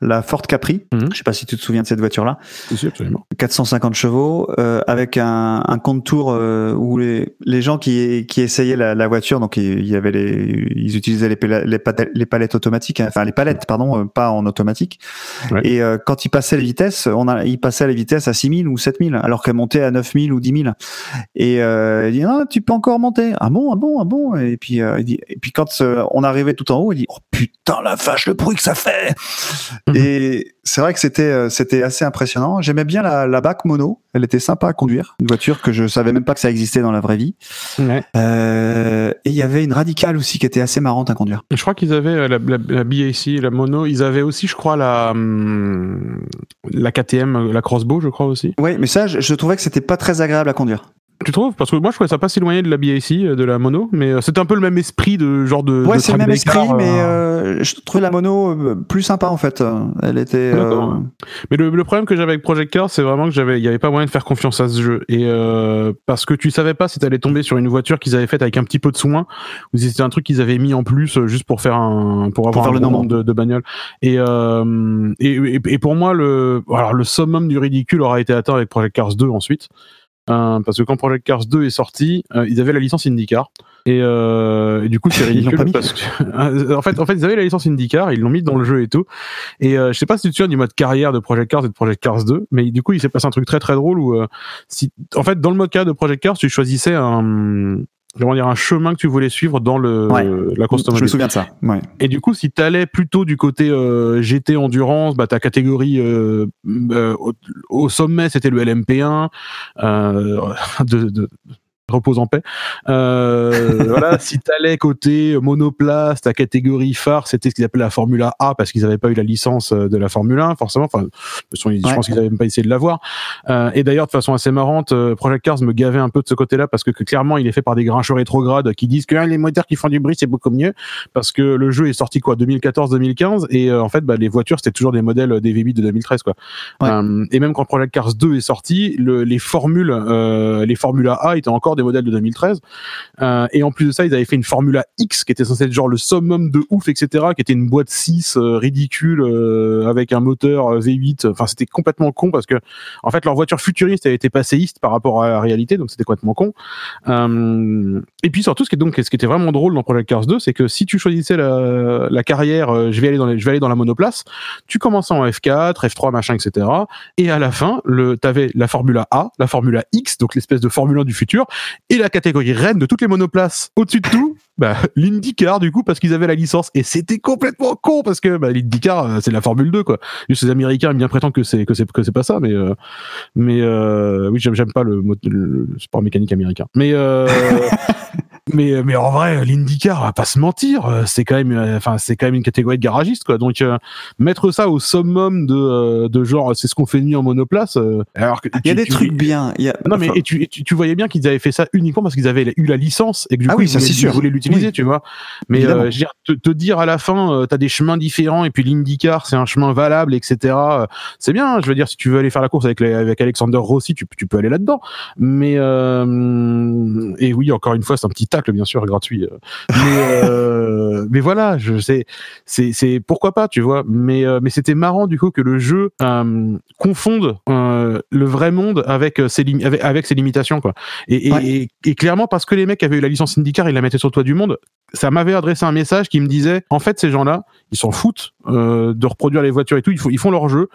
Speaker 1: la Ford Capri.
Speaker 2: Mhm.
Speaker 1: Je sais pas si tu te souviens de cette voiture là,
Speaker 2: Si, absolument.
Speaker 1: 450 chevaux, euh, avec un, un contour euh, où les les gens qui qui essayaient la, la voiture, donc il y avait les, ils utilisaient les pala- les, pata- les palettes automatiques, hein, enfin les palettes pardon, euh, pas en automatique.
Speaker 2: Ouais.
Speaker 1: Et euh, quand ils passaient les vitesses, on a, ils passaient les vitesses à 6000 ou 7000, alors qu'elles montaient à 9000 ou 10000. Et euh, il dit ah, tu peux encore monter. Ah bon, ah bon, ah bon? Et puis euh, il dit, et puis quand euh, on arrivait tout en haut, il dit oh putain la vache le bruit que ça fait.
Speaker 2: Mhm.
Speaker 1: Et c'est vrai que c'était euh, c'était assez impressionnant. J'aimais bien la, la bac mono. Elle était sympa à conduire. Une voiture que je savais même pas que ça existait dans la vraie vie.
Speaker 2: Ouais.
Speaker 1: Euh, et il y avait une radicale aussi qui était assez marrante à conduire.
Speaker 2: Je crois qu'ils avaient la, la, la BAC, la mono. Ils avaient aussi, je crois, la hum, la KTM, la crossbow, je crois aussi.
Speaker 1: Oui, mais ça, je, je trouvais que c'était pas très agréable à conduire.
Speaker 2: Tu trouves? Parce que moi, je trouvais ça pas si éloigné de la BAC, euh, de la mono, mais euh, c'était un peu le même esprit de genre de.
Speaker 1: Ouais, c'est le même esprit, mais
Speaker 2: euh,
Speaker 1: euh, je trouvais la mono plus sympa en fait. Elle était. Euh.
Speaker 2: Mais le, le problème que j'avais avec Project Cars, c'est vraiment que j'avais, il y avait pas moyen de faire confiance à ce jeu, et euh, parce que tu savais pas si t'allais tomber sur une voiture qu'ils avaient faite avec un petit peu de soin, ou si c'était un truc qu'ils avaient mis en plus juste pour faire un, pour avoir
Speaker 1: faire
Speaker 2: un
Speaker 1: le nombre.
Speaker 2: de, de bagnoles. Et, et, et, et pour moi, le, alors le summum du ridicule aura été atteint avec Project Cars 2 ensuite. Euh, parce que quand Project Cars 2 est sorti, euh, ils avaient la licence IndyCar. Et, euh, et du coup, c'est
Speaker 1: Ils l'ont
Speaker 2: ridicule
Speaker 1: pas mis.
Speaker 2: parce que, en fait, en fait, ils avaient la licence IndyCar, ils l'ont mis dans le jeu et tout. Et euh, je sais pas si tu te souviens du mode carrière de Project Cars et de Project Cars 2, mais du coup, il s'est passé un truc très très drôle où, euh, si, en fait, dans le mode carrière de Project Cars, tu choisissais un, comment dire, un chemin que tu voulais suivre dans le
Speaker 1: Ouais.
Speaker 2: la course
Speaker 1: je me
Speaker 2: automobile.
Speaker 1: souviens de ça. Ouais.
Speaker 2: Et du coup, si t'allais plutôt du côté euh, GT endurance, bah ta catégorie euh, euh, au, au sommet c'était le LMP1 euh, de, de repose en paix. Euh, voilà, si t'allais côté monoplace, ta catégorie phare, c'était ce qu'ils appelaient la Formula A parce qu'ils n'avaient pas eu la licence euh, de la Formule 1, forcément. Enfin, je
Speaker 1: Ouais.
Speaker 2: pense qu'ils n'avaient même pas essayé de l'avoir. Euh, et d'ailleurs, de façon assez marrante, euh, Project Cars me gavait un peu de ce côté-là parce que, que clairement, il est fait par des grincheux rétrogrades qui disent que ah, les moteurs qui font du bruit, c'est beaucoup mieux parce que le jeu est sorti quoi 2014-2015 et euh, en fait, bah, les voitures c'était toujours des modèles des V8 de 2013 quoi.
Speaker 1: Ouais.
Speaker 2: Et même quand Project Cars 2 est sorti, le, les formules, les Formula A étaient encore des modèles de 2013. Euh, et en plus de ça, ils avaient fait une Formula X qui était censée être genre le summum de ouf, etc. Qui était une boîte 6 euh, ridicule euh, avec un moteur euh, V8. Enfin, c'était complètement con parce que en fait, leur voiture futuriste elle était passéiste par rapport à la réalité, donc c'était complètement con. Et puis surtout, ce qui, est donc, ce qui était vraiment drôle dans Project Cars 2, c'est que si tu choisissais la, la carrière, euh, je vais aller dans les- je vais aller dans la monoplace, tu commençais en F4, F3, machin, etc. Et à la fin, le, t'avais la Formula A, la Formula X, donc l'espèce de Formule 1 du futur, et la catégorie reine de toutes les monoplaces. Au-dessus de tout, bah, l'IndyCar, du coup, parce qu'ils avaient la licence. Et c'était complètement con, parce que bah, l'IndyCar, euh, c'est la Formule 2, quoi. Juste les Américains bien prétendre que c'est que c'est que c'est pas ça, mais euh, mais euh, oui, j'aime pas le, mot- le sport mécanique américain. Mais euh, mais mais en vrai, l'IndyCar, va pas se mentir, euh, c'est quand même, euh, enfin c'est quand même une catégorie de garagiste quoi. Donc euh, mettre ça au summum de euh, de genre, c'est ce qu'on fait de mieux en monoplace. euh, alors que
Speaker 1: Il y a
Speaker 2: tu-
Speaker 1: des
Speaker 2: tu-
Speaker 1: trucs bien. Y a,
Speaker 2: Non mais
Speaker 1: enfin,
Speaker 2: et tu, et tu, tu voyais bien qu'ils avaient fait ça uniquement parce qu'ils avaient eu la licence et que du
Speaker 1: Ah
Speaker 2: coup
Speaker 1: oui,
Speaker 2: ils
Speaker 1: ça,
Speaker 2: voulaient,
Speaker 1: c'est sûr.
Speaker 2: ils voulaient l'utiliser,
Speaker 1: Oui.
Speaker 2: tu vois. Mais euh, je veux dire, te, te dire à la fin, euh, t'as des chemins différents et puis l'IndyCar c'est un chemin valable, etc. euh, c'est bien. Je veux dire, si tu veux aller faire la course avec, les- avec Alexander Rossi, tu, tu peux aller là-dedans. Mais euh, et oui, encore une fois, c'est un petit bien sûr gratuit. euh. Mais euh, mais voilà, je sais, c'est c'est pourquoi pas, tu vois. Mais euh, mais c'était marrant du coup que le jeu euh, confonde euh, le vrai monde avec ses lim- avec, avec ses limitations quoi. Et, et,
Speaker 1: Ouais.
Speaker 2: et, et clairement parce que les mecs avaient eu la licence IndyCar, ils la mettaient sur le toit du monde. Ça m'avait adressé un message qui me disait en fait ces gens-là, ils s'en foutent de reproduire les voitures et tout. Ils, font- ils font leur jeu.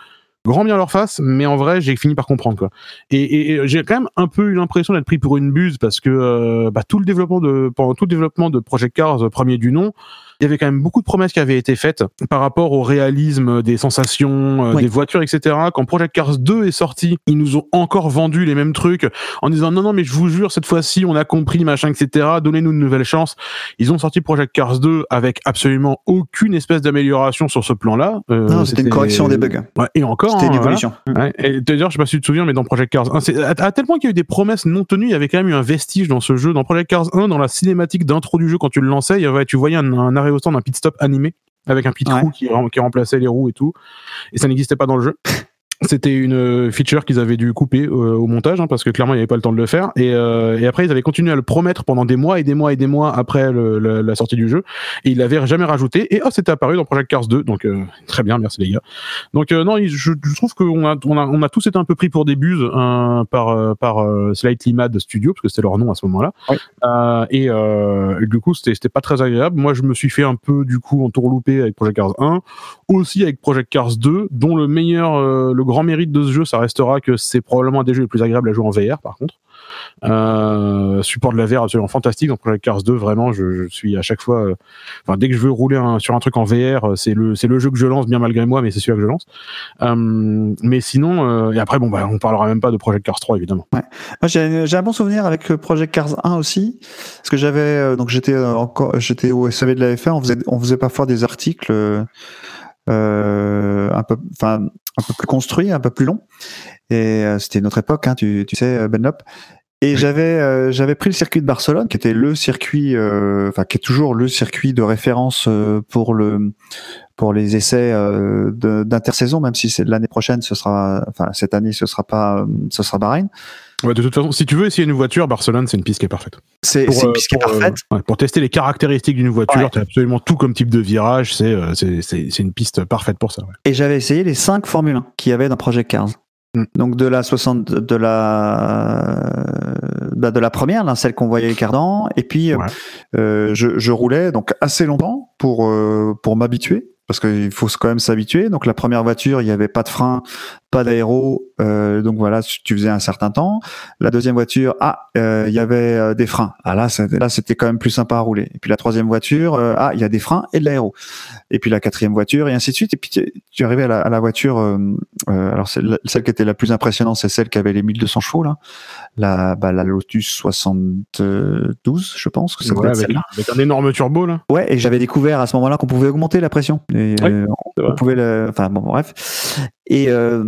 Speaker 2: Grand bien leur face, mais en vrai, j'ai fini par comprendre quoi. Et, j'ai quand même un peu eu l'impression d'être pris pour une buse parce que euh, bah, tout le développement de pendant tout le développement de Project Cars euh, premier du nom, il y avait quand même beaucoup de promesses qui avaient été faites par rapport au réalisme des sensations, euh,
Speaker 1: Oui.
Speaker 2: des voitures, etc. Quand Project Cars 2 est sorti, ils nous ont encore vendu les mêmes trucs en disant non non mais je vous jure cette fois-ci on a compris machin etc. Donnez-nous une nouvelle chance. Ils ont sorti Project Cars 2 avec absolument aucune espèce d'amélioration sur ce plan-là. Euh,
Speaker 1: non, c'était une correction des bugs.
Speaker 2: Ouais, et encore.
Speaker 1: C'était une
Speaker 2: hein, voilà.
Speaker 1: évolution.
Speaker 2: Ouais, et d'ailleurs, je sais pas si tu te souviens, mais dans Project Cars 1, c'est à, à tel point qu'il y a eu des promesses non tenues, il y avait quand même eu un vestige dans ce jeu. Dans Project Cars 1, dans la cinématique d'intro du jeu, quand tu le lançais, il y avait, tu voyais un, un arrêt au stand, un pit stop animé, avec un pit
Speaker 1: Ouais.
Speaker 2: crew qui remplaçait les roues et tout. Et ça n'existait pas dans le jeu. C'était une euh, feature qu'ils avaient dû couper euh, au montage, hein, parce que clairement, il n'y avait pas le temps de le faire. Et, euh, et après, ils avaient continué à le promettre pendant des mois et des mois et des mois après le- le- la sortie du jeu. Et ils l'avaient jamais rajouté. Et oh, c'était apparu dans Project Cars 2. Donc, euh, très bien, merci les gars. Donc euh, non, je, je trouve qu'on a, on a, on a tous été un peu pris pour des buses hein, par par Slightly Mad Studio parce que c'était leur nom à ce moment-là. Euh, et, euh, du coup, c'était pas très agréable. Moi, je me suis fait un peu du coup entourloupé avec Project Cars 1, aussi avec Project Cars 2, dont le meilleur, le grand mérite de ce jeu, ça restera que c'est probablement un des jeux les plus agréables à jouer en VR. Par contre, euh, support de la VR absolument fantastique dans Project Cars 2. Vraiment, je, suis à chaque fois, euh, enfin dès que je veux rouler sur un truc en VR, euh, c'est le c'est le jeu que je lance bien malgré moi, mais c'est celui que je lance. Mais sinon, et après, bon, bah, on parlera même pas de Project Cars 3, évidemment.
Speaker 1: J'ai un bon souvenir avec Project Cars 1 aussi, parce que j'avais donc j'étais encore j'étais au SAV de la F1, on faisait on faisait parfois des articles un peu enfin un peu plus construits, un peu plus longs, et euh, c'était notre époque, hein, tu, tu sais Benlop. Et j'avais euh, j'avais pris le circuit de Barcelone, qui était le circuit, euh, enfin qui est toujours le circuit de référence euh, pour le pour les essais euh, d'intersaison, même si c'est l'année prochaine, ce sera, enfin cette année, ce sera pas, euh, ce sera Bahreïn.
Speaker 2: Ouais, de toute façon, si tu veux essayer une voiture, Barcelone, c'est une piste qui est parfaite.
Speaker 1: C'est une
Speaker 2: euh,
Speaker 1: piste qui est
Speaker 2: euh,
Speaker 1: parfaite.
Speaker 2: ouais, pour tester les caractéristiques d'une voiture,
Speaker 1: Ouais.
Speaker 2: tu as absolument tout comme type de virage. C'est euh, une piste parfaite pour ça.
Speaker 1: Et j'avais essayé les 5 Formule 1 qu'il y avait dans Project Cars.
Speaker 2: Mm.
Speaker 1: Donc de la 60, de la, bah, de la première, là, celle qu'on voyait les cardans, et puis euh, je, je roulais donc assez longtemps pour pour m'habituer parce qu'il faut quand même s'habituer. Donc la première voiture, il n'y avait pas de frein, pas d'aéro, euh, donc voilà, tu faisais un certain temps. La deuxième voiture, ah, euh, il y avait euh, des freins. Ah là, c'était- là c'était quand même plus sympa à rouler. Et puis la troisième voiture, euh, ah, il y a des freins et de l'aéro. Et puis la quatrième voiture et ainsi de suite. Et puis tu, tu arrivais à la, à la voiture. euh, euh, alors c'est la- celle qui était la plus impressionnante, c'est celle qui avait les 1200 chevaux là, la, bah, la Lotus 72, je pense que ça
Speaker 2: Ouais, avec, un énorme turbo là.
Speaker 1: Ouais, et j'avais découvert à ce moment-là qu'on pouvait augmenter la pression. Et, on pouvait le, enfin bon, bref. Et euh,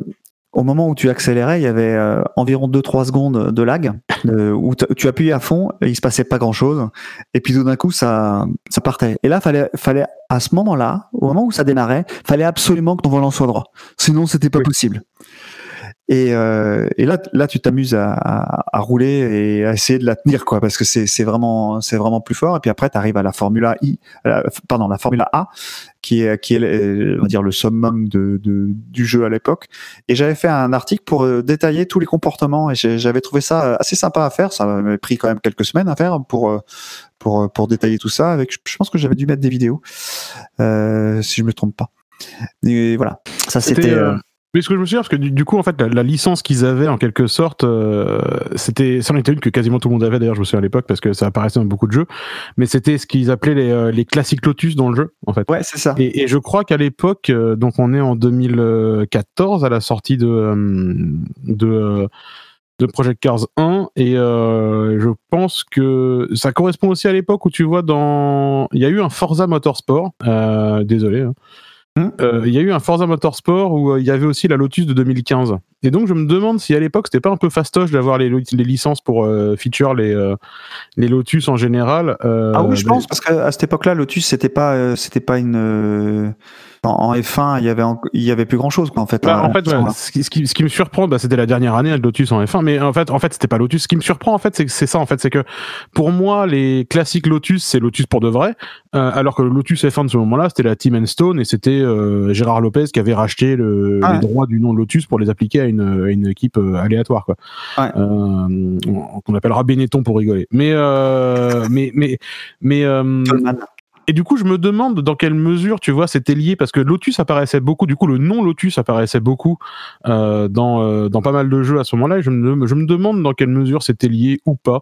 Speaker 1: au moment où tu accélérais, il y avait euh, environ 2-3 secondes de lag, euh, où tu appuyais à fond, et il se passait pas grand-chose, et puis tout d'un coup ça, ça partait. Et là, fallait, fallait à ce moment-là, au moment où ça démarrait, fallait absolument que ton volant soit droit, sinon c'était pas
Speaker 2: Oui.
Speaker 1: possible. Et, euh, et là, là, tu t'amuses à, à, à rouler et à essayer de la tenir, quoi, parce que c'est c'est vraiment, c'est vraiment plus fort. Et puis après, tu arrives à la Formula I, euh, pardon, la Formula A, qui est, qui est, euh, on va dire, le summum de, de, du jeu à l'époque. Et j'avais fait un article pour euh, détailler tous les comportements, et j'avais trouvé ça assez sympa à faire. Ça m'a pris quand même quelques semaines à faire pour euh, pour pour détailler tout ça. Avec, je pense que j'avais dû mettre des vidéos, euh, si je me trompe pas. Et voilà, ça c'était.
Speaker 2: euh,
Speaker 1: euh,
Speaker 2: Mais ce que je me souviens, parce que du, du coup, en fait, la, la licence qu'ils avaient, en quelque sorte, euh, c'était, ça en était une que quasiment tout le monde avait, d'ailleurs, je me souviens à l'époque, parce que ça apparaissait dans beaucoup de jeux, mais c'était ce qu'ils appelaient les, euh, les classiques Lotus dans le jeu, en fait.
Speaker 1: Ouais, c'est ça.
Speaker 2: Et, et je crois qu'à l'époque, euh, donc on est en 2014 à la sortie de de de Project Cars 1 et euh, je pense que ça correspond aussi à l'époque où tu vois dans il y a eu un Forza Motorsport euh, désolé hein.
Speaker 1: Hmm.
Speaker 2: Euh, il y a eu un Forza Motorsport où euh, il y avait aussi la Lotus de 2015 et donc je me demande si à l'époque c'était pas un peu fastoche d'avoir les, les licences pour euh, feature les euh, les Lotus en général euh,
Speaker 1: Ah oui, je
Speaker 2: mais-
Speaker 1: pense parce qu'à cette époque-là, Lotus, c'était pas, euh, c'était pas une. En en F1, il y avait, en- il y avait plus grand chose, quoi, en fait.
Speaker 2: Bah,
Speaker 1: hein,
Speaker 2: en fait,
Speaker 1: ce
Speaker 2: ouais,
Speaker 1: moment-là.
Speaker 2: ce, qui, ce qui- ce qui me surprend, bah, c'était la dernière année de Lotus en F1, mais en fait, en fait, c'était pas Lotus. Ce qui me surprend, en fait, c'est que c'est ça, en fait, c'est que pour moi, les classiques Lotus, c'est Lotus pour de vrai, euh, alors que le Lotus F1 de ce moment-là, c'était la Team Stone et c'était euh, Gérard Lopez qui avait racheté le,
Speaker 1: Ah
Speaker 2: les droits du nom de Lotus pour les appliquer à une, à une équipe euh, aléatoire, quoi.
Speaker 1: Ouais.
Speaker 2: Euh, qu'on appellera Benetton pour rigoler. Mais, euh, mais, mais, mais, euh. Et du coup, je me demande dans quelle mesure, tu vois, c'était lié parce que Lotus apparaissait beaucoup. Du coup, le nom Lotus apparaissait beaucoup euh, dans euh, dans pas mal de jeux à ce moment-là. Et je me je me demande dans quelle mesure c'était lié ou pas.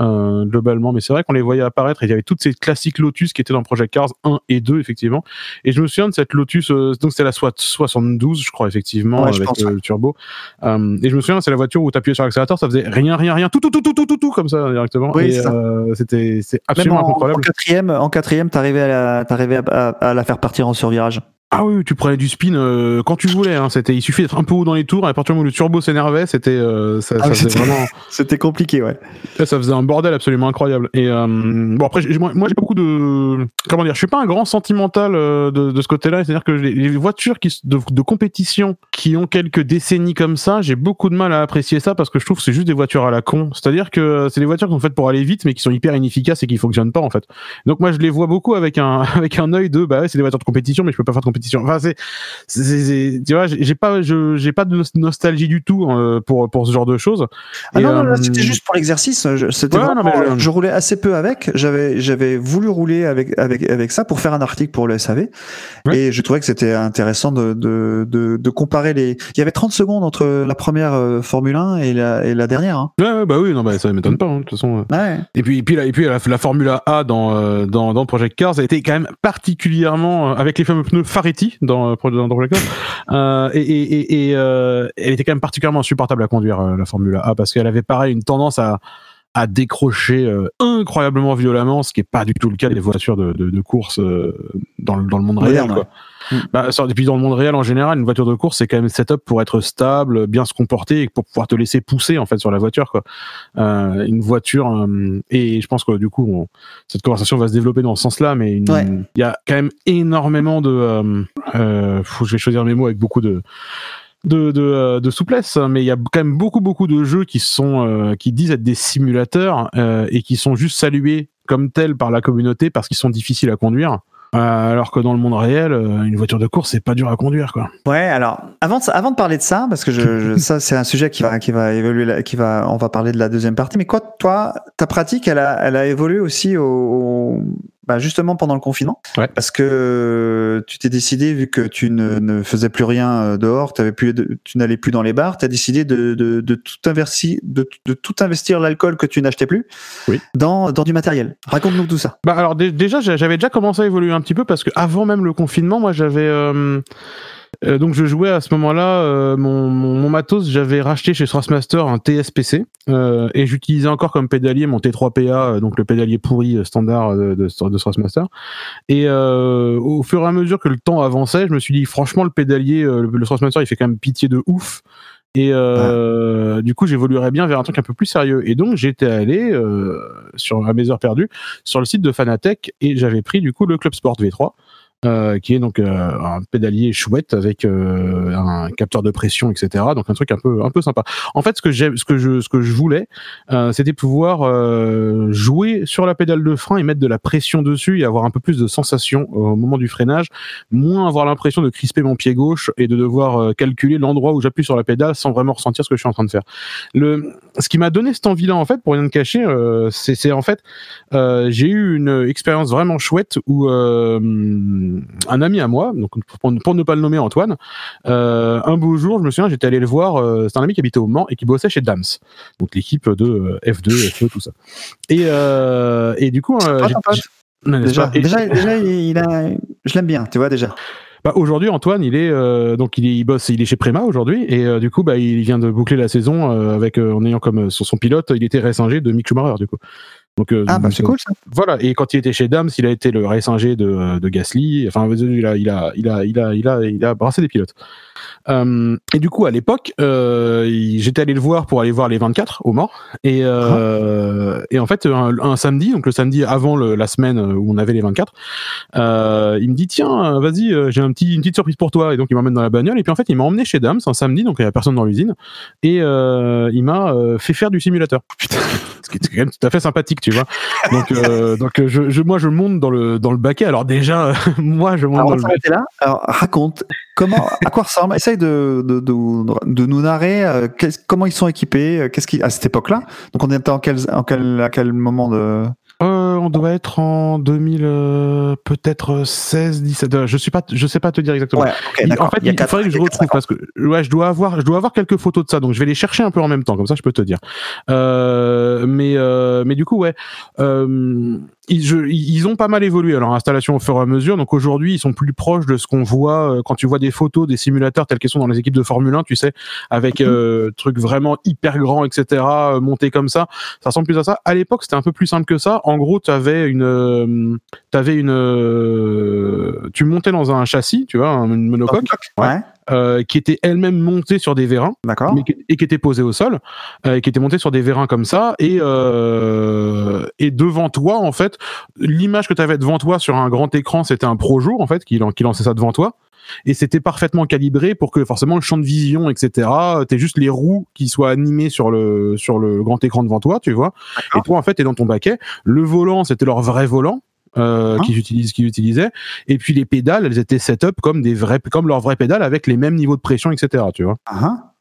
Speaker 2: Euh, globalement, mais c'est vrai qu'on les voyait apparaître et il y avait toutes ces classiques Lotus qui étaient dans Project Cars 1 et 2 effectivement. Et je me souviens de cette Lotus euh, donc c'était la SWAT 72 je crois effectivement
Speaker 1: Ouais,
Speaker 2: avec
Speaker 1: pense,
Speaker 2: euh, le turbo. Euh, et je me souviens c'est la voiture où tu appuyais sur l'accélérateur ça faisait rien rien rien tout tout tout tout tout tout tout comme ça directement.
Speaker 1: Oui,
Speaker 2: euh, c'était c'est
Speaker 1: Même
Speaker 2: absolument
Speaker 1: en, en
Speaker 2: incontrôlable
Speaker 1: quatrième, en quatrième, t'arrivais à, la- à- à la faire partir en survirage.
Speaker 2: Ah oui, tu prenais du spin euh, quand tu voulais. Hein, c'était, il suffit d'être un peu haut dans les tours. Et à partir du moment où le turbo s'énervait, c'était, euh, ça,
Speaker 1: Ah
Speaker 2: ça
Speaker 1: c'était-
Speaker 2: vraiment,
Speaker 1: C'était compliqué, ouais.
Speaker 2: ça, ça faisait un bordel absolument incroyable. Et euh, bon après, j'ai- moi, j'ai beaucoup de, comment dire, je suis pas un grand sentimental de, de ce côté-là. C'est-à-dire que les, les voitures qui de compétition qui ont quelques décennies comme ça, j'ai beaucoup de mal à apprécier ça parce que je trouve que c'est juste des voitures à la con. C'est-à-dire que c'est des voitures qui sont faites pour aller vite, mais qui sont hyper inefficaces et qui fonctionnent pas en fait. Donc moi, je les vois beaucoup avec un avec un œil de, bah ouais, c'est des voitures de compétition, mais je peux pas faire de compétition. Enfin, c'est tu vois, j'ai pas, je, j'ai pas de nos- nostalgie du tout euh, pour pour ce genre de choses.
Speaker 1: Ah
Speaker 2: Et,
Speaker 1: non,
Speaker 2: euh,
Speaker 1: c'était juste pour l'exercice. Je-
Speaker 2: non, mais je-
Speaker 1: roulais assez peu avec. J'avais, j'avais voulu rouler avec, avec, avec ça pour faire un article pour le SAV.
Speaker 2: Ouais.
Speaker 1: Et je trouvais que c'était intéressant de, de, de, de comparer les. Il y avait 30 secondes entre la première euh, Formule 1 et la, et la dernière. Hein.
Speaker 2: Ouais, ouais, bah oui, non, bah ça m'étonne pas. hein, de toute façon. euh.
Speaker 1: Ouais.
Speaker 2: Et puis, et puis, la, et puis la, la Formule A dans, euh, dans, dans Project Cars a été quand même particulièrement, euh, avec les fameux pneus Dans, euh, dans euh, et, et, et, et, euh, elle était quand même particulièrement insupportable à conduire, euh, la Formule A, parce qu'elle avait pareil une tendance à, à décrocher euh, incroyablement violemment, ce qui est pas du tout le cas des voitures de, de, de course euh, dans, le- dans le monde réel. Quoi.
Speaker 1: ouais.
Speaker 2: Bah, et puis dans le monde réel en général, une voiture de course c'est quand même setup pour être stable, bien se comporter et pour pouvoir te laisser pousser en fait sur la voiture quoi. Euh, une voiture euh, et je pense que du coup on- cette conversation va se développer dans ce sens-là, mais il
Speaker 1: Ouais.
Speaker 2: y a quand même énormément de, euh, euh, je vais choisir mes mots avec beaucoup de de, de, euh, de souplesse, mais il y a quand même beaucoup beaucoup de jeux qui sont euh, qui disent être des simulateurs euh, et qui sont juste salués comme tels par la communauté parce qu'ils sont difficiles à conduire. Euh, alors que dans le monde réel, euh, une voiture de course, c'est pas dur à conduire, quoi.
Speaker 1: Ouais, alors avant de, avant de parler de ça, parce que je, je- ça c'est un sujet qui va qui va évoluer, là- qui va, on va parler de la deuxième partie. Mais quoi, toi, ta pratique, elle a, elle a évolué aussi au, au- bah, justement pendant le confinement,
Speaker 2: Ouais.
Speaker 1: parce que tu t'es décidé vu que tu ne, ne faisais plus rien euh, dehors, plus, tu n'allais plus dans les bars, tu as décidé de, de, de tout investir, de, de tout investir l'alcool que tu n'achetais plus,
Speaker 2: Oui.
Speaker 1: dans dans du matériel. Raconte-nous tout ça.
Speaker 2: Bah alors dé- déjà j'a- j'avais déjà commencé à évoluer un petit peu parce que avant même le confinement, moi j'avais euh, euh, donc je jouais à ce moment-là euh, mon, mon, mon matos, j'avais racheté chez Thrustmaster un TSPC euh, et j'utilisais encore comme pédalier mon T3PA, euh, donc le pédalier pourri standard de, de, de Thrustmaster. Et au fur et à mesure que le temps avançait, je me suis dit franchement le pédalier, le, le Thrustmaster, il fait quand même pitié de ouf. Et euh, du coup, j'évoluerais bien vers un truc un peu plus sérieux. Et donc, j'étais allé euh, sur à mes heures perdues sur le site de Fanatec et j'avais pris du coup le Club Sport V3. Euh, qui est donc euh, un pédalier chouette avec euh, un capteur de pression, etc. Donc un truc un peu un peu sympa. En fait, ce que j'aime, ce que je ce que je voulais, euh, c'était pouvoir euh, jouer sur la pédale de frein et mettre de la pression dessus et avoir un peu plus de sensation au moment du freinage, moins avoir l'impression de crisper mon pied gauche et de devoir calculer l'endroit où j'appuie sur la pédale sans vraiment ressentir ce que je suis en train de faire. Le, ce qui m'a donné cette envie-là, en fait, pour rien te cacher, euh, c'est en fait, euh, j'ai eu une expérience vraiment chouette où euh, un ami à moi, donc pour, pour ne pas le nommer Antoine, un beau jour, je me souviens, j'étais allé le voir. c'est un ami qui habitait au Mans et qui bossait chez Dams, donc l'équipe de euh, F2, F2, tout ça. Et, et du coup, j'ai- non,
Speaker 1: Déjà,
Speaker 2: pas? Et-
Speaker 1: déjà, déjà, il a, je l'aime bien, tu vois déjà.
Speaker 2: Bah, aujourd'hui, Antoine, il est euh, donc il, est- il bosse, il est chez Prema aujourd'hui, et euh, du coup, bah, il vient de boucler la saison euh, avec euh, en ayant comme euh, son, son pilote, il était ingé de Mick Schumacher du coup. Donc, euh,
Speaker 1: Ah, bah c'est
Speaker 2: euh,
Speaker 1: cool ça.
Speaker 2: Voilà. Et quand il était chez Dams, il a été le ingé de, de Gasly. Enfin, il a, il a, il a, il a, il a, il a brassé des pilotes. Euh, et du coup, à l'époque, euh, j'étais allé le voir pour aller voir les 24 au Mans. Et, euh, et en fait, un, un samedi, donc le samedi avant le- la semaine où on avait les 24, euh, il me dit tiens, vas-y, j'ai un petit, une petite surprise pour toi. Et donc il m'emmène dans la bagnole. Et puis en fait, il m'a emmené chez Dams un samedi, donc il y a personne dans l'usine. Et il m'a fait faire du simulateur. Ce qui est quand même tout à fait sympathique, tu vois. Donc, euh, donc euh, je, je, moi, je monte dans le dans le baquet. Alors déjà, moi, je monte
Speaker 1: Alors,
Speaker 2: dans le
Speaker 1: là. Alors, raconte comment, à quoi ressemble. Essaye de, de, de, de nous narrer euh, comment ils sont équipés, euh, qu'est-ce qui, à cette époque-là. Donc, on était en quel, en quel, à quel moment de.
Speaker 2: Euh, on doit être en 2000, euh, peut-être 16, 17. euh, Je suis pas, je sais pas te dire exactement.
Speaker 1: Ouais,
Speaker 2: en fait,
Speaker 1: Il
Speaker 2: faudrait que je retrouve parce que ouais, je dois avoir, je dois avoir quelques photos de ça, donc je vais les chercher un peu en même temps, comme ça je peux te dire. Euh, mais euh, mais du coup ouais, euh, ils, je- ils ont pas mal évolué leur installation au fur et à mesure. Donc aujourd'hui ils sont plus proches de ce qu'on voit euh, quand tu vois des photos des simulateurs tels qu'ils sont dans les équipes de Formule 1, tu sais, avec
Speaker 1: Mhm.
Speaker 2: euh, trucs vraiment hyper grands, etc. euh, montés comme ça. Ça ressemble plus à ça. À l'époque c'était un peu plus simple que ça. En gros t'avais une, euh, t'avais une, euh, tu montais dans un châssis, tu vois, un- une monocoque
Speaker 1: Ouais,
Speaker 2: euh, qui était elle-même montée sur des vérins
Speaker 1: d'accord.
Speaker 2: et qui était posée au sol, euh, et qui était montée sur des vérins comme ça, et, euh, et devant toi, en fait, l'image que tu avais devant toi sur un grand écran, c'était un Projo, en fait, qui, qui lançait ça devant toi. Et c'était parfaitement calibré pour que forcément le champ de vision, etc. T'es juste les roues qui soient animées sur le sur le grand écran devant toi, tu vois. Et toi, en fait, t'es dans ton baquet. Le volant, c'était leur vrai volant. Euh,
Speaker 1: Hein
Speaker 2: qu'ils utilisent, qu'ils utilisaient, et puis les pédales, elles étaient set-up comme des vrais, comme leurs vraies pédales avec les mêmes niveaux de pression, etc. Tu vois.
Speaker 1: Ah, ah.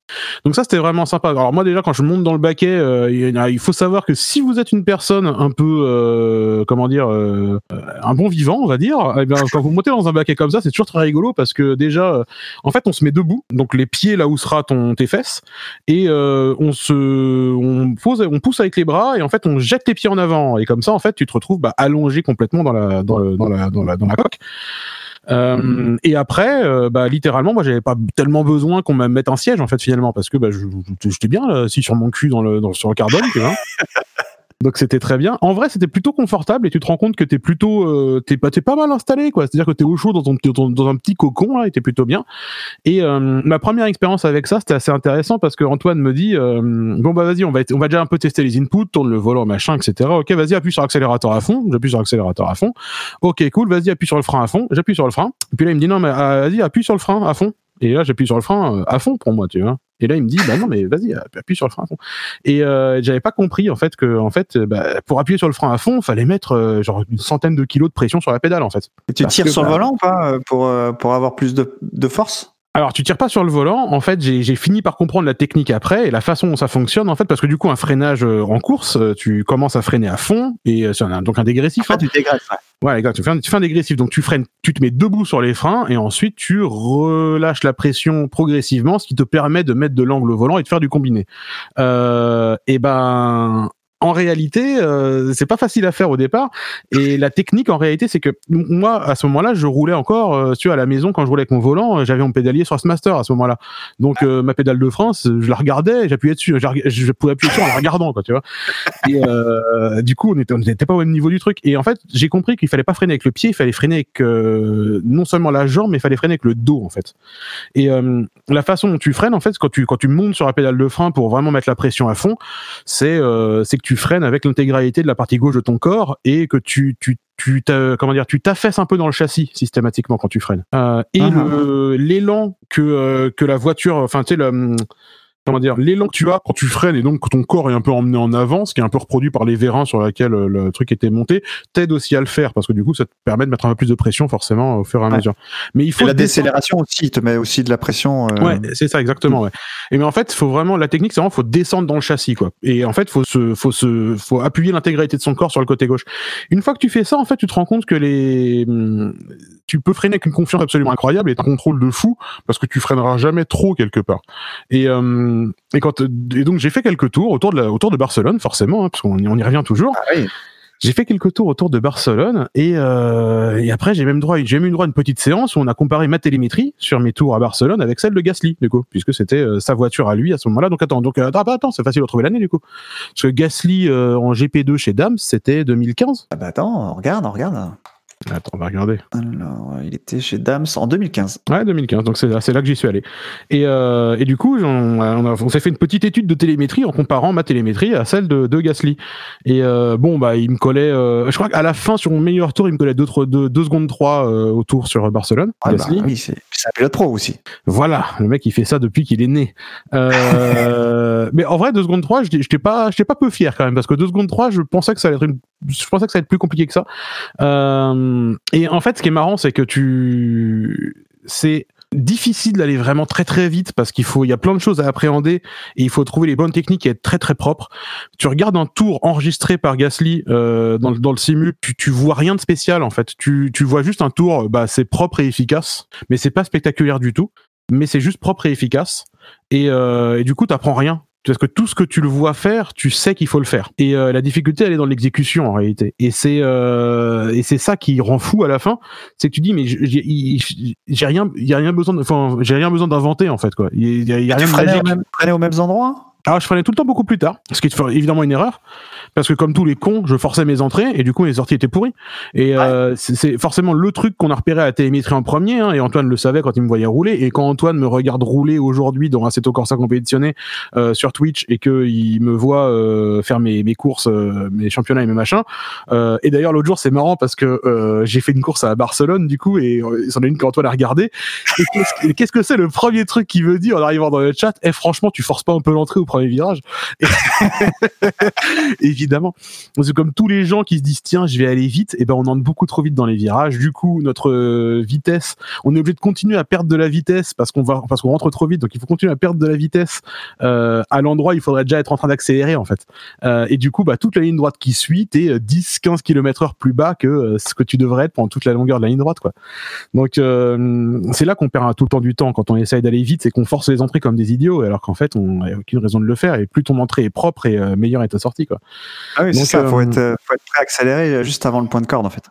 Speaker 2: Donc ça c'était vraiment sympa. Alors moi déjà quand je monte dans le baquet, euh, il faut savoir que si vous êtes une personne un peu euh, comment dire euh, un bon vivant on va dire, eh bien quand vous montez dans un baquet comme ça c'est toujours très rigolo parce que déjà euh, en fait on se met debout donc les pieds là où sera ton tes fesses et euh, on se on pose on pousse avec les bras et en fait on jette les pieds en avant et comme ça en fait tu te retrouves bah, allongé complètement dans la dans, dans la dans la dans la coque. Euh, et après, euh, bah, littéralement, moi, j'avais pas tellement besoin qu'on me mette un siège, en fait, finalement, parce que bah, j'étais bien là, assis sur mon cul dans le, dans, sur le carbone, tu vois. Donc c'était très bien. En vrai, c'était plutôt confortable et tu te rends compte que t'es plutôt, euh, t'es pas, t'es pas mal installé, quoi. C'est-à-dire que t'es au chaud dans ton, dans, un petit cocon là, et t'es plutôt bien. Et euh, ma première expérience avec ça, c'était assez intéressant parce que Antoine me dit, euh, bon bah vas-y, on va, on va déjà un peu tester les inputs, tourne le volant, machin, etc. Ok, vas-y, appuie sur l'accélérateur à fond. J'appuie sur l'accélérateur à fond. Ok, cool, vas-y, appuie sur le frein à fond. J'appuie sur le frein. Et puis là, il me dit non, mais euh, vas-y, appuie sur le frein à fond. Et là, j'appuie sur le frein euh, à fond pour moi, tu vois. Et là, il me dit, bah non, mais vas-y, appuie sur le frein à fond. Et euh, j'avais pas compris en fait que, en fait, euh, bah, pour appuyer sur le frein à fond, fallait mettre euh, genre une centaine de kilos de pression sur la pédale, en fait.
Speaker 1: Et tu
Speaker 2: Parce
Speaker 1: tires
Speaker 2: que,
Speaker 1: sur le
Speaker 2: bah,
Speaker 1: volant ou pas euh, pour, euh, pour avoir plus de, de force?
Speaker 2: Alors, tu tires pas sur le volant. En fait, j'ai fini par comprendre la technique après et la façon dont ça fonctionne. En fait, parce que du coup, un freinage euh, en course, euh, tu commences à freiner à fond et euh, c'est un- donc un dégressif. hein.
Speaker 1: tu dégraisses. ouais.
Speaker 2: Exact. Tu fais, un, tu fais un dégressif, donc tu freines, tu te mets debout sur les freins et ensuite tu relâches la pression progressivement, ce qui te permet de mettre de l'angle au volant et de faire du combiné. Euh, et ben, en réalité, euh, c'est pas facile à faire au départ. Et la technique, en réalité, c'est que moi, à ce moment-là, je roulais encore, euh, tu vois, à la maison quand je roulais avec mon volant, euh, j'avais mon pédalier sur ce master à ce moment-là. Donc euh, ma pédale de frein, c'est- je la regardais, j'appuyais dessus, je, pouvais appuyer dessus en la regardant, quoi, tu vois. Et euh, du coup, on était, on n'était pas au même niveau du truc. Et en fait, j'ai compris qu'il fallait pas freiner avec le pied, il fallait freiner avec euh, non seulement la jambe, mais il fallait freiner avec le dos, en fait. Et la façon dont tu freines, en fait, quand tu quand tu montes sur la pédale de frein pour vraiment mettre la pression à fond, c'est c'est que tu freines avec l'intégralité de la partie gauche de ton corps et que tu tu tu comment dire tu t'affaisses un peu dans le châssis systématiquement quand tu freines. Euh, et
Speaker 1: Ah.
Speaker 2: l'élan que euh, que la voiture, enfin tu sais le comment dire, l'élan que tu as quand tu freines et donc que ton corps est un peu emmené en avant, ce qui est un peu reproduit par les vérins sur lesquels euh, le truc était monté, t'aide aussi à le faire parce que du coup ça te permet de mettre un peu plus de pression forcément au fur et à
Speaker 1: Ouais.
Speaker 2: mesure. Mais il
Speaker 1: Et
Speaker 2: faut
Speaker 1: la
Speaker 2: descendre-
Speaker 1: décélération aussi, te met aussi de la pression. euh,
Speaker 2: Ouais, c'est ça exactement. Ouais. Et mais en fait, faut vraiment la technique, c'est vraiment faut descendre dans le châssis quoi. Et en fait, faut se, faut se, faut appuyer l'intégralité de son corps sur le côté gauche. Une fois que tu fais ça, en fait, tu te rends compte que les, hum, tu peux freiner avec une confiance absolument incroyable et un contrôle de fou parce que tu freineras jamais trop quelque part. Et euh, et quand et donc j'ai fait quelques tours autour de la, autour de Barcelone forcément hein, parce qu'on y- on y revient toujours.
Speaker 1: Ah oui.
Speaker 2: J'ai fait quelques tours autour de Barcelone et, euh, et après j'ai même droit, j'ai même eu droit à une petite séance où on a comparé ma télémétrie sur mes tours à Barcelone avec celle de Gasly du coup, puisque c'était euh, sa voiture à lui à ce moment-là. Donc attends, donc euh, attends, attends, c'est facile de retrouver l'année du coup, parce que Gasly euh, en GP2 chez Dams c'était 2015.
Speaker 1: Ah bah attends, on regarde, on regarde.
Speaker 2: Attends, on va regarder.
Speaker 1: Alors, il était chez Dams en 2015.
Speaker 2: Ouais, 2015. Donc c'est là, que j'y suis allé. Et, euh, et du coup, on, on, s'est fait une petite étude de télémétrie en comparant ma télémétrie à celle de, de Gasly. Et euh, bon, bah, il me collait. euh, je crois qu'à la fin, sur mon meilleur tour, il me collait 2 deux, deux secondes 3 euh, au tour sur Barcelone.
Speaker 1: Ah bah
Speaker 2: Gasly.
Speaker 1: oui, c'est un pilote pro aussi.
Speaker 2: Voilà, le mec il fait ça depuis qu'il est né. Mais en vrai, 2 secondes 3, j'étais pas, pas peu fier quand même parce que 2 secondes 3, je pensais que ça allait être une, je pensais que ça allait être plus compliqué que ça. Euh, et en fait, ce qui est marrant, c'est que tu, c'est difficile d'aller vraiment très très vite parce qu'il faut, il y a plein de choses à appréhender et il faut trouver les bonnes techniques et être très très propre. Tu regardes un tour enregistré par Gasly euh, dans, dans le simu, tu, tu vois rien de spécial en fait. Tu, tu vois juste un tour, bah c'est propre et efficace, mais c'est pas spectaculaire du tout mais c'est juste propre et efficace. Et, euh, et du coup, t'apprends rien. Parce que tout ce que tu le vois faire, tu sais qu'il faut le faire. Et euh, la difficulté, elle est dans l'exécution en réalité. Et c'est euh, et c'est ça qui rend fou à la fin, c'est que tu dis mais j'ai- rien, il y a rien besoin, enfin j'ai rien besoin d'inventer en fait quoi. Il y y a
Speaker 1: Tu
Speaker 2: rien de magique.
Speaker 1: au même, freinais aux mêmes endroits?
Speaker 2: Alors je freinais tout le temps beaucoup plus tard, ce qui est évidemment une erreur, parce que comme tous les cons, je forçais mes entrées et du coup les sorties étaient pourries. Et euh, c'est- forcément le truc qu'on a repéré à la télémétrie en premier, hein, et Antoine le savait quand il me voyait rouler. Et quand Antoine me regarde rouler aujourd'hui dans Assetto Corsa compétitionné euh, sur Twitch et qu'il me voit euh, faire mes, mes courses, euh, mes championnats et mes machins. Euh, et d'ailleurs l'autre jour c'est marrant parce que euh, j'ai fait une course à Barcelone du coup et c'en est une qu'Antoine a regardé. Et qu'est-ce que- c'est le premier truc qu'il veut dire en arrivant dans le chat? Eh franchement tu forces pas un peu l'entrée au premier virage Évidemment. C'est comme tous les gens qui se disent tiens je vais aller vite et ben on entre beaucoup trop vite dans les virages. Du coup notre euh, vitesse, on est obligé de continuer à perdre de la vitesse parce qu'on va parce qu'on rentre trop vite donc il faut continuer à perdre de la vitesse euh, à l'endroit il faudrait déjà être en train d'accélérer en fait. Euh, et du coup bah toute la ligne droite qui suit t'es 10 15 km heure plus bas que ce que tu devrais être pendant toute la longueur de la ligne droite quoi. Donc c'est là qu'on perd tout le temps du temps quand on essaye d'aller vite, c'est qu'on force les entrées comme des idiots alors qu'en fait on n'a aucune raison de le faire et plus ton entrée est propre et euh, meilleure est ta sortie quoi.
Speaker 1: Ah oui, c'est ça, faut
Speaker 2: euh,
Speaker 1: être, euh, faut être prêt à accélérer juste avant le point de corde en fait.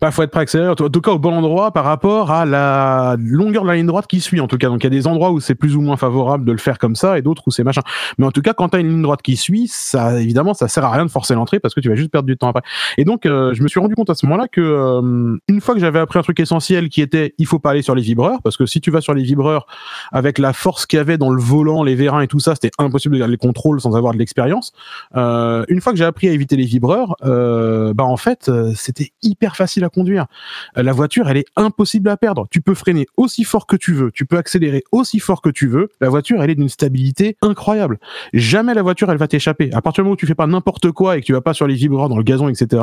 Speaker 2: Bah, faut être prêt à accélérer, en tout cas au bon endroit par rapport à la longueur de la ligne droite qui suit, en tout cas. Donc, il y a des endroits où c'est plus ou moins favorable de le faire comme ça et d'autres où c'est machin. Mais en tout cas, quand t'as une ligne droite qui suit, ça, évidemment, ça sert à rien de forcer l'entrée parce que tu vas juste perdre du temps après. Et donc, euh, je me suis rendu compte à ce moment-là que, euh, une fois que j'avais appris un truc essentiel qui était, il faut pas aller sur les vibreurs parce que si tu vas sur les vibreurs avec la force qu'il y avait dans le volant, les vérins et tout ça, c'était impossible de garder les contrôles sans avoir de l'expérience. Euh, une fois que j'ai appris à éviter les vibreurs, bah en fait, c'était hyper facile à conduire. Euh, La voiture, elle est impossible à perdre. Tu peux freiner aussi fort que tu veux, tu peux accélérer aussi fort que tu veux. La voiture, elle est d'une stabilité incroyable. Jamais la voiture, elle va t'échapper. À partir du moment où tu fais pas n'importe quoi et que tu vas pas sur les vibreurs dans le gazon, etc.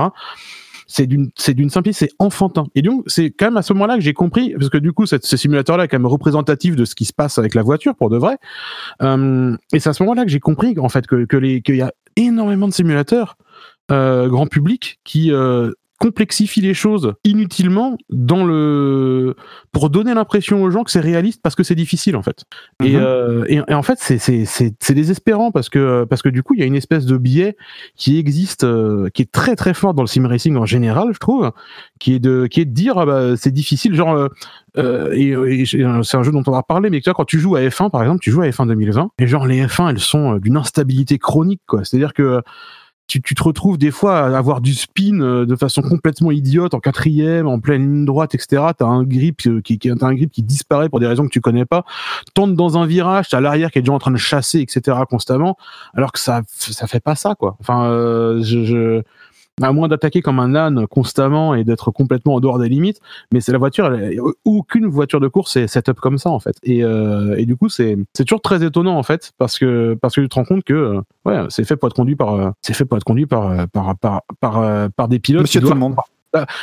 Speaker 2: C'est d'une, c'est d'une simplicité, c'est enfantin. Et donc, c'est quand même à ce moment-là que j'ai compris, parce que du coup, ce simulateur-là est quand même représentatif de ce qui se passe avec la voiture, pour de vrai. Euh, et c'est à ce moment-là que j'ai compris, en fait, que, que les, qu'il y a énormément de simulateurs, euh, grand public, qui, complexifie les choses inutilement dans le pour donner l'impression aux gens que c'est réaliste parce que c'est difficile en fait. Et,
Speaker 1: Mhm.
Speaker 2: euh, et, et en fait c'est c'est désespérant parce que parce que du coup il y a une espèce de biais qui existe euh, qui est très très fort dans le sim racing en général je trouve qui est de qui est de dire ah bah c'est difficile. Genre euh, euh, et, et j'ai- c'est un jeu dont on va parler mais tu vois quand tu joues à F1 par exemple tu joues à F1 2020 et genre les F1 elles sont euh, d'une instabilité chronique quoi. C'est à dire que tu, tu te retrouves des fois à avoir du spin euh, de façon complètement idiote en quatrième, en pleine ligne droite, etc. T'as un grip euh, qui, qui t'as un grip qui disparaît pour des raisons que tu connais pas. Tente dans un virage, t'as l'arrière qui est déjà en train de chasser, etc. constamment, alors que ça ça fait pas ça quoi. Enfin, euh, je, je à moins d'attaquer comme un âne constamment et d'être complètement en dehors des limites, mais c'est la voiture, elle- aucune voiture de course est setup comme ça en fait. Et, euh, et du coup, c'est c'est toujours très étonnant en fait parce que parce que tu te rends compte que euh, ouais, c'est fait pour être conduit par euh, c'est fait pour être conduit par par par par, par des pilotes
Speaker 1: Monsieur
Speaker 2: qui
Speaker 1: tout le monde.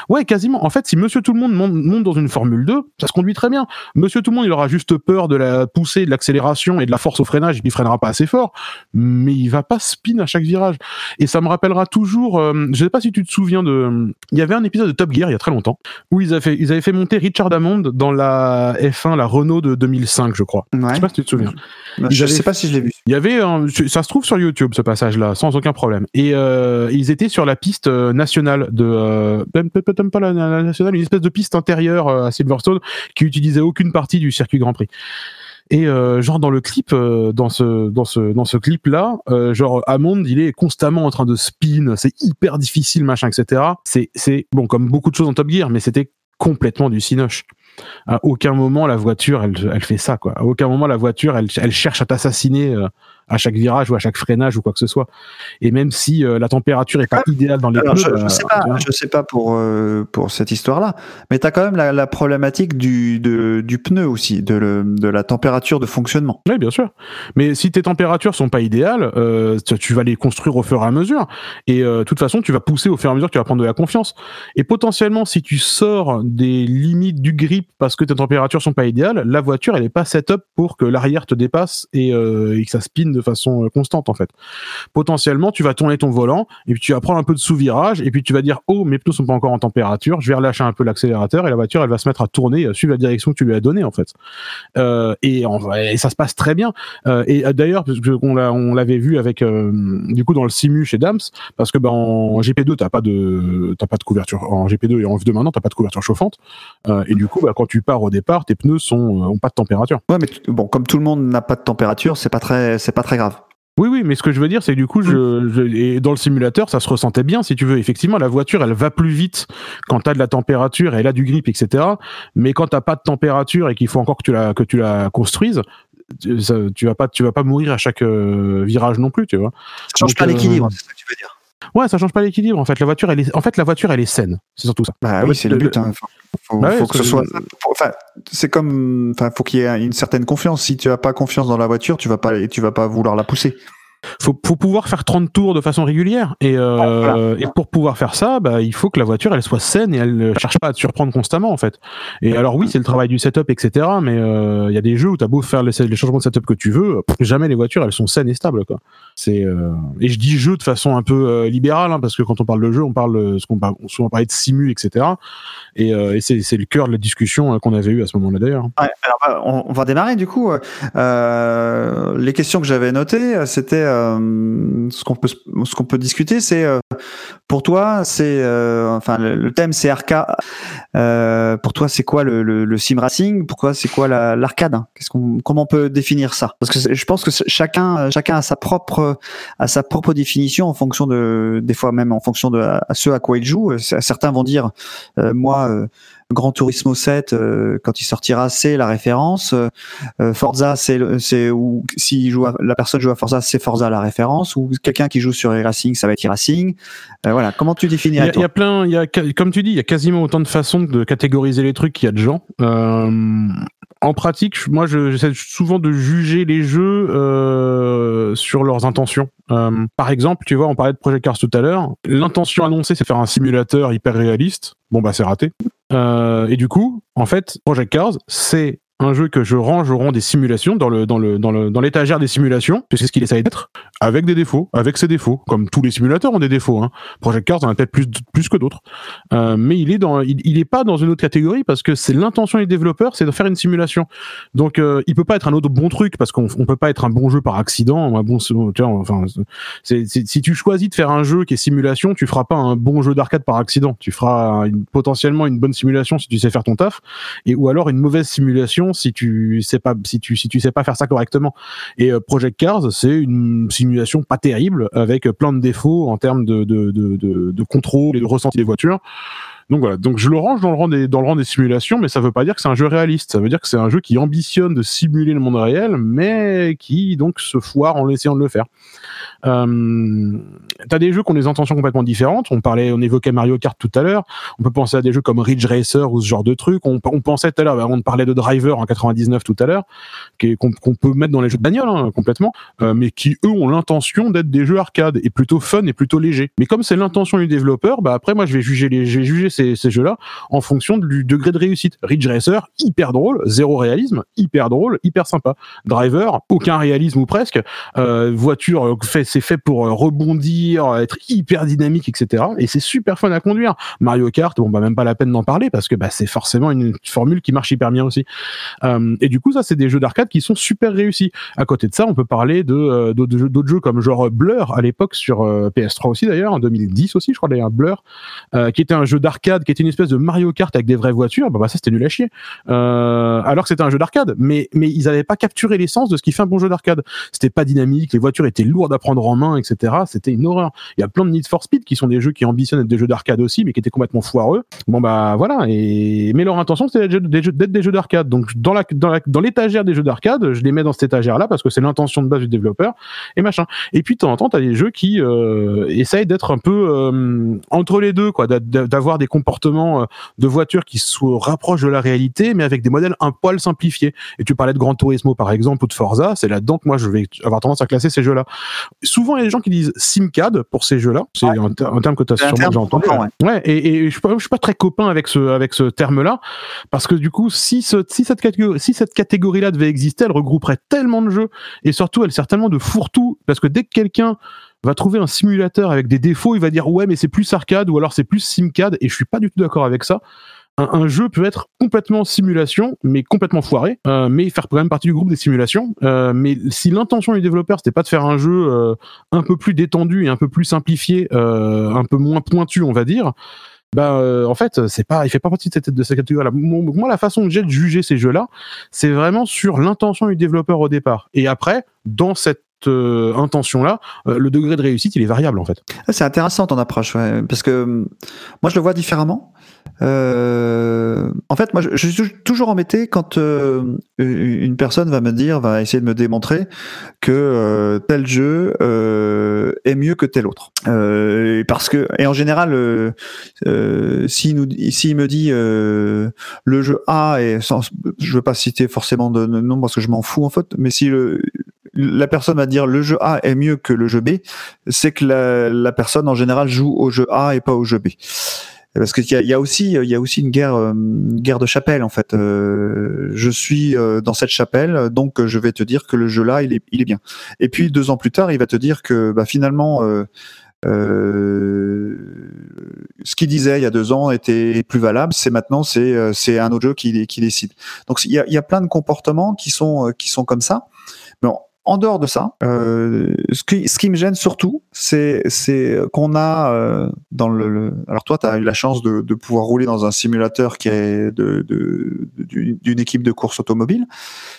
Speaker 2: Ouais, quasiment. En fait, si Monsieur Tout le Monde monte, monte dans une Formule 2, ça se conduit très bien. Monsieur Tout le Monde, il aura juste peur de la poussée, de l'accélération et de la force au freinage. Il freinera pas assez fort, mais il va pas spin à chaque virage. Et ça me rappellera toujours. euh, je sais pas si tu te souviens de. Il y avait un épisode de Top Gear il y a très longtemps où ils avaient fait, ils avaient fait monter Richard Hammond dans la F1, la Renault de 2005, je crois. Je
Speaker 1: Ouais.
Speaker 2: sais pas si tu te souviens.
Speaker 1: Je
Speaker 2: J'avais-
Speaker 1: sais pas si je l'ai vu.
Speaker 2: Il y avait, un- ça se trouve sur YouTube ce passage-là, sans aucun problème. Et euh, ils étaient sur la piste euh, nationale de, peut-être pas la, nationale, une espèce de piste intérieure euh, à Silverstone qui utilisait aucune partie du circuit Grand Prix. Et euh, genre dans le clip, euh, dans ce dans ce dans ce clip là, genre Hammond, il est constamment en train de spin, c'est hyper difficile, machin, etc. C'est c'est bon comme beaucoup de choses en Top Gear, mais c'était complètement du cinoche. À aucun moment la voiture, elle, elle fait ça quoi. À aucun moment la voiture, elle, elle cherche à t'assassiner à chaque virage ou à chaque freinage ou quoi que ce soit. Et même si euh, la température est pas idéale dans les
Speaker 1: Alors,
Speaker 2: pneus,
Speaker 1: je, je
Speaker 2: bah,
Speaker 1: sais pas,
Speaker 2: vois.
Speaker 1: je sais pas pour euh, pour cette histoire-là, mais tu as quand même la, la problématique du de, du pneu aussi, de, le, de la température de fonctionnement.
Speaker 2: Oui, bien sûr. Mais si tes températures sont pas idéales, euh, tu- vas les construire au fur et à mesure. Et euh, de toute façon, tu vas pousser au fur et à mesure que tu vas prendre de la confiance. Et potentiellement, si tu sors des limites du grip parce que tes températures sont pas idéales, la voiture, elle est pas set-up pour que l'arrière te dépasse et, euh, et que ça spinne de façon euh, constante, en fait. Potentiellement, tu vas tourner ton volant et puis tu vas prendre un peu de sous-virage et puis tu vas dire, oh, mes pneus sont pas encore en température, je vais relâcher un peu l'accélérateur et la voiture, elle va se mettre à tourner, euh, suivre la direction que tu lui as donnée, en fait. Euh, et, ça se passe très bien. Et d'ailleurs, parce on l'a- on l'avait vu avec du coup dans le simu chez Dams, parce que ben en GP2 t'as pas de t'as pas de couverture en GP2 et en F2 maintenant t'as pas de couverture chauffante. Et du coup, bah, quand tu pars au départ, tes pneus sont ont pas de température.
Speaker 1: Ouais, mais bon, comme tout le monde n'a pas de température, c'est pas très c'est pas très grave.
Speaker 2: Oui, oui, mais ce que je veux dire, c'est que du coup, je, je- et dans le simulateur, ça se ressentait bien, si tu veux. Effectivement, la voiture, elle va plus vite quand t'as de la température, elle a du grip, etc. Mais quand t'as pas de température et qu'il faut encore que tu la, que tu la construises, tu, ça- tu vas pas, tu vas pas mourir à chaque euh, virage non plus, tu vois.
Speaker 1: Ça change
Speaker 2: Donc,
Speaker 1: pas
Speaker 2: euh,
Speaker 1: l'équilibre, c'est ça que tu veux dire.
Speaker 2: Ouais, ça change pas l'équilibre. En fait, la voiture, elle est, en fait, la voiture, elle est saine. C'est surtout ça.
Speaker 1: Bah
Speaker 2: Ah
Speaker 1: oui, c'est le but. Hein. Faut, faut-
Speaker 2: Bah ouais,
Speaker 1: faut que ce
Speaker 2: parce
Speaker 1: soit.
Speaker 2: que-
Speaker 1: faut- Enfin, c'est comme. Enfin, faut qu'il y ait une certaine confiance. Si tu as pas confiance dans la voiture, tu vas pas, tu vas pas vouloir la pousser.
Speaker 2: Faut, faut pouvoir faire 30 tours de façon régulière. Et, euh,
Speaker 1: voilà.
Speaker 2: et pour pouvoir faire ça, bah, il faut que la voiture elle soit saine et elle ne cherche pas à te surprendre constamment en fait. Et alors oui, c'est le travail du setup, etc. Mais euh, il y a des jeux où tu as beau faire les, les changements de setup que tu veux, jamais les voitures elles sont saines et stables. Quoi. C'est euh, Et je dis jeu de façon un peu euh, libérale, hein, parce que quand on parle de jeu, on parle euh, ce qu'on parle, on souvent parler de simu, etc. Et, euh, et c'est le cœur de la discussion euh, qu'on avait eu à ce moment-là d'ailleurs.
Speaker 1: Ouais, alors, bah, on, va démarrer du coup. Euh, les questions que j'avais notées, euh, c'était euh, ce qu'on peut ce qu'on peut discuter, c'est euh, pour toi, c'est euh, enfin le, thème c'est arcade. Euh, pour toi, c'est quoi le, le, le sim racing? Pourquoi c'est quoi la- l'arcade? Comment on peut définir ça? Parce que je pense que chacun chacun a sa propre définition en fonction de des fois même en fonction de à, ce à quoi il joue. Euh, Certains vont dire euh, moi euh, Grand Turismo 7, euh, quand il sortira, c'est la référence. Euh, euh, Forza, c'est c'est où si joue à- la personne joue à Forza, c'est Forza la référence. Ou quelqu'un qui joue sur e-racing, ça va être e-racing. Euh, voilà. Comment tu
Speaker 2: Il y, a, il y
Speaker 1: toi?
Speaker 2: a plein, il y a, comme tu dis, il y a quasiment autant de façons de catégoriser les trucs qu'il y a de gens. En pratique, moi, je- j'essaie souvent de juger les jeux euh, sur leurs intentions. Euh, par exemple, tu vois, on parlait de Project Cars tout à l'heure. L'intention annoncée, c'est faire un simulateur hyper réaliste. Bon, bah, c'est raté. Euh, et du coup, en fait, Project Cars, c'est un jeu que je range au rang des simulations dans dans le dans le dans l'étagère des simulations, puisque c'est ce qu'il essaye d'être, avec des défauts, avec ses défauts, comme tous les simulateurs ont des défauts. Hein. Project Cars en a peut-être plus plus que d'autres, Euh, mais il est dans il, il est pas dans une autre catégorie parce que c'est l'intention des développeurs, c'est de faire une simulation. Donc euh, il peut pas être un autre bon truc parce qu'on on peut pas être un bon jeu par accident, un bon tu vois, enfin c'est si tu choisis de faire un jeu qui est simulation, tu feras pas un bon jeu d'arcade par accident. Tu feras une- potentiellement une bonne simulation si tu sais faire ton taf, et ou alors une mauvaise simulation si tu sais pas si tu si tu sais pas faire ça correctement. Et euh, Project Cars, c'est une simulation pas terrible avec plein de défauts en termes de de de, contrôle et de ressenti des voitures. Donc voilà, donc je le range dans le rang des simulations, mais ça veut pas dire que c'est un jeu réaliste. Ça veut dire que c'est un jeu qui ambitionne de simuler le monde réel, mais qui donc se foire en essayant de le faire. Euh, T'as des jeux qui ont des intentions complètement différentes. On parlait, on évoquait Mario Kart tout à l'heure. On peut penser à des jeux comme Ridge Racer ou ce genre de trucs. On, pensait tout à l'heure, on parlait de Driver en 99 tout à l'heure, qu'on peut mettre dans les jeux de bagnole hein, complètement, euh, mais qui eux ont l'intention d'être des jeux arcade et plutôt fun et plutôt léger. Mais comme c'est l'intention du développeur, bah après moi je vais juger les, je vais juger ces, jeux-là en fonction du degré de réussite. Ridge Racer, hyper drôle, zéro réalisme, hyper drôle, hyper sympa. Driver, aucun réalisme ou presque. Euh, voiture, euh, c'est fait pour euh, rebondir, être hyper dynamique, etc. Et c'est super fun à conduire. Mario Kart, bon bah même pas la peine d'en parler parce que bah, c'est forcément une formule qui marche hyper bien aussi. Et du coup, ça c'est des jeux d'arcade qui sont super réussis. À côté de ça, on peut parler de d'autres jeux, comme genre Blur à l'époque sur euh, PS3 aussi d'ailleurs, en 2010 aussi, je crois d'ailleurs Blur, qui était un jeu d'arcade, qui était une espèce de Mario Kart avec des vraies voitures. Bah, bah ça c'était nul à chier. Euh, alors que c'était un jeu d'arcade, mais mais ils avaient pas capturé l'essence de ce qui fait un bon jeu d'arcade. C'était pas dynamique, les voitures étaient lourdes à prendre en main, etc. C'était une horreur. Il y a plein de Need for Speed qui sont des jeux qui ambitionnent d'être des jeux d'arcade aussi, mais qui étaient complètement foireux. Bon bah voilà. Et mais leur intention c'était d'être des jeux, d'arcade. Donc dans la dans l'étagère des jeux d'arcade, je les mets dans cette étagère là parce que c'est l'intention de base du développeur et machin. Et puis de temps en temps, t'as des jeux qui euh, essayent d'être un peu euh, entre les deux, quoi, d'a- d'a- d'avoir des comportements euh, de voitures qui se rapprochent de la réalité, mais avec des modèles un poil simplifiés. Et tu parlais de Gran Turismo par exemple ou de Forza, c'est là-dedans que moi je vais avoir tendance à classer ces jeux-là. Souvent, il y a des gens qui disent SimCAD pour ces jeux-là. C'est un, ter- un terme que tu as sûrement déjà entendu.
Speaker 1: ouais.
Speaker 2: Ouais, et, et je suis pas, je suis pas très copain avec ce avec ce terme-là parce que du coup, si ce, si cette catégorie si cette catégorie-là devait exister, elle regrouperait tellement de jeux et surtout elle sert tellement de fourre-tout parce que dès que quelqu'un va trouver un simulateur avec des défauts, il va dire ouais mais c'est plus arcade ou alors c'est plus simcad et je suis pas du tout d'accord avec ça. Un, jeu peut être complètement simulation, mais complètement foiré, euh, mais faire quand même partie du groupe des simulations. Euh, mais si l'intention du développeur c'était pas de faire un jeu euh, un peu plus détendu et un peu plus simplifié, un peu moins pointu, on va dire, bah en fait c'est pas il fait pas partie de cette de cette catégorie là moi la façon que j'ai de juger ces jeux là c'est vraiment sur l'intention du développeur au départ et après dans cette euh, intention là le degré de réussite il est variable en fait
Speaker 1: Ah, C'est intéressant ton approche, parce que hum, moi je le vois différemment. Euh, en fait, moi je, suis toujours embêté quand euh, une personne va me dire, va essayer de me démontrer que euh, tel jeu euh, est mieux que tel autre. Euh, parce que et en général, euh, euh, s'il nous, me dit euh, le jeu A et sans, je veux pas citer forcément de nom parce que je m'en fous en fait, mais si le la personne va dire le jeu A est mieux que le jeu B, c'est que la, la personne en général joue au jeu A et pas au jeu B. Parce qu'il y a, y a aussi, il y a aussi une guerre, une guerre de chapelle en fait. Euh, je suis euh, dans cette chapelle, donc je vais te dire que le jeu là, il est, il est bien. Et puis deux ans plus tard, il va te dire que bah, finalement, euh, euh, ce qu'il disait il y a deux ans était plus valable. C'est maintenant, c'est euh, c'est un autre jeu qui, décide. Donc il y a, il y a plein de comportements qui sont euh, qui sont comme ça. Mais en- dehors de ça, euh, ce, qui, me gêne surtout, c'est qu'on a euh, dans le, Alors toi, tu as eu la chance de, pouvoir rouler dans un simulateur qui est d'une équipe de course automobile.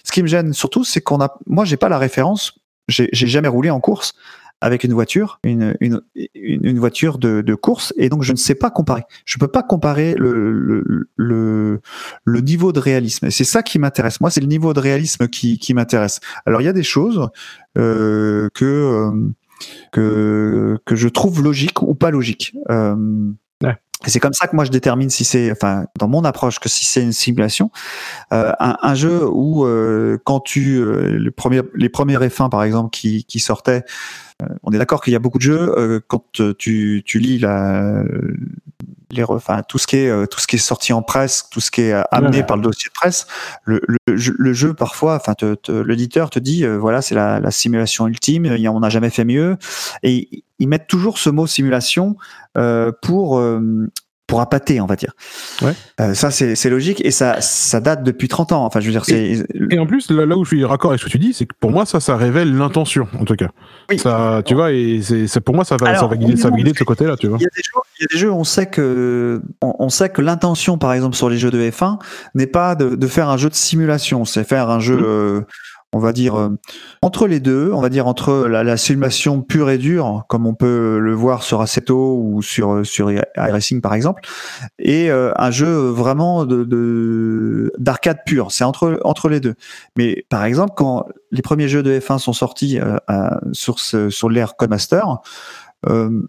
Speaker 1: Ce qui me gêne surtout, c'est qu'on a. Moi, j'ai pas la référence. J'ai jamais roulé en course avec une voiture, une, une, une voiture de, de course, et donc je ne sais pas comparer. Je peux pas comparer le, le, le, le niveau de réalisme. Et c'est ça qui m'intéresse. Moi, c'est le niveau de réalisme qui, qui m'intéresse. Alors, il y a des choses euh, que, euh, que, que je trouve logiques ou pas logiques. Euh. Et c'est comme ça que moi je détermine si c'est, enfin, dans mon approche, que si c'est une simulation, euh, un, un jeu où euh, quand tu euh, les premiers les premiers F1 par exemple qui, qui sortaient, euh, on est d'accord qu'il y a beaucoup de jeux euh, quand euh, tu, tu lis la les, enfin tout ce qui est euh, tout ce qui est sorti en presse, tout ce qui est euh, amené
Speaker 2: Ouais.
Speaker 1: par le dossier de presse, le, le, jeu- le jeu parfois, enfin te- te- l'éditeur te dit euh, voilà c'est la, la simulation ultime, on n'a jamais fait mieux, et ils mettent toujours ce mot simulation euh, pour euh, pour appâter, on va dire.
Speaker 2: Ouais.
Speaker 1: Euh, ça c'est logique et ça ça date depuis 30 ans. Enfin je veux dire c'est
Speaker 2: Et en plus, là, là où je suis raccord avec ce que tu dis, c'est que pour moi, ça, ça révèle l'intention, en tout cas.
Speaker 1: Oui.
Speaker 2: Ça, tu vois, et c'est, pour moi, ça va,
Speaker 1: Alors,
Speaker 2: ça va guider, ça va guider de ce côté-là, tu vois.
Speaker 1: Il y a des jeux, il y a des jeux où on sait que on, on sait que l'intention, par exemple, sur les jeux de F1, n'est pas de, de faire un jeu de simulation, c'est faire un jeu,
Speaker 2: Mhm.
Speaker 1: euh, on va dire euh, entre les deux, on va dire entre la, la simulation pure et dure, comme on peut le voir sur Assetto ou sur sur iRacing par exemple, et euh, un jeu vraiment de de- d'arcade pure. C'est entre entre les deux. Mais par exemple, quand les premiers jeux de F1 sont sortis euh, sur sur l'ère Codemaster. Euh,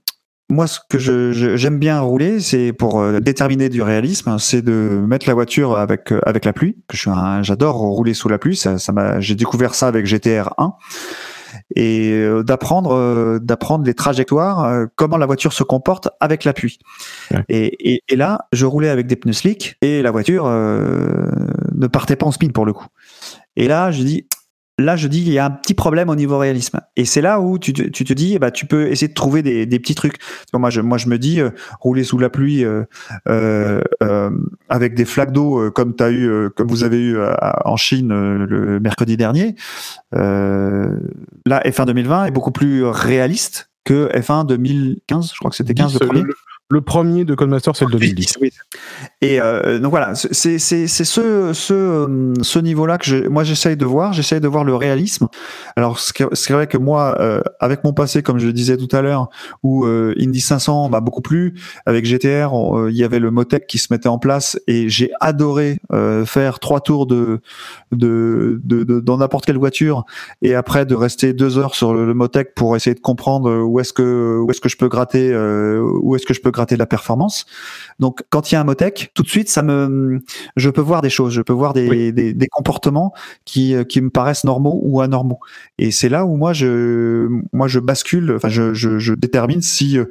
Speaker 1: moi, ce que je- je- j'aime bien rouler, c'est pour euh, déterminer du réalisme, c'est de mettre la voiture avec euh, avec la pluie. Que je suis un- j'adore rouler sous la pluie. Ça, ça m'a, j'ai découvert ça avec GTR 1. et euh, d'apprendre d'apprendre les trajectoires, comment la voiture se comporte avec la pluie.
Speaker 2: Ouais.
Speaker 1: Et, et, et là, je roulais avec des pneus slick et la voiture euh, ne partait pas en spin pour le coup. Et là, je dis là, je dis, il y a un petit problème au niveau réalisme. Et c'est là où tu, te- tu te dis, eh ben, tu peux essayer de trouver des, des petits trucs. Moi, je, moi, je me dis, euh, rouler sous la pluie euh, euh, avec des flaques d'eau comme, as eu, comme vous avez eu en Chine le mercredi dernier, là, F1 2020 est beaucoup plus réaliste que F1 2015. Je crois que c'était 15 le
Speaker 2: 10,
Speaker 1: premier.
Speaker 2: le, le premier de Codemaster, c'est le 2010.
Speaker 1: Oui. Et euh, donc voilà, c'est c'est c'est ce ce euh, ce niveau-là que je, moi j'essaye de voir, j'essaye de voir le réalisme. Alors c'est c'est vrai que moi, euh, avec mon passé, comme je le disais tout à l'heure, où euh, Indy 500 m'a beaucoup plu, avec GTR, on, euh, il y avait le Motec qui se mettait en place et j'ai adoré euh, faire trois tours de de, de, de- dans n'importe quelle voiture et après de rester deux heures sur le, le Motec pour essayer de comprendre où est-ce que où est-ce que je peux gratter euh, où est-ce que je peux gratter de la performance. Donc quand il y a un Motec, tout de suite ça me je peux voir des choses, je peux voir des,
Speaker 2: Oui.
Speaker 1: des, des comportements qui euh, qui me paraissent normaux ou anormaux. Et c'est là où moi je moi je bascule, enfin je je, je détermine si euh,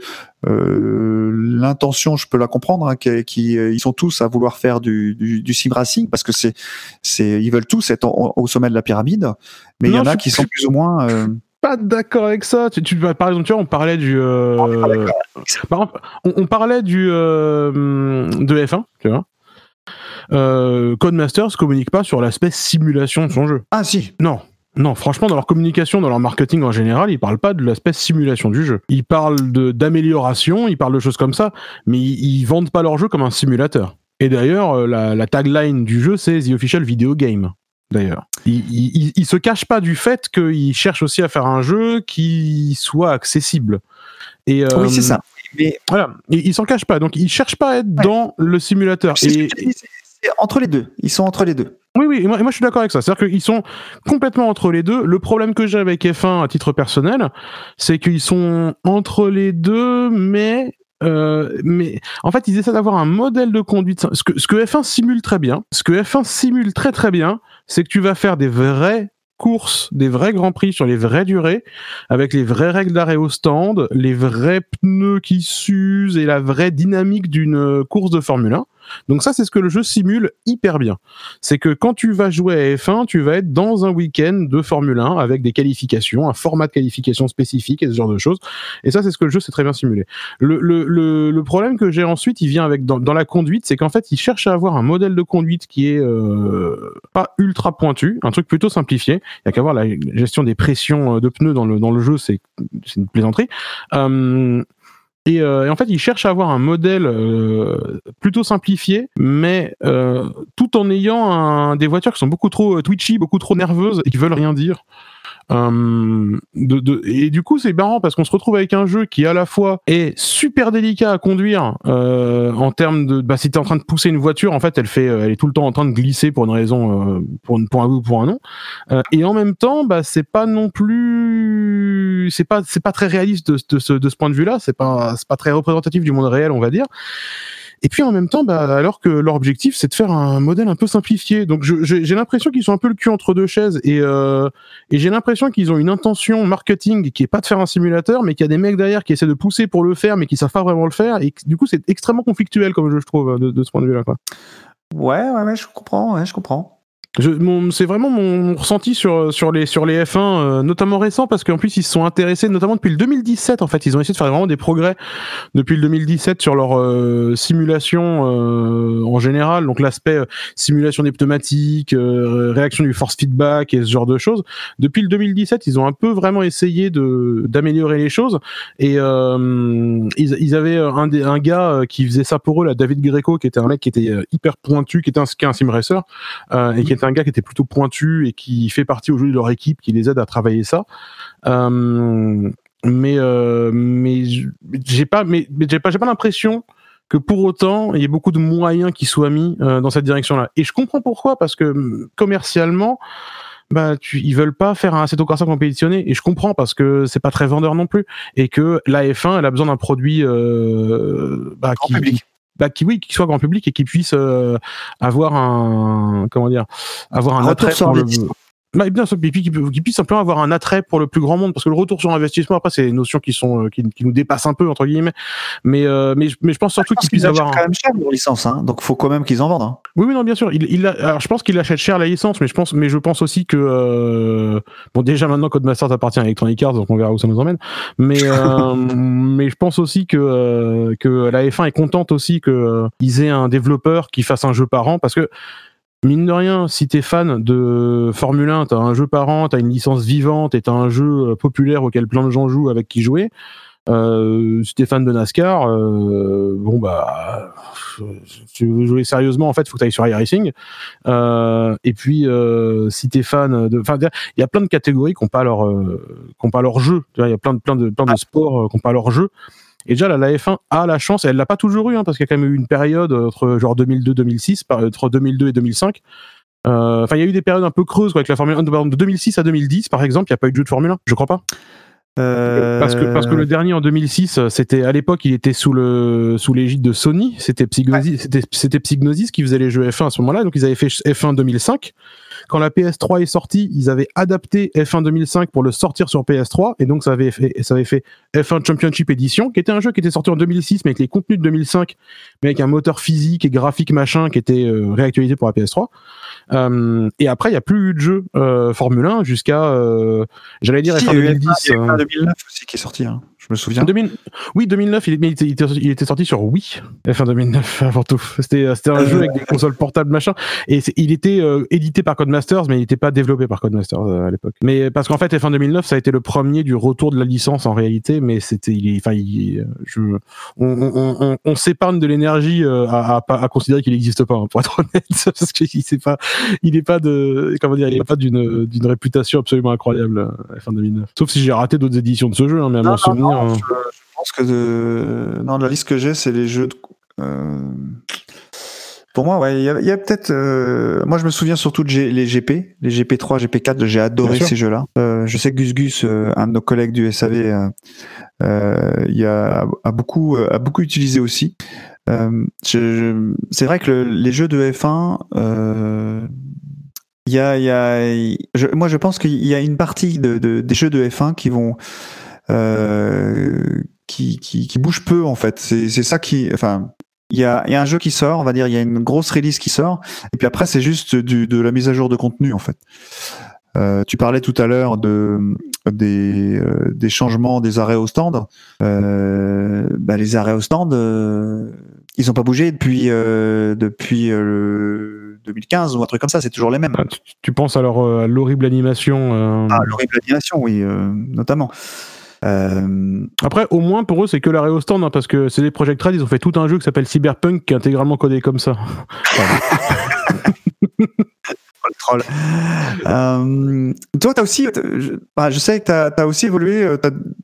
Speaker 1: euh, l'intention, je peux la comprendre, hein, qui, qui, euh, ils sont tous à vouloir faire du, du, du sim racing parce que c'est, c'est, ils veulent tous être en- au sommet de la pyramide, mais il y en a qui sont plus ou moins. euh,
Speaker 2: Pas d'accord avec ça. Tu, tu- par exemple, tu vois, on parlait du. euh, par exemple, on, on parlait du euh, de F1, tu vois. Euh, Codemasters communique pas sur l'aspect simulation de son jeu.
Speaker 1: Ah si,
Speaker 2: Non. Non, franchement, dans leur communication, dans leur marketing en général, ils parlent pas de l'aspect simulation du jeu. Ils parlent de d'amélioration, ils parlent de choses comme ça, mais ils, ils vendent pas leur jeu comme un simulateur. Et d'ailleurs, euh, la, la tagline du jeu, c'est The Official Video Game. D'ailleurs, ils- ils se cachent pas du fait qu'ils cherchent aussi à faire un jeu qui soit accessible. Et euh,
Speaker 1: oui c'est ça. Mais
Speaker 2: Voilà, ils, ils s'en cachent pas. Donc, ils cherchent pas à être
Speaker 1: Ouais.
Speaker 2: dans le simulateur.
Speaker 1: c'est
Speaker 2: Et,
Speaker 1: entre les deux. Ils sont entre les deux.
Speaker 2: oui, oui, et moi, et moi, je suis d'accord avec ça. C'est-à-dire qu'ils sont complètement entre les deux. Le problème que j'ai avec F1 à titre personnel, c'est qu'ils sont entre les deux, mais. Euh, mais en fait, ils essaient d'avoir un modèle de conduite. Ce que, ce que F1 simule très bien, ce que F1 simule très très bien, c'est que tu vas faire des vraies courses, des vrais grands prix sur les vraies durées, avec les vraies règles d'arrêt au stand, les vrais pneus qui s'usent et la vraie dynamique d'une euh, course de Formule 1. Donc ça, c'est ce que le jeu simule hyper bien c'est que quand tu vas jouer à F1, tu vas être dans un week-end de Formule 1 avec des qualifications, un format de qualification spécifique et ce genre de choses. Et ça, c'est ce que le jeu sait très bien simuler. Le, le, le, le problème que j'ai ensuite, il vient avec dans, dans la conduite, c'est qu'en fait, il cherche à avoir un modèle de conduite qui est euh, pas ultra pointu, un truc plutôt simplifié. Il y a qu'à voir la gestion des pressions euh, de pneus dans le, dans le jeu, c'est une plaisanterie. Euh, et, euh, et en fait, il cherche à avoir un modèle euh, plutôt simplifié, mais euh, tout en ayant des voitures qui sont beaucoup trop twitchy, beaucoup trop nerveuses et qui veulent rien dire. Euh, et du coup, c'est marrant parce qu'on se retrouve avec un jeu qui à la fois est super délicat à conduire euh, en termes de, bah, si t'es en train de pousser une voiture, en fait, elle fait, euh, elle est tout le temps en train de glisser pour une raison, euh, pour un oui ou pour un non. Euh, et en même temps, bah, c'est pas non plus, c'est pas, c'est pas très réaliste de, de ce, de ce point de vue-là. C'est pas, c'est pas très représentatif du monde réel, on va dire. Et puis en même temps, bah, alors que leur objectif, c'est de faire un modèle un peu simplifié. Donc j'ai l'impression qu'ils sont un peu le cul entre deux chaises et, euh, et j'ai l'impression qu'ils ont une intention marketing qui est pas de faire un simulateur, mais qu'il y a des mecs derrière qui essaient de pousser pour le faire, mais qui savent pas vraiment le faire. Et du coup, c'est extrêmement conflictuel comme jeu, je trouve, de, de ce point de vue-là.
Speaker 1: Ouais, ouais, ouais, je comprends, ouais, je comprends.
Speaker 2: C'est vraiment mon ressenti sur, sur, les, sur les F1, euh, notamment récents, parce qu'en plus ils se sont intéressés, notamment depuis le 2017 en fait, ils ont essayé de faire vraiment des progrès depuis le 2017 sur leur euh, simulation euh, en général, donc l'aspect euh, simulation des pneumatiques, euh, réaction du force feedback et ce genre de choses. Depuis le 2017, ils ont un peu vraiment essayé d'améliorer les choses. Et ils, avaient un, des, un gars qui faisait ça pour eux, là, David Greco, qui était un mec qui était hyper pointu, qui était un, qui est un sim racer et qui un gars qui était plutôt pointu et qui fait partie aujourd'hui de leur équipe, qui les aide à travailler ça. Euh, mais euh, mais j'ai pas mais, mais j'ai pas j'ai pas l'impression que pour autant il y ait beaucoup de moyens qui soient mis euh, dans cette direction-là. Et je comprends pourquoi parce que commercialement bah, tu, ils veulent pas faire un Assetto Corsa compétitionné et je comprends parce que c'est pas très vendeur non plus et que la F1 elle a besoin d'un produit euh, bah,
Speaker 1: Grand
Speaker 2: qui,
Speaker 1: public.
Speaker 2: Bah, qui oui qui soit grand public et qui puisse euh, avoir un comment dire avoir un
Speaker 1: Retour
Speaker 2: attrait
Speaker 1: sur
Speaker 2: le-
Speaker 1: investissement.
Speaker 2: Bah, bien qui, qui puisse simplement avoir un attrait pour le plus grand monde, parce que le retour sur investissement, après, c'est des notions qui sont euh, qui, qui nous dépassent un peu entre guillemets, mais euh, mais, je- mais je pense surtout
Speaker 1: qu'ils
Speaker 2: avoir.
Speaker 1: achètent
Speaker 2: un-
Speaker 1: quand même cher leur licence, hein, donc faut quand même qu'ils en vendent. hein.
Speaker 2: Oui, oui, non, bien sûr. Il, il a- alors, je pense qu'il achète cher la licence, mais je pense, mais je pense aussi que euh, bon, déjà maintenant Codemasters appartient à Electronic Arts, donc on verra où ça nous emmène. Mais euh, mais je pense aussi que euh, que la F1 est contente aussi que euh, ils aient un développeur qui fasse un jeu par an, parce que mine de rien, si t'es fan de Formule 1, t'as un jeu par an, t'as une licence vivante et t'as un jeu euh, populaire auquel plein de gens jouent avec qui jouer. Euh, si t'es fan de NASCAR, euh, bon bah, si tu veux jouer sérieusement, en fait, faut que t'ailles sur iRacing. Euh, et puis, euh, si t'es fan de, enfin, il y a plein de catégories qui n'ont pas leur, euh, qui ont pas leur jeu. Il y a plein de, plein de, plein de sports euh, qui n'ont pas leur jeu. Et déjà, la, la F1 a la chance, et elle l'a pas toujours eu, hein, parce qu'il y a quand même eu une période entre genre 2002-2006, par- entre 2002 et 2005. Euh, Enfin, il y a eu des périodes un peu creuses quoi, avec la Formule 1. De, par exemple, de 2006 à 2010, par exemple, il n'y a pas eu de jeu de Formule 1, je crois pas.
Speaker 1: Euh,
Speaker 2: Parce que, parce que le dernier en 2006, euh, c'était à l'époque, il était sous le sous l'égide de Sony. C'était Psygnosis, c'était Psygnosis qui faisait les jeux F1 à ce moment-là. Donc ils avaient fait F1 2005. Quand la PS3 est sortie, ils avaient adapté F1 2005 pour le sortir sur PS3, et donc ça avait fait ça avait fait F1 Championship Edition, qui était un jeu qui était sorti en 2006, mais avec les contenus de 2005, mais avec un moteur physique et graphique machin qui était euh, réactualisé pour la PS3. Euh, et après, il y a plus eu de jeu euh, Formule 1 jusqu'à, j'allais dire
Speaker 1: si,
Speaker 2: F1
Speaker 1: il y a eu
Speaker 2: 2010.
Speaker 1: il y a eu
Speaker 2: euh,
Speaker 1: un 2009 aussi qui est sorti, hein, me souviens.
Speaker 2: 2000 Oui, 2009, il, était, il était- il était sorti sur Wii, F1 2009 avant tout. C'était c'était un
Speaker 1: Euh,
Speaker 2: jeu avec des consoles portables machin, et il était euh, édité par Codemasters, mais il n'était pas développé par Codemasters euh, à l'époque. Mais parce qu'en fait, F1 2009, ça a été le premier du retour de la licence en réalité, mais c'était, il est- enfin, il- je, on, on, on, on s'épargne de l'énergie euh, à, à, à considérer qu'il n'existe pas, hein, pour être honnête, parce qu'il c'est pas, il est pas de, comment dire, il est pas d'une d'une réputation absolument incroyable euh, F1 2009. Sauf si j'ai raté d'autres éditions de ce jeu, hein, mais à
Speaker 1: Non,
Speaker 2: mon
Speaker 1: non,
Speaker 2: souvenir.
Speaker 1: Je, je pense que de... non, la liste que j'ai, c'est les jeux. De... euh, Pour moi, ouais, il y a, peut-être. euh, Moi, je me souviens surtout de G- les GP, les GP3, GP4. J'ai adoré ces jeux-là. Euh, je sais que Gus Gus, un de nos collègues du SAV, il y a, a beaucoup, a beaucoup utilisé aussi. C'est vrai que le- les jeux de F1, euh, il y a, il y a, je- moi, je pense qu'il y a une partie de, de- des jeux de F1 qui vont, qui, qui, qui bougent peu en fait. C'est ça qui, enfin, il y a, il y a un jeu qui sort, on va dire, il y a une grosse release qui sort, et puis après c'est juste du, de la mise à jour de contenu en fait. Euh, tu parlais tout à l'heure de des, euh, des changements des arrêts au stand. Euh, bah, les arrêts au stand, euh, ils n'ont pas bougé depuis euh, depuis euh, le 2015 ou un truc comme ça. C'est toujours les mêmes.
Speaker 2: Ah, tu, tu penses euh, à l'horrible animation. euh,
Speaker 1: Ah, l'horrible animation, oui, euh, notamment. Euh,
Speaker 2: Après, au moins pour eux, c'est que l'arrêt au stand, hein, parce que c'est des Project Red, ils ont fait tout un jeu qui s'appelle Cyberpunk qui est intégralement codé comme ça.
Speaker 1: le troll. Euh, toi, t'as aussi, je, bah, je sais que t'as as aussi évolué euh,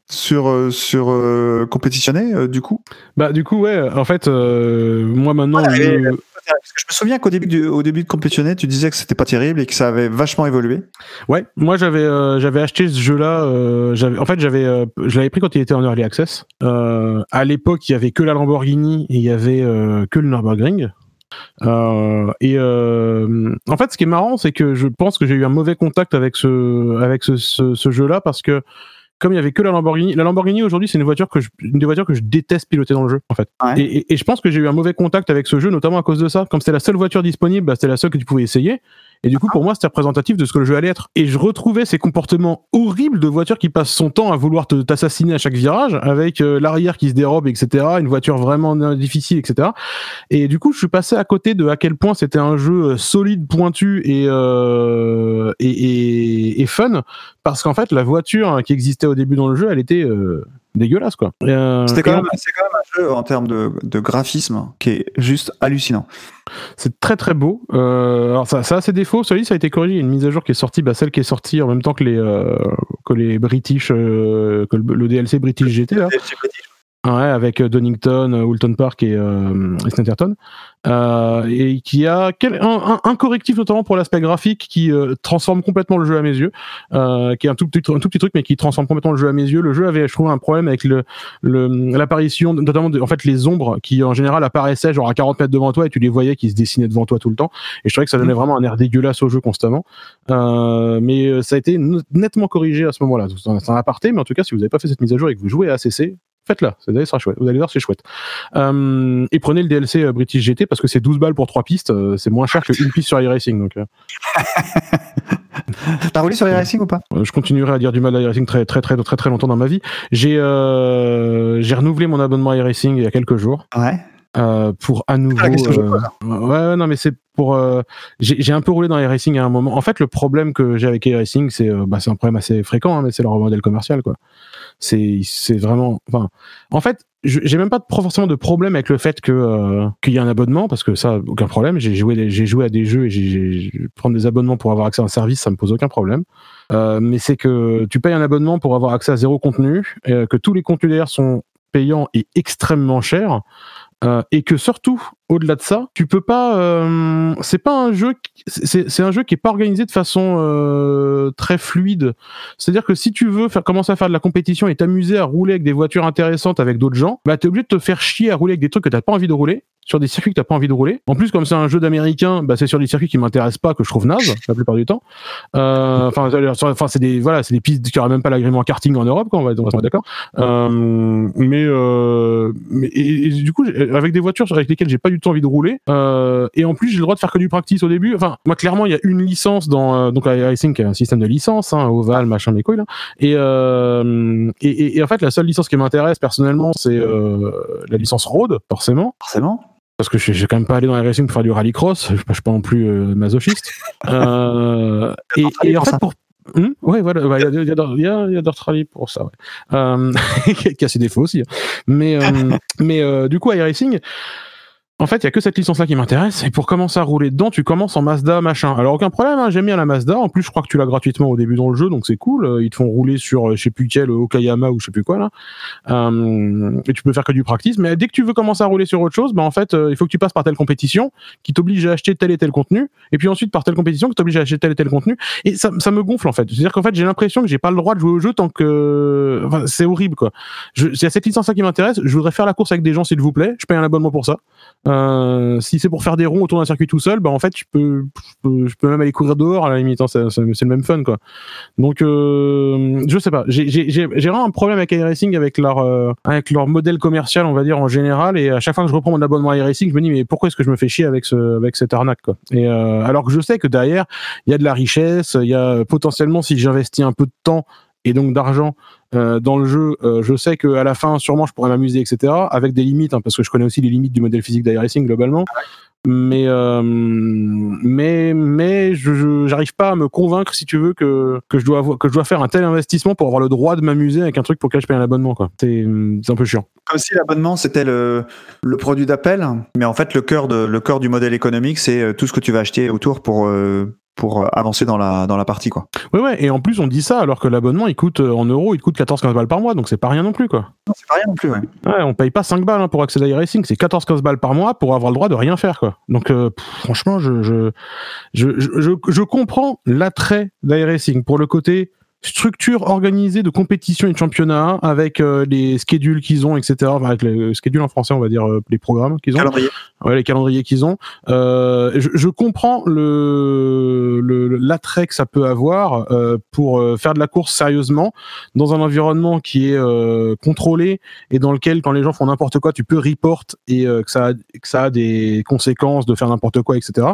Speaker 1: sur euh, sur euh, compétitionner euh, du coup?
Speaker 2: Bah, du coup, ouais, en fait, euh, moi maintenant,
Speaker 1: Ouais,
Speaker 2: je-
Speaker 1: je me souviens qu'au début début de compétitionner, tu disais que c'était pas terrible et que ça avait vachement évolué.
Speaker 2: ouais, moi j'avais euh, acheté ce jeu-là. euh, en fait, euh, je l'avais pris quand il était en early access. À l'époque, il y avait que la Lamborghini et il y avait que le Nürburgring. Et en fait, ce qui est marrant, c'est que je pense que j'ai eu un mauvais contact avec ce, avec ce jeu-là parce que comme il y avait que la Lamborghini, la Lamborghini aujourd'hui, c'est une voiture que je, une des voitures que je déteste piloter dans le jeu, en fait.
Speaker 1: Ouais.
Speaker 2: Et, et- et je pense que j'ai eu un mauvais contact avec ce jeu, notamment à cause de ça. Comme c'était la seule voiture disponible, bah, c'était la seule que tu pouvais essayer. Et du coup, pour moi, c'était représentatif de ce que le jeu allait être. Et je retrouvais ces comportements horribles de voiture qui passe son temps à vouloir t'assassiner à chaque virage, avec euh, l'arrière qui se dérobe, etc. Une voiture vraiment difficile, etc. Et du coup, je suis passé à côté de à quel point c'était un jeu euh, solide, pointu et, euh, et, et, et fun, parce qu'en fait, la voiture hein, qui existait au début dans le jeu, elle était dégueulasse, quoi. Euh,
Speaker 1: C'était
Speaker 2: et
Speaker 1: quand,
Speaker 2: en
Speaker 1: même- c'est quand même un jeu en termes de, de graphisme qui est juste hallucinant.
Speaker 2: C'est très très beau. Euh, alors ça, ça a ses défauts. Celui ça a été corrigé. Il y a une mise à jour qui est sortie, bah, celle qui est sortie en même temps que les euh, que les British, euh, que le, le DLC British GT là. Ouais, avec euh, Donington, euh, Woolton Park et, euh, et Snetterton. Euh, et qui a quel- un, un- un correctif notamment pour l'aspect graphique qui euh, transforme complètement le jeu à mes yeux, euh, qui est un tout, petit, un tout petit truc mais qui transforme complètement le jeu à mes yeux. Le jeu avait, je trouve, un problème avec le le- l'apparition, notamment de, en fait les ombres qui en général apparaissaient genre à 40 mètres devant toi et tu les voyais qui se dessinaient devant toi tout le temps. Et je trouvais que ça donnait vraiment un air dégueulasse au jeu constamment. Euh, mais euh, ça a été nettement corrigé à ce moment-là. C'est un- c'est un aparté, mais en tout cas, si vous n'avez pas fait cette mise à jour et que vous jouez à ACC, faites-la. Ça sera chouette. Vous allez voir, c'est chouette. Euh, et prenez le DLC euh, British GT parce que c'est 12 balles pour 3 pistes. euh, c'est moins cher qu'une piste sur iRacing. Donc,
Speaker 1: T'as roulé sur les racing ou pas?
Speaker 2: Je continuerai à dire du mal à iRacing très, très, très, très, très longtemps dans ma vie. J'ai euh, j'ai renouvelé mon abonnement à iRacing il y a quelques jours.
Speaker 1: Ouais.
Speaker 2: euh, pour à nouveau.
Speaker 1: la question que je
Speaker 2: euh, ouais, ouais, non, mais c'est pour. euh, j'ai un peu roulé dans les racing à un moment. En fait, le problème que j'ai avec les racing, c'est euh, bah, c'est un problème assez fréquent, hein, mais c'est leur modèle commercial, quoi. C'est c'est vraiment. Enfin, en fait, j'ai même pas forcément de problème avec le fait que euh, qu'il y a un abonnement, parce que ça, aucun problème. J'ai joué, j'ai joué à des jeux et j'ai- prendre des abonnements pour avoir accès à un service, ça me pose aucun problème. Euh, mais c'est que tu payes un abonnement pour avoir accès à zéro contenu, euh, que tous les contenus derrière sont payants et extrêmement chers. Et que surtout, au-delà de ça, tu peux pas. euh, c'est pas un jeu. C'est un jeu qui est pas organisé de façon euh, très fluide. C'est-à-dire que si tu veux faire commencer à faire de la compétition et t'amuser à rouler avec des voitures intéressantes avec d'autres gens, bah t'es obligé de te faire chier à rouler avec des trucs que t'as pas envie de rouler sur des circuits que t'as pas envie de rouler. En plus, comme c'est un jeu d'américain, bah c'est sur des circuits qui m'intéressent pas, que je trouve naze la plupart du temps. Euh, Enfin, sur- enfin c'est des voilà, c'est des pistes qui auraient même pas l'agrément karting en Europe, quoi. On va, on va d'accord. Euh, mais, euh, mais et, du coup, avec des voitures avec lesquelles j'ai pas du tout envie de rouler, euh, et en plus j'ai le droit de faire que du practice au début. Enfin, moi clairement, il y a une licence dans euh, donc iRacing, qui est un système de licence, hein, Oval, machin, mes couilles là. Et, euh, et, et- et en fait, la seule licence qui m'intéresse personnellement, c'est euh, la licence Road, forcément.
Speaker 1: Forcément.
Speaker 2: Parce que je vais quand même pas aller dans les racing pour faire du rallycross, je, suis pas non plus euh, masochiste. Euh, et, et en fait, pour. Hmm? Ouais, voilà, ouais, il y a, y a, y y pour ça, ouais. Euh, qui a ses défauts aussi. hein. Mais, euh, mais euh, du coup, iRacing, en fait, il y a que cette licence-là qui m'intéresse. Et pour commencer à rouler dedans, tu commences en Mazda, machin. Alors, aucun problème, hein, j'aime bien la Mazda. En plus, je crois que tu l'as gratuitement au début dans le jeu, donc c'est cool. Euh, Ils te font rouler sur, euh, je sais plus quel, Okayama ou je sais plus quoi, là. Euh, et tu peux faire que du practice. Mais dès que tu veux commencer à rouler sur autre chose, bah, en fait, euh, il faut que tu passes par telle compétition qui t'oblige à acheter tel et tel contenu. Et puis ensuite, par telle compétition qui t'oblige à acheter tel et tel contenu. Et ça, ça me gonfle, en fait. C'est-à-dire qu'en fait, j'ai l'impression que j'ai pas le droit de jouer au jeu tant que, c'est horrible, quoi. Je, c'est cette licence-là qui m'intéresse. Je voudrais faire la course avec des gens, s'il vous plaît. Je paye un abonnement pour ça. Euh, si c'est pour faire des ronds autour d'un circuit tout seul, bah en fait, je peux, je peux, même aller courir dehors à la limite. hein, c'est, le même fun, quoi. Donc, euh, je sais pas. J'ai vraiment un problème avec iRacing, avec leur, euh, avec leur modèle commercial, on va dire en général. Et à chaque fois que je reprends mon abonnement à iRacing, je me dis mais pourquoi est-ce que je me fais chier avec ce, avec cette arnaque, quoi? Et euh, alors que je sais que derrière, il y a de la richesse, il y a potentiellement si j'investis un peu de temps et donc d'argent euh, dans le jeu, euh, je sais qu'à la fin, sûrement, je pourrais m'amuser, etc. Avec des limites, hein, parce que je connais aussi les limites du modèle physique d'iRacing globalement. Mais euh, mais mais je j'arrive pas à me convaincre, si tu veux, que que je dois que je dois faire un tel investissement pour avoir le droit de m'amuser avec un truc pour lequel je paye un abonnement, quoi. C'est c'est un peu chiant.
Speaker 1: Comme si l'abonnement c'était le, le produit d'appel, mais en fait le cœur de le cœur du modèle économique c'est tout ce que tu vas acheter autour pour pour euh, avancer dans la dans la partie quoi.
Speaker 2: Ouais ouais. Et en plus, on dit ça alors que l'abonnement, il coûte euh, en euros, il coûte 14-15 balles par mois, donc c'est pas rien non plus, quoi.
Speaker 1: Non, c'est pas rien non plus. Ouais.
Speaker 2: Ouais, on paye pas 5 balles hein, pour accéder à iRacing, c'est 14-15 balles par mois pour avoir le droit de rien faire, quoi. Donc, euh, pff, franchement, je, je, je, je, je, je comprends l'attrait d'iRacing pour le côté structure organisée de compétition et de championnat avec euh, les schedules qu'ils ont, etc. Enfin, avec les schedules en français, on va dire euh, les programmes qu'ils ont
Speaker 1: Calendrier.
Speaker 2: ouais, les calendriers qu'ils ont. Euh, je, je comprends le le- l'attrait que ça peut avoir euh, pour euh, faire de la course sérieusement dans un environnement qui est euh, contrôlé et dans lequel quand les gens font n'importe quoi, tu peux report et euh, que ça a, que ça a des conséquences de faire n'importe quoi, etc.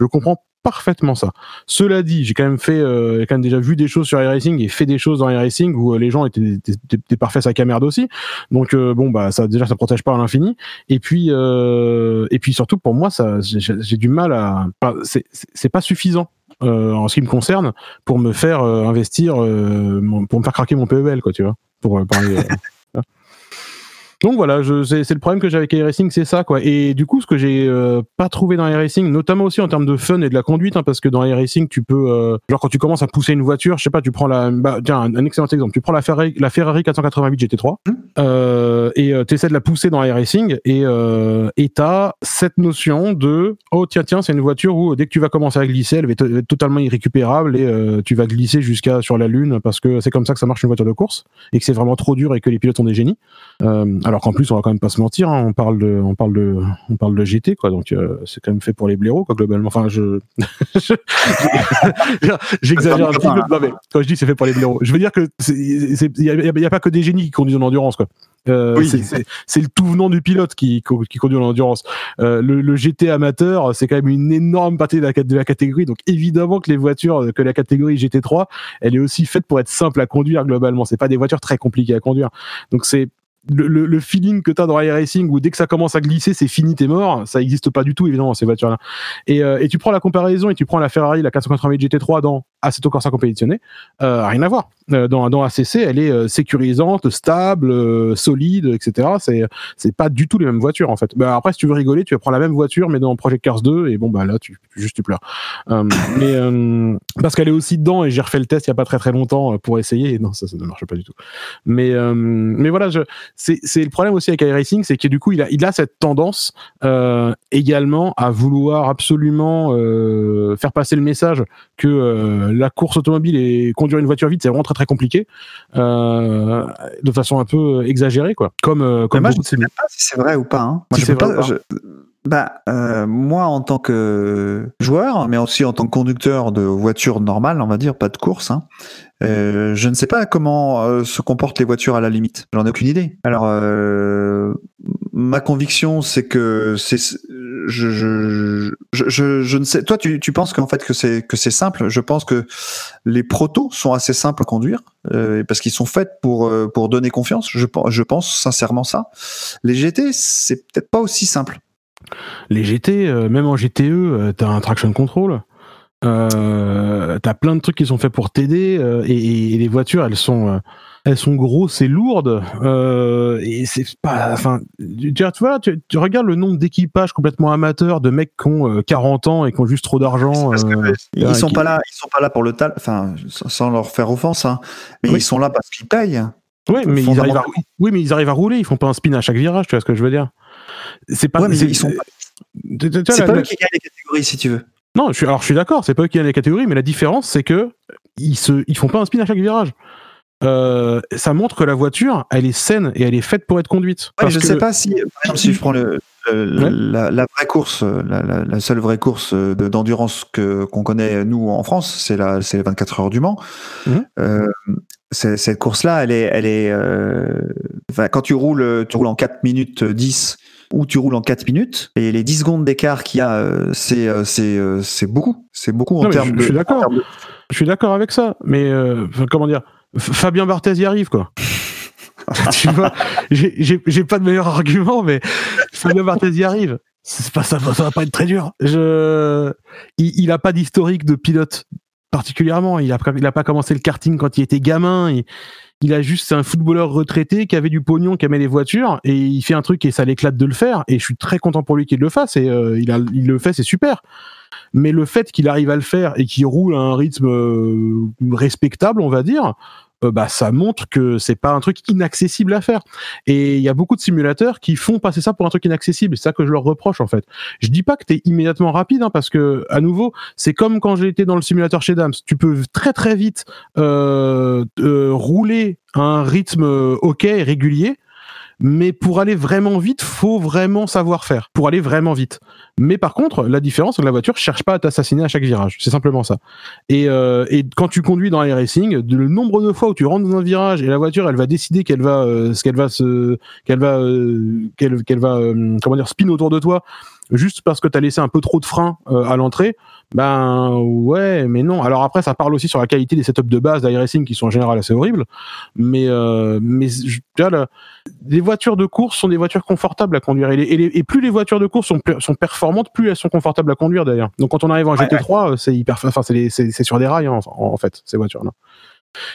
Speaker 2: Je comprends parfaitement ça. Cela dit, j'ai quand même fait, euh, quand même déjà vu des choses sur iRacing et fait des choses dans iRacing où euh, les gens étaient parfaits à merde aussi. Donc euh, bon bah ça déjà ça protège pas à l'infini. Et puis euh, et puis surtout pour moi ça j'ai du mal à enfin, c'est pas suffisant. en ce qui me concerne, pour me faire investir, pour me faire craquer mon PEL, quoi, tu vois. Euh, Donc voilà, c'est, le problème que j'ai avec iRacing, c'est ça quoi. Et du coup, ce que j'ai euh, pas trouvé dans iRacing, notamment aussi en termes de fun et de la conduite, hein, parce que dans iRacing, tu peux, euh, genre quand tu commences à pousser une voiture, je sais pas, tu prends la, bah, tiens, un, un excellent exemple, tu prends la Ferrari, la Ferrari 488 GT3
Speaker 1: Hmm.
Speaker 2: euh, et tu essaies de la pousser dans iRacing et euh, et t'as cette notion de oh tiens tiens c'est une voiture où dès que tu vas commencer à glisser, elle va être, totalement irrécupérable et euh, tu vas glisser jusqu'à sur la lune parce que c'est comme ça que ça marche une voiture de course et que c'est vraiment trop dur et que les pilotes ont des génies. Alors qu'en plus, on va quand même pas se mentir, hein, on parle de, on parle de, on parle de GT quoi, donc euh, c'est quand même fait pour les blaireaux quoi globalement. Enfin, je, je- j'exagère un petit peu. Non, mais quand je dis c'est fait pour les blaireaux, je veux dire que il y a, pas que des génies qui conduisent en endurance quoi. Euh,
Speaker 1: Oui.
Speaker 2: c'est, le tout venant du pilote qui, qui conduit en endurance. Euh, le, le GT amateur, c'est quand même une énorme partie de la, de la catégorie. Donc évidemment que les voitures, que la catégorie GT3, elle est aussi faite pour être simple à conduire globalement. C'est pas des voitures très compliquées à conduire. Donc c'est le, feeling que tu as dans iRacing où dès que ça commence à glisser, c'est fini, t'es mort. Ça existe pas du tout évidemment ces voitures-là. Et, euh, et tu prends la comparaison et tu prends la Ferrari, la 488 GT3 dans Assetto Corsa Competizione, euh, rien à voir. Euh, dans, dans ACC, elle est euh, sécurisante, stable, euh, solide, etc. C'est c'est pas du tout les mêmes voitures en fait. Bah, après, si tu veux rigoler, tu vas prendre la même voiture mais dans Project Cars 2 et bon bah là, tu juste tu pleures. Mais parce qu'elle est aussi dedans et j'ai refait le test il y a pas très très longtemps pour essayer et non ça ça ne marche pas du tout. Mais mais voilà, c'est c'est le problème aussi avec iRacing, c'est que du coup il a il a cette tendance également à vouloir absolument faire passer le message que euh, la course automobile et conduire une voiture vite c'est vraiment très très compliqué euh, de façon un peu exagérée quoi comme euh, comme
Speaker 1: moi, je ne sais même pas si c'est vrai ou pas. hein. Moi,
Speaker 2: Si
Speaker 1: je
Speaker 2: c'est
Speaker 1: peux
Speaker 2: vrai
Speaker 1: pas-
Speaker 2: ou pas.
Speaker 1: je- Bah, euh, moi, en tant que joueur, mais aussi en tant que conducteur de voiture normale, on va dire, pas de course, hein, euh, je ne sais pas comment euh, se comportent les voitures à la limite. J'en ai aucune idée. Alors, ma conviction, c'est que c'est, je, je, je, ne sais. Toi, tu, tu penses qu'en fait que c'est que c'est simple. Je pense que les protos sont assez simples à conduire euh, parce qu'ils sont faits pour euh, pour donner confiance. Je, je pense sincèrement ça. Les GT, c'est peut-être pas aussi simple.
Speaker 2: les GT euh, même en GTE euh, t'as un traction control euh, t'as plein de trucs qui sont faits pour t'aider et, les voitures elles sont elles sont grosses et lourdes euh, et c'est pas enfin tu, tu vois tu, tu regardes le nombre d'équipages complètement amateurs de mecs qui ont euh, 40 ans et qui ont juste trop d'argent euh,
Speaker 1: Ils
Speaker 2: euh,
Speaker 1: sont
Speaker 2: qui-
Speaker 1: pas là, ils sont pas là pour le tal, enfin, sans leur faire offense, hein, mais
Speaker 2: Oui.
Speaker 1: ils sont là parce qu'ils payent.
Speaker 2: Ouais, mais ils arrivent à, oui, mais ils arrivent à rouler. Ils font pas un spin à chaque virage. Tu vois ce que je veux dire C'est pas.
Speaker 1: Ouais, mais
Speaker 2: c'est-
Speaker 1: ils sont pas- C'est pas eux qui gagnent les catégories, si tu veux.
Speaker 2: Non, je suis, alors je suis d'accord. C'est pas eux qui gagnent les catégories, mais la différence, c'est que ils se, ils font pas un spin à chaque virage. Euh, ça montre que la voiture, elle est saine et elle est faite pour être conduite.
Speaker 1: Ouais,
Speaker 2: Parce
Speaker 1: je ne
Speaker 2: que-
Speaker 1: sais pas si, par exemple, si je prends le, le-
Speaker 2: Ouais.
Speaker 1: la, la vraie course, la, la- la seule vraie course de- d'endurance que qu'on connaît nous en France, c'est la, c'est les 24 heures du Mans.
Speaker 2: Mhm.
Speaker 1: Euh, cette course-là, elle est, elle est, euh, quand tu roules, tu roules en 4 minutes 10 ou tu roules en 4 minutes et les 10 secondes d'écart qu'il y a, c'est, c'est, c'est beaucoup, c'est beaucoup en termes
Speaker 2: je-
Speaker 1: de.
Speaker 2: je suis d'accord.
Speaker 1: de-
Speaker 2: Je suis d'accord avec ça, mais euh, comment dire? Fabien Barthez y arrive, quoi. tu vois, j'ai- pas de meilleur argument, mais Fabien Barthez y arrive. C'est pas ça, ça va pas être très dur. Je, il, il a pas d'historique de pilote particulièrement. Il a, il a pas commencé le karting quand il était gamin. Il, il a juste un footballeur retraité qui avait du pognon, qui aimait les voitures, et il fait un truc et ça l'éclate de le faire. Et je suis très content pour lui qu'il le fasse. Et euh, il le fait, c'est super. Mais le fait qu'il arrive à le faire et qu'il roule à un rythme euh, respectable, on va dire, euh, bah ça montre que c'est pas un truc inaccessible à faire. Et il y a beaucoup de simulateurs qui font passer ça pour un truc inaccessible. C'est ça que je leur reproche en fait. Je dis pas que t'es immédiatement rapide, hein, parce que à nouveau, c'est comme quand j'ai été dans le simulateur chez Dams. Tu peux très très vite euh, euh, rouler un rythme euh, ok régulier. Mais pour aller vraiment vite, faut vraiment savoir faire. Pour aller vraiment vite. Mais par contre, la différence, c'est que la voiture cherche pas à t'assassiner à chaque virage. C'est simplement ça. Et, euh, et quand tu conduis dans les racing, le nombre de fois où tu rentres dans un virage et la voiture, elle va décider qu'elle va, euh, ce qu'elle va se, qu'elle va, euh, qu'elle, qu'elle va, euh, comment dire, spin autour de toi, juste parce que t'as laissé un peu trop de frein euh, à l'entrée. Ben ouais, mais non. Alors après, ça parle aussi sur la qualité des setups de base d'iRacing qui sont en général assez horribles. Mais euh, mais je- tu là, les voitures de course sont des voitures confortables à conduire. Et, les- et les- et plus les voitures de course sont, sont performantes, plus elles sont confortables à conduire d'ailleurs. Donc quand on arrive en
Speaker 1: Ouais,
Speaker 2: GT3, euh, c'est hyper, enfin c'est sur des rails hein, en, en fait ces voitures-là.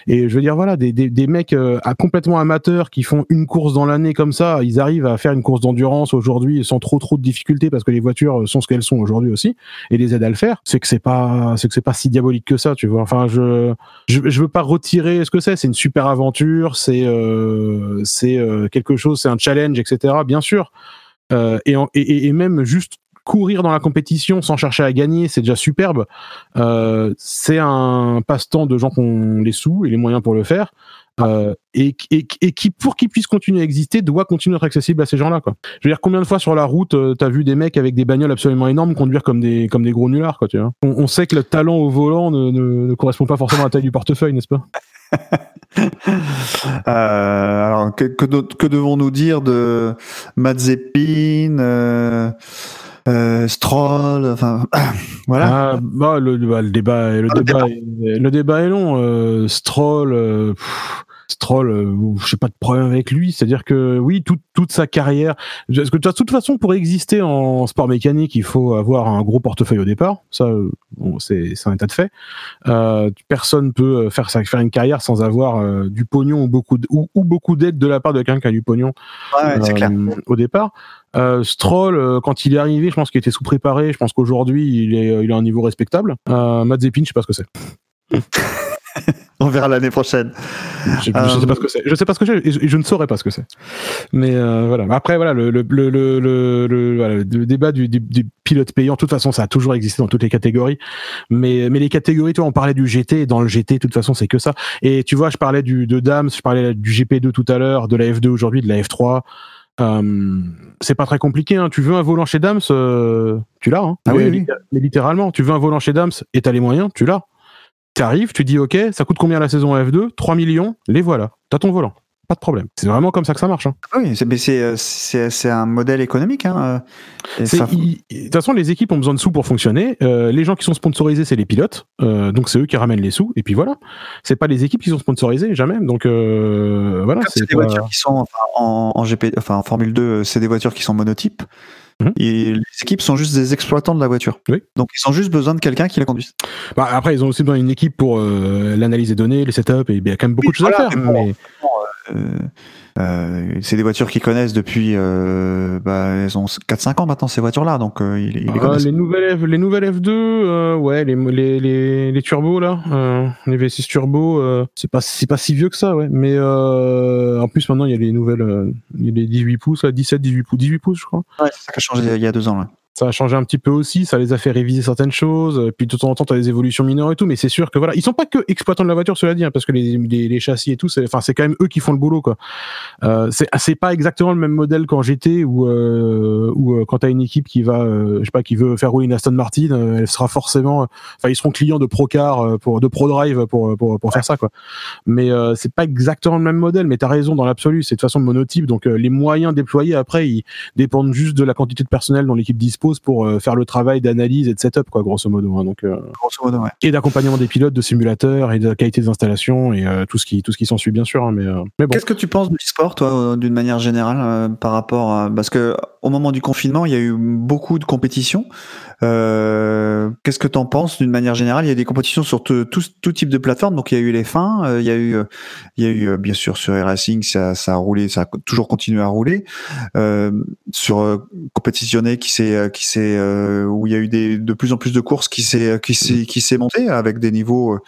Speaker 2: Et je veux dire, voilà, des, des, des mecs euh, complètement amateurs qui font une course dans l'année comme ça, ils arrivent à faire une course d'endurance aujourd'hui sans trop trop de difficultés parce que les voitures sont ce qu'elles sont aujourd'hui aussi et les aident à le faire. C'est que c'est pas, c'est que c'est pas si diabolique que ça, tu vois. Enfin, je, je, veux pas retirer ce que c'est. C'est une super aventure, c'est, euh, c'est euh, quelque chose, c'est un challenge, etc. Bien sûr. Euh, et, et, et même juste courir dans la compétition sans chercher à gagner, c'est déjà superbe. Euh, c'est un passe-temps de gens qui ont les sous et les moyens pour le faire. Euh, et, qui, pour qu'ils puissent continuer à exister, doit continuer à être accessible à ces gens-là. Je veux dire, combien de fois sur la route, euh, t'as vu des mecs avec des bagnoles absolument énormes conduire comme des, gros nullards, quoi, tu vois. On, sait que le talent au volant ne, correspond pas forcément à la taille du portefeuille, n'est-ce pas?
Speaker 1: Euh, alors, que devons-nous dire de Mazepin, euh, Stroll, enfin, voilà.
Speaker 2: Ah, bah, le, bah, le débat, le,
Speaker 1: Ah,
Speaker 2: débat, est, le débat est long. Euh, Stroll, euh, pff, Stroll, je sais pas de problème avec lui. C'est-à-dire que oui, toute toute sa carrière. Parce que de toute façon, pour exister en sport mécanique, il faut avoir un gros portefeuille au départ. Ça, bon, c'est un état de fait. Euh, personne peut faire faire une carrière sans avoir euh, du pognon ou beaucoup de- ou, ou beaucoup d'aide de la part de quelqu'un qui a du pognon
Speaker 1: Ouais, c'est
Speaker 2: euh,
Speaker 1: clair.
Speaker 2: au départ. Euh, Stroll, euh, quand il est arrivé, je pense qu'il était sous-préparé. Je pense qu'aujourd'hui, il est, il a un niveau respectable. Euh, Mazepin, je sais pas ce que c'est.
Speaker 1: On verra l'année prochaine.
Speaker 2: Je,
Speaker 1: Euh,
Speaker 2: sais pas ce que c'est. Je sais pas ce que c'est et je, ne saurais pas ce que c'est. Mais euh, voilà. Après, voilà, le, le, le, le, le, le- voilà, le débat du, du, du pilote payant, de toute façon, ça a toujours existé dans toutes les catégories. Mais, mais les catégories, toi, on parlait du GT. Et dans le GT, de toute façon, c'est que ça. Et tu vois, je parlais du, de Dams, je parlais du GP2 tout à l'heure, de la F2 aujourd'hui, de la F3. Euh, c'est pas très compliqué. Hein. Tu veux un volant chez Dams, euh, tu l'as. Hein.
Speaker 1: Ah
Speaker 2: mais,
Speaker 1: oui, oui.
Speaker 2: mais littéralement, tu veux un volant chez Dams et t'as les moyens, tu l'as. T'arrives, tu dis OK, ça coûte combien la saison F2 3 millions, les voilà. T'as ton volant. Pas de problème. C'est vraiment comme ça que ça marche. Hein.
Speaker 1: Oui, c'est, mais c'est, euh, c'est, un modèle économique. Hein. euh, ça-
Speaker 2: il- De toute façon, les équipes ont besoin de sous pour fonctionner. Euh, les gens qui sont sponsorisés, c'est les pilotes. Euh, donc c'est eux qui ramènent les sous. Et puis voilà. C'est pas les équipes qui sont sponsorisées, jamais. Donc euh, voilà.
Speaker 1: C'est des
Speaker 2: pas-
Speaker 1: voitures qui sont enfin, en, en GP, enfin en Formule 2, euh, c'est des voitures qui sont monotypes.
Speaker 2: Mhm.
Speaker 1: Et les équipes sont juste des exploitants de la voiture.
Speaker 2: Oui.
Speaker 1: Donc ils ont juste besoin de quelqu'un qui la conduise.
Speaker 2: Bah, après, ils ont aussi besoin d'une équipe pour euh, l'analyse des données, les setups. Et il y a quand même beaucoup
Speaker 1: Oui,
Speaker 2: de choses
Speaker 1: voilà,
Speaker 2: à faire.
Speaker 1: mais bon,
Speaker 2: mais-
Speaker 1: Euh, euh, c'est des voitures qu'ils connaissent depuis. Euh, bah, elles ont 4-5 ans maintenant ces voitures-là, donc euh, ils, ils les
Speaker 2: Ah,
Speaker 1: connaissent.
Speaker 2: les nouvelles F, les nouvelles F2, euh, ouais, les, les, les, les turbos là, euh, les V6 turbo, euh, c'est pas c'est pas si vieux que ça, ouais. Mais euh, en plus maintenant il y a les nouvelles, euh, il y a les 18 pouces, là, 17, 18 pouces, 18 pouces je crois.
Speaker 1: Ouais, c'est ça qui a changé il y a deux ans. Là.
Speaker 2: Ça a changé un petit peu aussi, ça les a fait réviser certaines choses, euh, puis de temps en temps t'as des évolutions mineures et tout, mais c'est sûr que voilà, ils sont pas que exploitants de la voiture, cela dit, hein, parce que les, châssis et tout, c'est quand même eux qui font le boulot quoi. Euh, c'est c'est pas exactement le même modèle qu'en GT où euh, où euh, quand t'as une équipe qui va, euh, je sais pas, qui veut faire rouler une Aston Martin, elle sera forcément, enfin ils seront clients de Procar pour de ProDrive pour pour pour faire ça quoi. Mais c'est pas exactement le même modèle, mais t'as raison dans l'absolu, c'est de façon monotype, donc les moyens déployés après ils dépendent juste de la quantité de personnel dont l'équipe dispose pour euh, faire le travail d'analyse et de setup, quoi, grosso modo. hein. donc, euh,
Speaker 1: Grosso modo, ouais.
Speaker 2: et d'accompagnement des pilotes, de simulateurs et de qualité des installations et euh, tout ce qui tout ce qui s'ensuit bien sûr. hein, mais, mais bon.
Speaker 1: Qu'est-ce que tu penses du sport, toi, d'une manière générale, par rapport à... Parce que au moment du confinement, il y a eu beaucoup de compétitions. Euh, Qu'est-ce que tu en penses d'une manière générale? Il y a des compétitions sur tout, tout, type de plateforme. Donc il y a eu les fins, euh, il y a eu, euh, il y a eu bien sûr sur Racing, ça, a roulé, ça a toujours continué à rouler. Euh, sur compétitionné, qui s'est, qui s'est, où il y a eu de plus en plus de courses qui s'est, qui s'est, qui s'est monté avec des niveaux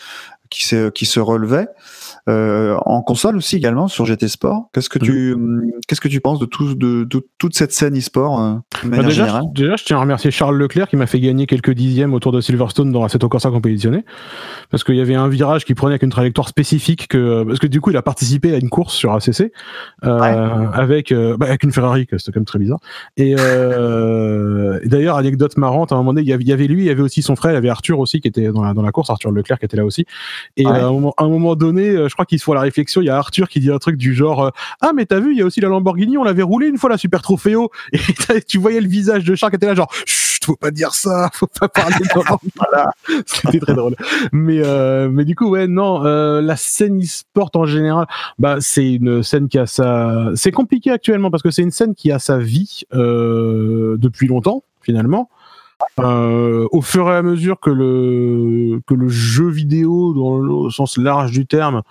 Speaker 1: qui, se relevaient. Euh, en console aussi également sur GT Sport. Qu'est-ce que tu hum, qu'est-ce que tu penses de tout de, de toute cette scène e-sport euh,
Speaker 2: Bah, déjà,
Speaker 1: générale?
Speaker 2: je- déjà, je tiens à remercier Charles Leclerc qui m'a fait gagner quelques dixièmes autour de Silverstone dans Assetto Corsa compétitionné. Parce qu'il y avait un virage qui prenait avec une trajectoire spécifique que, parce que du coup, il a participé à une course sur ACC, euh,
Speaker 1: Ouais.
Speaker 2: avec, euh, bah, avec une Ferrari, que c'était quand même très bizarre. Et, euh, et d'ailleurs, anecdote marrante, à un moment donné, il y avait, il y avait lui, il y avait aussi son frère, il y avait Arthur aussi qui était dans la, dans la course, Arthur Leclerc qui était là aussi. Et
Speaker 1: Ouais.
Speaker 2: à, un moment, à un moment donné, euh, je crois qu'ils se font la réflexion, il y a Arthur qui dit un truc du genre, euh, ah, mais t'as vu, il y a aussi la Lamborghini, on l'avait roulé une fois la Super Trofeo. Et tu voyais le visage de Charles qui était là, genre, chut, faut pas dire ça, faut pas parler de
Speaker 1: Voilà.
Speaker 2: C'était très drôle. Mais, euh, mais du coup, ouais, non, euh, la scène e-sport en général, bah, c'est une scène qui a sa. C'est compliqué actuellement parce que c'est une scène qui a sa vie euh, depuis longtemps, finalement. Euh, au fur et à mesure que le que le jeu vidéo dans le sens large du terme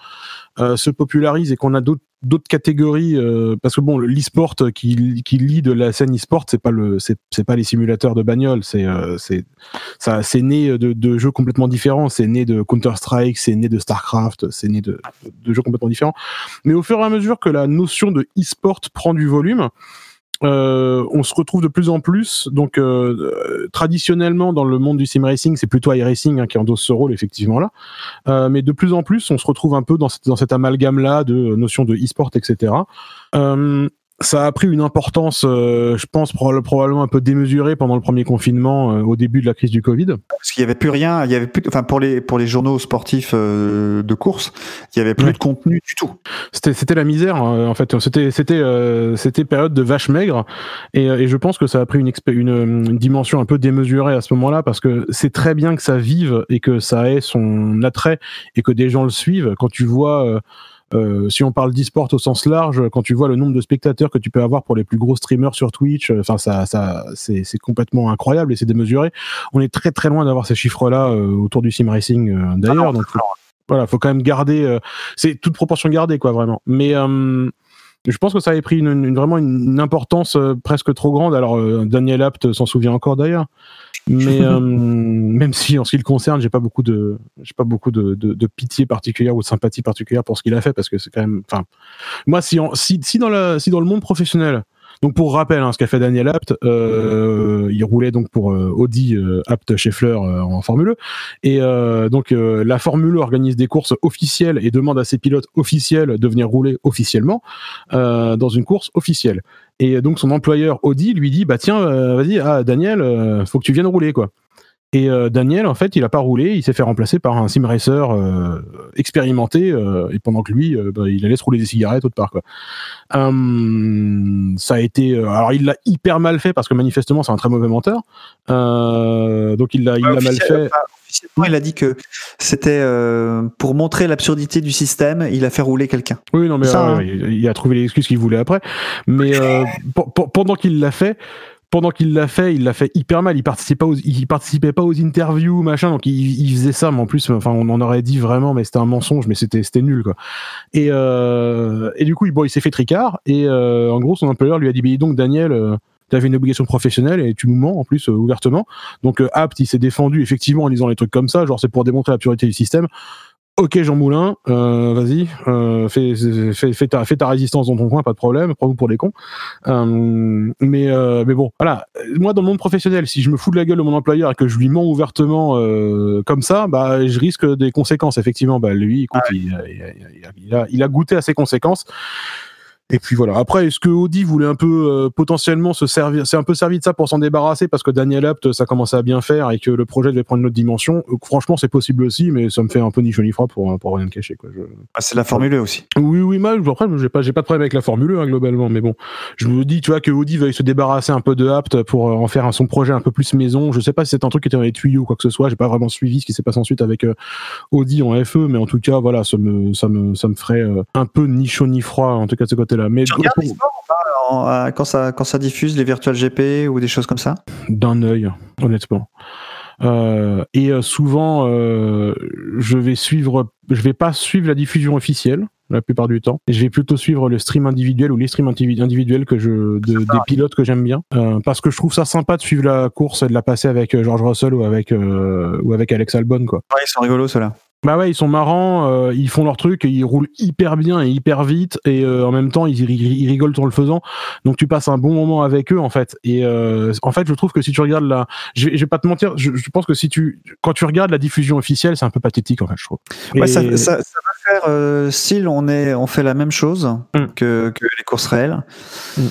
Speaker 2: euh, se popularise et qu'on a d'autres catégories euh, parce que bon l'e-sport qui qui lie de la scène e-sport c'est pas le pas les simulateurs de bagnole c'est ça c'est né de, de jeux complètement différents. C'est né de Counter Strike c'est né de Starcraft c'est né de, de jeux complètement différents. Mais au fur et à mesure que la notion de e-sport prend du volume euh, on se retrouve de plus en plus. Donc, euh, traditionnellement, dans le monde du sim racing, c'est plutôt iRacing hein, qui endosse ce rôle, effectivement, là. Euh, mais de plus en plus, on se retrouve un peu dans, cette- dans cet amalgame-là de notions de e-sport, etc. Ça a pris une importance, euh, je pense, proba- probablement un peu démesurée pendant le premier confinement, euh, au début de la crise du Covid.
Speaker 1: Parce qu'il y avait plus rien, il y avait plus, enfin pour les pour les journaux sportifs euh, de course, il y avait plus
Speaker 2: Ouais.
Speaker 1: de contenu du tout.
Speaker 2: C'était c'était la misère hein, en fait. C'était c'était euh, c'était période de vache maigre et, euh, et je pense que ça a pris une, une, une dimension un peu démesurée à ce moment-là parce que c'est très bien que ça vive et que ça ait son attrait et que des gens le suivent. Quand tu vois euh, si on parle d'e-sport au sens large, quand tu vois le nombre de spectateurs que tu peux avoir pour les plus gros streamers sur Twitch, euh, enfin ça, ça, c'est complètement incroyable et c'est démesuré. On est très très loin d'avoir ces chiffres-là euh, autour du sim racing euh, d'ailleurs. donc faut- voilà, faut quand même garder, c'est toute proportion gardée quoi vraiment. Mais je pense que ça avait pris une, une- vraiment une importance presque trop grande. Alors Daniel Apt s'en souvient encore d'ailleurs. Mais euh, même si en ce qui le concerne, j'ai pas beaucoup de, j'ai pas beaucoup de, de, de pitié particulière ou de sympathie particulière pour ce qu'il a fait parce que c'est quand même, enfin, moi si, en- si si dans la si dans le monde professionnel, donc pour rappel, hein, ce qu'a fait Daniel Apt, euh, il roulait donc pour euh, Audi euh, Apt Scheffler en Formule 1. Et euh, donc la Formule 1 organise des courses officielles et demande à ses pilotes officiels de venir rouler officiellement dans une course officielle. Et donc son employeur Audi lui dit bah tiens vas-y ah Daniel faut que tu viennes rouler quoi. Et euh, Daniel en fait il a pas roulé, il s'est fait remplacer par un sim racer euh, expérimenté euh, et pendant que lui euh, bah, il allait se rouler des cigarettes autre part quoi. Hum, ça a été euh, alors il l'a hyper mal fait parce que manifestement c'est un très mauvais menteur. Euh, donc il l'a il l'a mal fait.
Speaker 1: officiellement, il a dit que c'était euh, pour montrer l'absurdité du système, il a fait rouler quelqu'un.
Speaker 2: Oui, non, mais
Speaker 1: Ça,
Speaker 2: euh,
Speaker 1: hein.
Speaker 2: il il a trouvé les excuses qu'il voulait après. Mais euh, pe- pe- pendant qu'il l'a fait, pendant qu'il l'a fait, il l'a fait hyper mal. Il participait pas aux, il participait pas aux interviews, machin. Donc il, faisait ça, mais en plus, enfin, on en aurait dit vraiment, mais c'était un mensonge, mais c'était c'était nul, quoi. Et euh, et du coup, il, bon, il s'est fait tricard. Et euh, en gros, son employeur lui a dit, mais donc, Daniel. Euh, T'avais une obligation professionnelle et tu nous mens en plus euh, ouvertement. Donc euh, Apt, il s'est défendu effectivement en disant les trucs comme ça, genre c'est pour démontrer l'absurdité du système. Ok Jean Moulin, euh, vas-y, euh, fais, fais, fais, ta, fais ta résistance dans ton coin, pas de problème, prends-vous pour des cons. Euh, mais, euh, mais bon, voilà. Moi, dans le monde professionnel, si je me fous de la gueule de mon employeur et que je lui mens ouvertement euh, comme ça, bah, je risque des conséquences. Effectivement, bah, lui, écoute, il, il, a, il a goûté à ses conséquences. Et puis voilà. Après, est-ce que Audi voulait un peu euh, potentiellement se servir, c'est un peu servi de ça pour s'en débarrasser parce que Daniel Apt, ça commençait à bien faire et que le projet devait prendre une autre dimension? Euh, Franchement, c'est possible aussi, mais ça me fait un peu ni chaud ni froid pour, pour rien me cacher. Quoi. Je...
Speaker 1: Ah, c'est la Formule 1 aussi.
Speaker 2: Oui, oui, mal. Après, j'ai pas, j'ai pas de problème avec la Formule 1 hein, globalement, mais bon, je me dis, tu vois, que Audi veuille se débarrasser un peu de Apt pour euh, en faire son projet un peu plus maison. Je sais pas si c'est un truc qui était dans les tuyaux ou quoi que ce soit. J'ai pas vraiment suivi ce qui s'est passé ensuite avec euh, Audi en FE, mais en tout cas, voilà, ça me, ça me, ça me ferait euh, un peu ni chaud ni froid en tout cas de ce Mais
Speaker 1: Tu regardes
Speaker 2: pour-
Speaker 1: sports ou pas, en- euh, quand ça quand ça diffuse les virtual GP ou des choses comme ça?
Speaker 2: D'un œil, honnêtement. Euh, et euh, souvent, euh, je vais suivre, je vais pas suivre la diffusion officielle la plupart du temps. Et je vais plutôt suivre le stream individuel ou les streams individu- individuels que je, de- des pilotes que j'aime bien, euh, parce que je trouve ça sympa de suivre la course et de la passer avec euh, George Russell ou avec euh, ou avec Alex Albon, quoi.
Speaker 1: Ouais, ils sont rigolos ceux-là.
Speaker 2: Bah ouais, ils sont marrants, euh, ils font leur truc, ils roulent hyper bien et hyper vite, et euh, en même temps ils, ri- ils rigolent en le faisant. Donc tu passes un bon moment avec eux en fait. Et euh, en fait, je trouve que si tu regardes la, je, vais- je vais pas te mentir, je, je pense que si tu, quand tu regardes la diffusion officielle, c'est un peu pathétique en fait, je trouve.
Speaker 1: Ouais,
Speaker 2: Et-
Speaker 1: ça, ça, ça va faire euh, style, on, est, on fait la même chose
Speaker 2: Mm.
Speaker 1: que, que les courses réelles.
Speaker 2: Mm.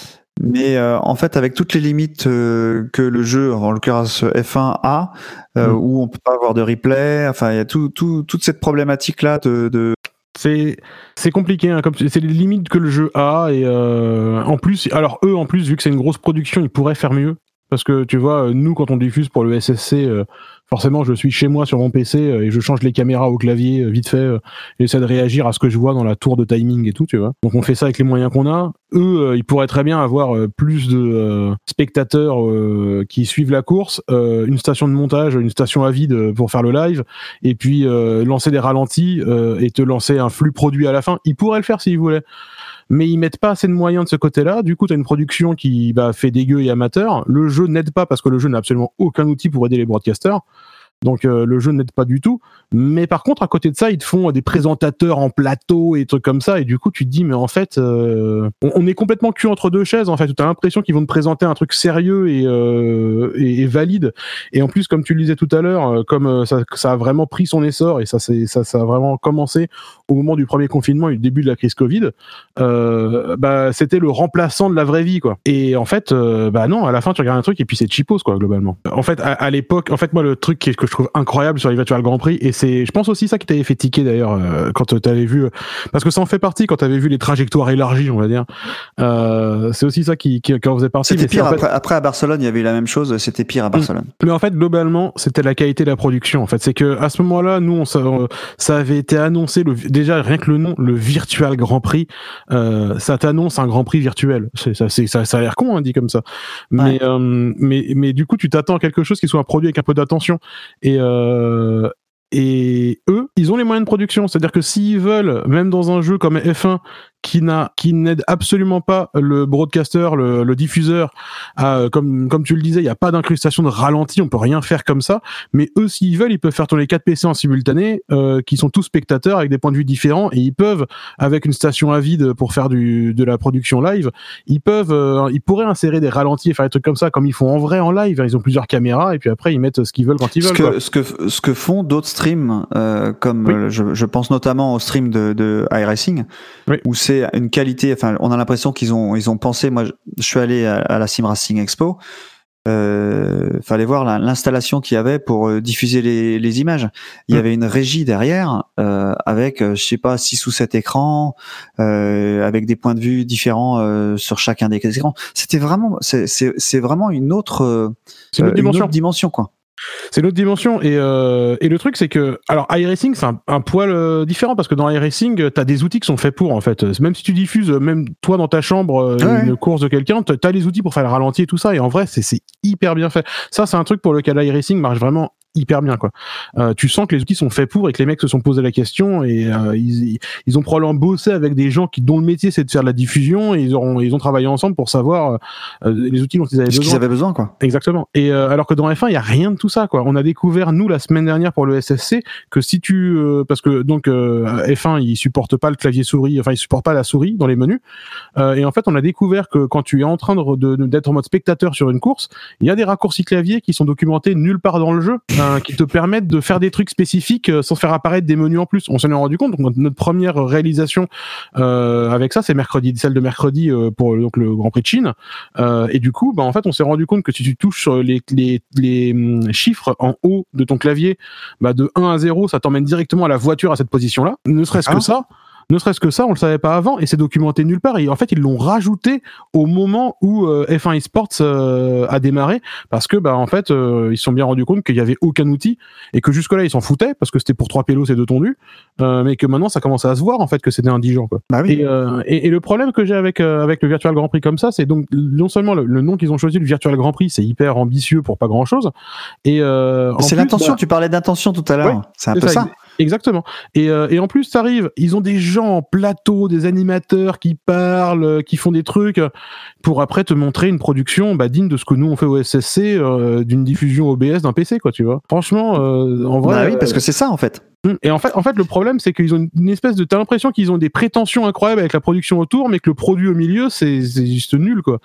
Speaker 1: Mais euh, en fait, avec toutes les limites euh, que le jeu, en l'occurrence F1, a, euh,
Speaker 2: Mm.
Speaker 1: où on peut pas avoir de replay, enfin, il y a tout, tout, toute cette problématique-là de, de,
Speaker 2: C'est c'est compliqué, hein, comme c'est les limites que le jeu a et euh, en plus, alors eux en plus vu que c'est une grosse production, ils pourraient faire mieux parce que tu vois, nous quand on diffuse pour le SSC, euh, forcément, je suis chez moi sur mon PC euh, et je change les caméras au clavier euh, vite fait. euh, J'essaie de réagir à ce que je vois dans la tour de timing et tout, tu vois. Donc on fait ça avec les moyens qu'on a. Eux, ils pourraient très bien avoir plus de spectateurs qui suivent la course, une station de montage, une station à vide pour faire le live, et puis lancer des ralentis et te lancer un flux produit à la fin. Ils pourraient le faire s'ils voulaient mais ils mettent pas assez de moyens de ce côté-là. Du coup, tu as une production qui bah, fait dégueu et amateur. Le jeu n'aide pas parce que le jeu n'a absolument aucun outil pour aider les broadcasters. Donc euh, le jeu n'aide pas du tout. Mais par contre, à côté de ça, ils te font des présentateurs en plateau et trucs comme ça. Et du coup, tu te dis, mais en fait, euh, on, est complètement cul entre deux chaises. En fait, tu as l'impression qu'ils vont te présenter un truc sérieux et, euh, et, et valide. Et en plus, comme tu le disais tout à l'heure, comme ça, a vraiment pris son essor et ça, ça, ça a vraiment commencé au moment du premier confinement et du début de la crise Covid, bah, c'était le remplaçant de la vraie vie, quoi. Et en fait, bah non, à la fin, tu regardes un truc et puis c'est cheapos, quoi, globalement. En fait, à, l'époque, en fait, moi, le truc que je trouve incroyable sur les Virtual Grand Prix, et c'est, je pense aussi ça qui t'avait fait tiquer d'ailleurs, euh, quand tu avais vu, parce que ça en fait partie quand tu avais vu les trajectoires élargies, on va dire. Euh, c'est aussi ça qui, qui, qui en faisait partie.
Speaker 1: C'était pire
Speaker 2: en fait-
Speaker 1: après, après à Barcelone, il y avait eu la même chose. C'était pire à Barcelone.
Speaker 2: mais en fait, globalement, c'était la qualité de la production. En fait, c'est que à ce moment-là, nous, on, euh, ça avait été annoncé. Le, déjà, rien que le nom, le Virtual Grand Prix, euh, ça t'annonce un Grand Prix virtuel. C'est, ça, c'est, ça, ça a l'air con, hein, dit comme ça. Mais, euh, mais, mais du coup, tu t'attends à quelque chose qui soit un produit avec un peu d'attention. Et euh, et eux, ils ont les moyens de production. C'est-à-dire que s'ils veulent, même dans un jeu comme F1, qui n'a, qui n'aide absolument pas le broadcaster, le, le diffuseur, à, euh, comme, comme tu le disais, il n'y a pas d'incrustation de ralenti, on peut rien faire comme ça. Mais eux, s'ils veulent, ils peuvent faire tourner quatre PC en simultané, euh, qui sont tous spectateurs avec des points de vue différents, et ils peuvent, avec une station à vide pour faire du, de la production live, ils peuvent, euh, ils pourraient insérer des ralentis et faire des trucs comme ça, comme ils font en vrai en live. Ils ont plusieurs caméras, et puis après, ils mettent ce qu'ils veulent quand ils
Speaker 1: Ce
Speaker 2: veulent. quoi.
Speaker 1: que, ce, que, ce que font d'autres streams, euh, comme
Speaker 2: Oui.
Speaker 1: je, je pense notamment au stream de, de iRacing,
Speaker 2: Oui.
Speaker 1: où c'est une qualité, enfin, on a l'impression qu'ils ont, ils ont pensé, moi, je, suis allé à, à la Sim Racing Expo, euh, fallait voir la- l'installation qu'il y avait pour euh, diffuser les, les images. Il y
Speaker 2: Mm.
Speaker 1: avait une régie derrière, euh, avec, euh, je sais pas, six ou sept écrans, euh, avec des points de vue différents euh, sur chacun des écrans. C'était vraiment, c'est c'est- c'est vraiment une autre,
Speaker 2: une autre dimension.
Speaker 1: autre dimension, quoi.
Speaker 2: C'est une autre dimension. Et, euh, et le truc, c'est que, alors, iRacing, c'est un, un poil euh, différent parce que dans iRacing, euh, t'as des outils qui sont faits pour, en fait. Même si tu diffuses, même toi dans ta chambre,
Speaker 1: Ouais.
Speaker 2: une course de quelqu'un, t'as les outils pour faire le ralenti et tout ça. Et en vrai, c'est c'est hyper bien fait. Ça, c'est un truc pour lequel iRacing marche vraiment hyper bien quoi. Euh, tu sens que les outils sont faits pour et que les mecs se sont posé la question et euh, ils, ils ont probablement bossé avec des gens qui dont le métier c'est de faire de la diffusion et ils auront ils ont travaillé ensemble pour savoir euh, les outils dont ils avaient besoin.
Speaker 1: avaient besoin, quoi.
Speaker 2: Exactement. Et euh, alors que dans F1, il y a rien de tout ça quoi. On a découvert nous la semaine dernière pour le SSC que si tu euh, parce que donc euh, F1 il supporte pas le clavier souris, enfin il supporte pas la souris dans les menus. Euh, et en fait, on a découvert que quand tu es en train de de- d'être en mode spectateur sur une course, il y a des raccourcis clavier qui sont documentés nulle part dans le jeu, qui te permettent de faire des trucs spécifiques euh, sans faire apparaître des menus en plus. On s'en est rendu compte. Donc notre, première réalisation euh, avec ça, c'est mercredi, celle de mercredi euh, pour donc le Grand Prix de Chine. Euh, et du coup, bah, en fait, on s'est rendu compte que si tu touches les, les, les hum, chiffres en haut de ton clavier, bah, de 1 à 0, ça t'emmène directement à la voiture à cette position-là. Ne serait-ce
Speaker 1: Ah.
Speaker 2: que ça. Ne serait-ce que ça, on le savait pas avant et c'est documenté nulle part. Et en fait, ils l'ont rajouté au moment où euh, F1 Esports euh, a démarré parce que, bah, en fait, euh, ils se sont bien rendus compte qu'il y avait aucun outil et que jusque-là, ils s'en foutaient parce que c'était pour trois pélos et deux tondus, mais que maintenant, ça commence à se voir en fait que c'était indigent, quoi.
Speaker 1: Bah oui.
Speaker 2: Et, et, et le problème que j'ai avec avec le Virtual Grand Prix comme ça, c'est donc non seulement le, le nom qu'ils ont choisi, le Virtual Grand Prix, c'est hyper ambitieux pour pas grand chose. Et
Speaker 1: C'est l'intention,
Speaker 2: bah,
Speaker 1: tu parlais d'intention tout à l'heure.
Speaker 2: Ouais,
Speaker 1: c'est un peu
Speaker 2: ça,
Speaker 1: ça.
Speaker 2: Exactement. Et, euh, et en plus, ça arrive, ils ont des gens en plateau, des animateurs qui parlent, euh, qui font des trucs euh, pour après te montrer une production bah, digne de ce que nous on fait au SSC, euh, d'une diffusion OBS d'un PC, quoi, tu vois. Franchement, euh, en vrai.
Speaker 1: Bah oui, parce
Speaker 2: euh,
Speaker 1: que c'est ça en fait.
Speaker 2: Mm. Et en fait, en fait, le problème, c'est qu'ils ont une- espèce de. T'as l'impression qu'ils ont des prétentions incroyables avec la production autour, mais que le produit au milieu, c'est juste nul, quoi.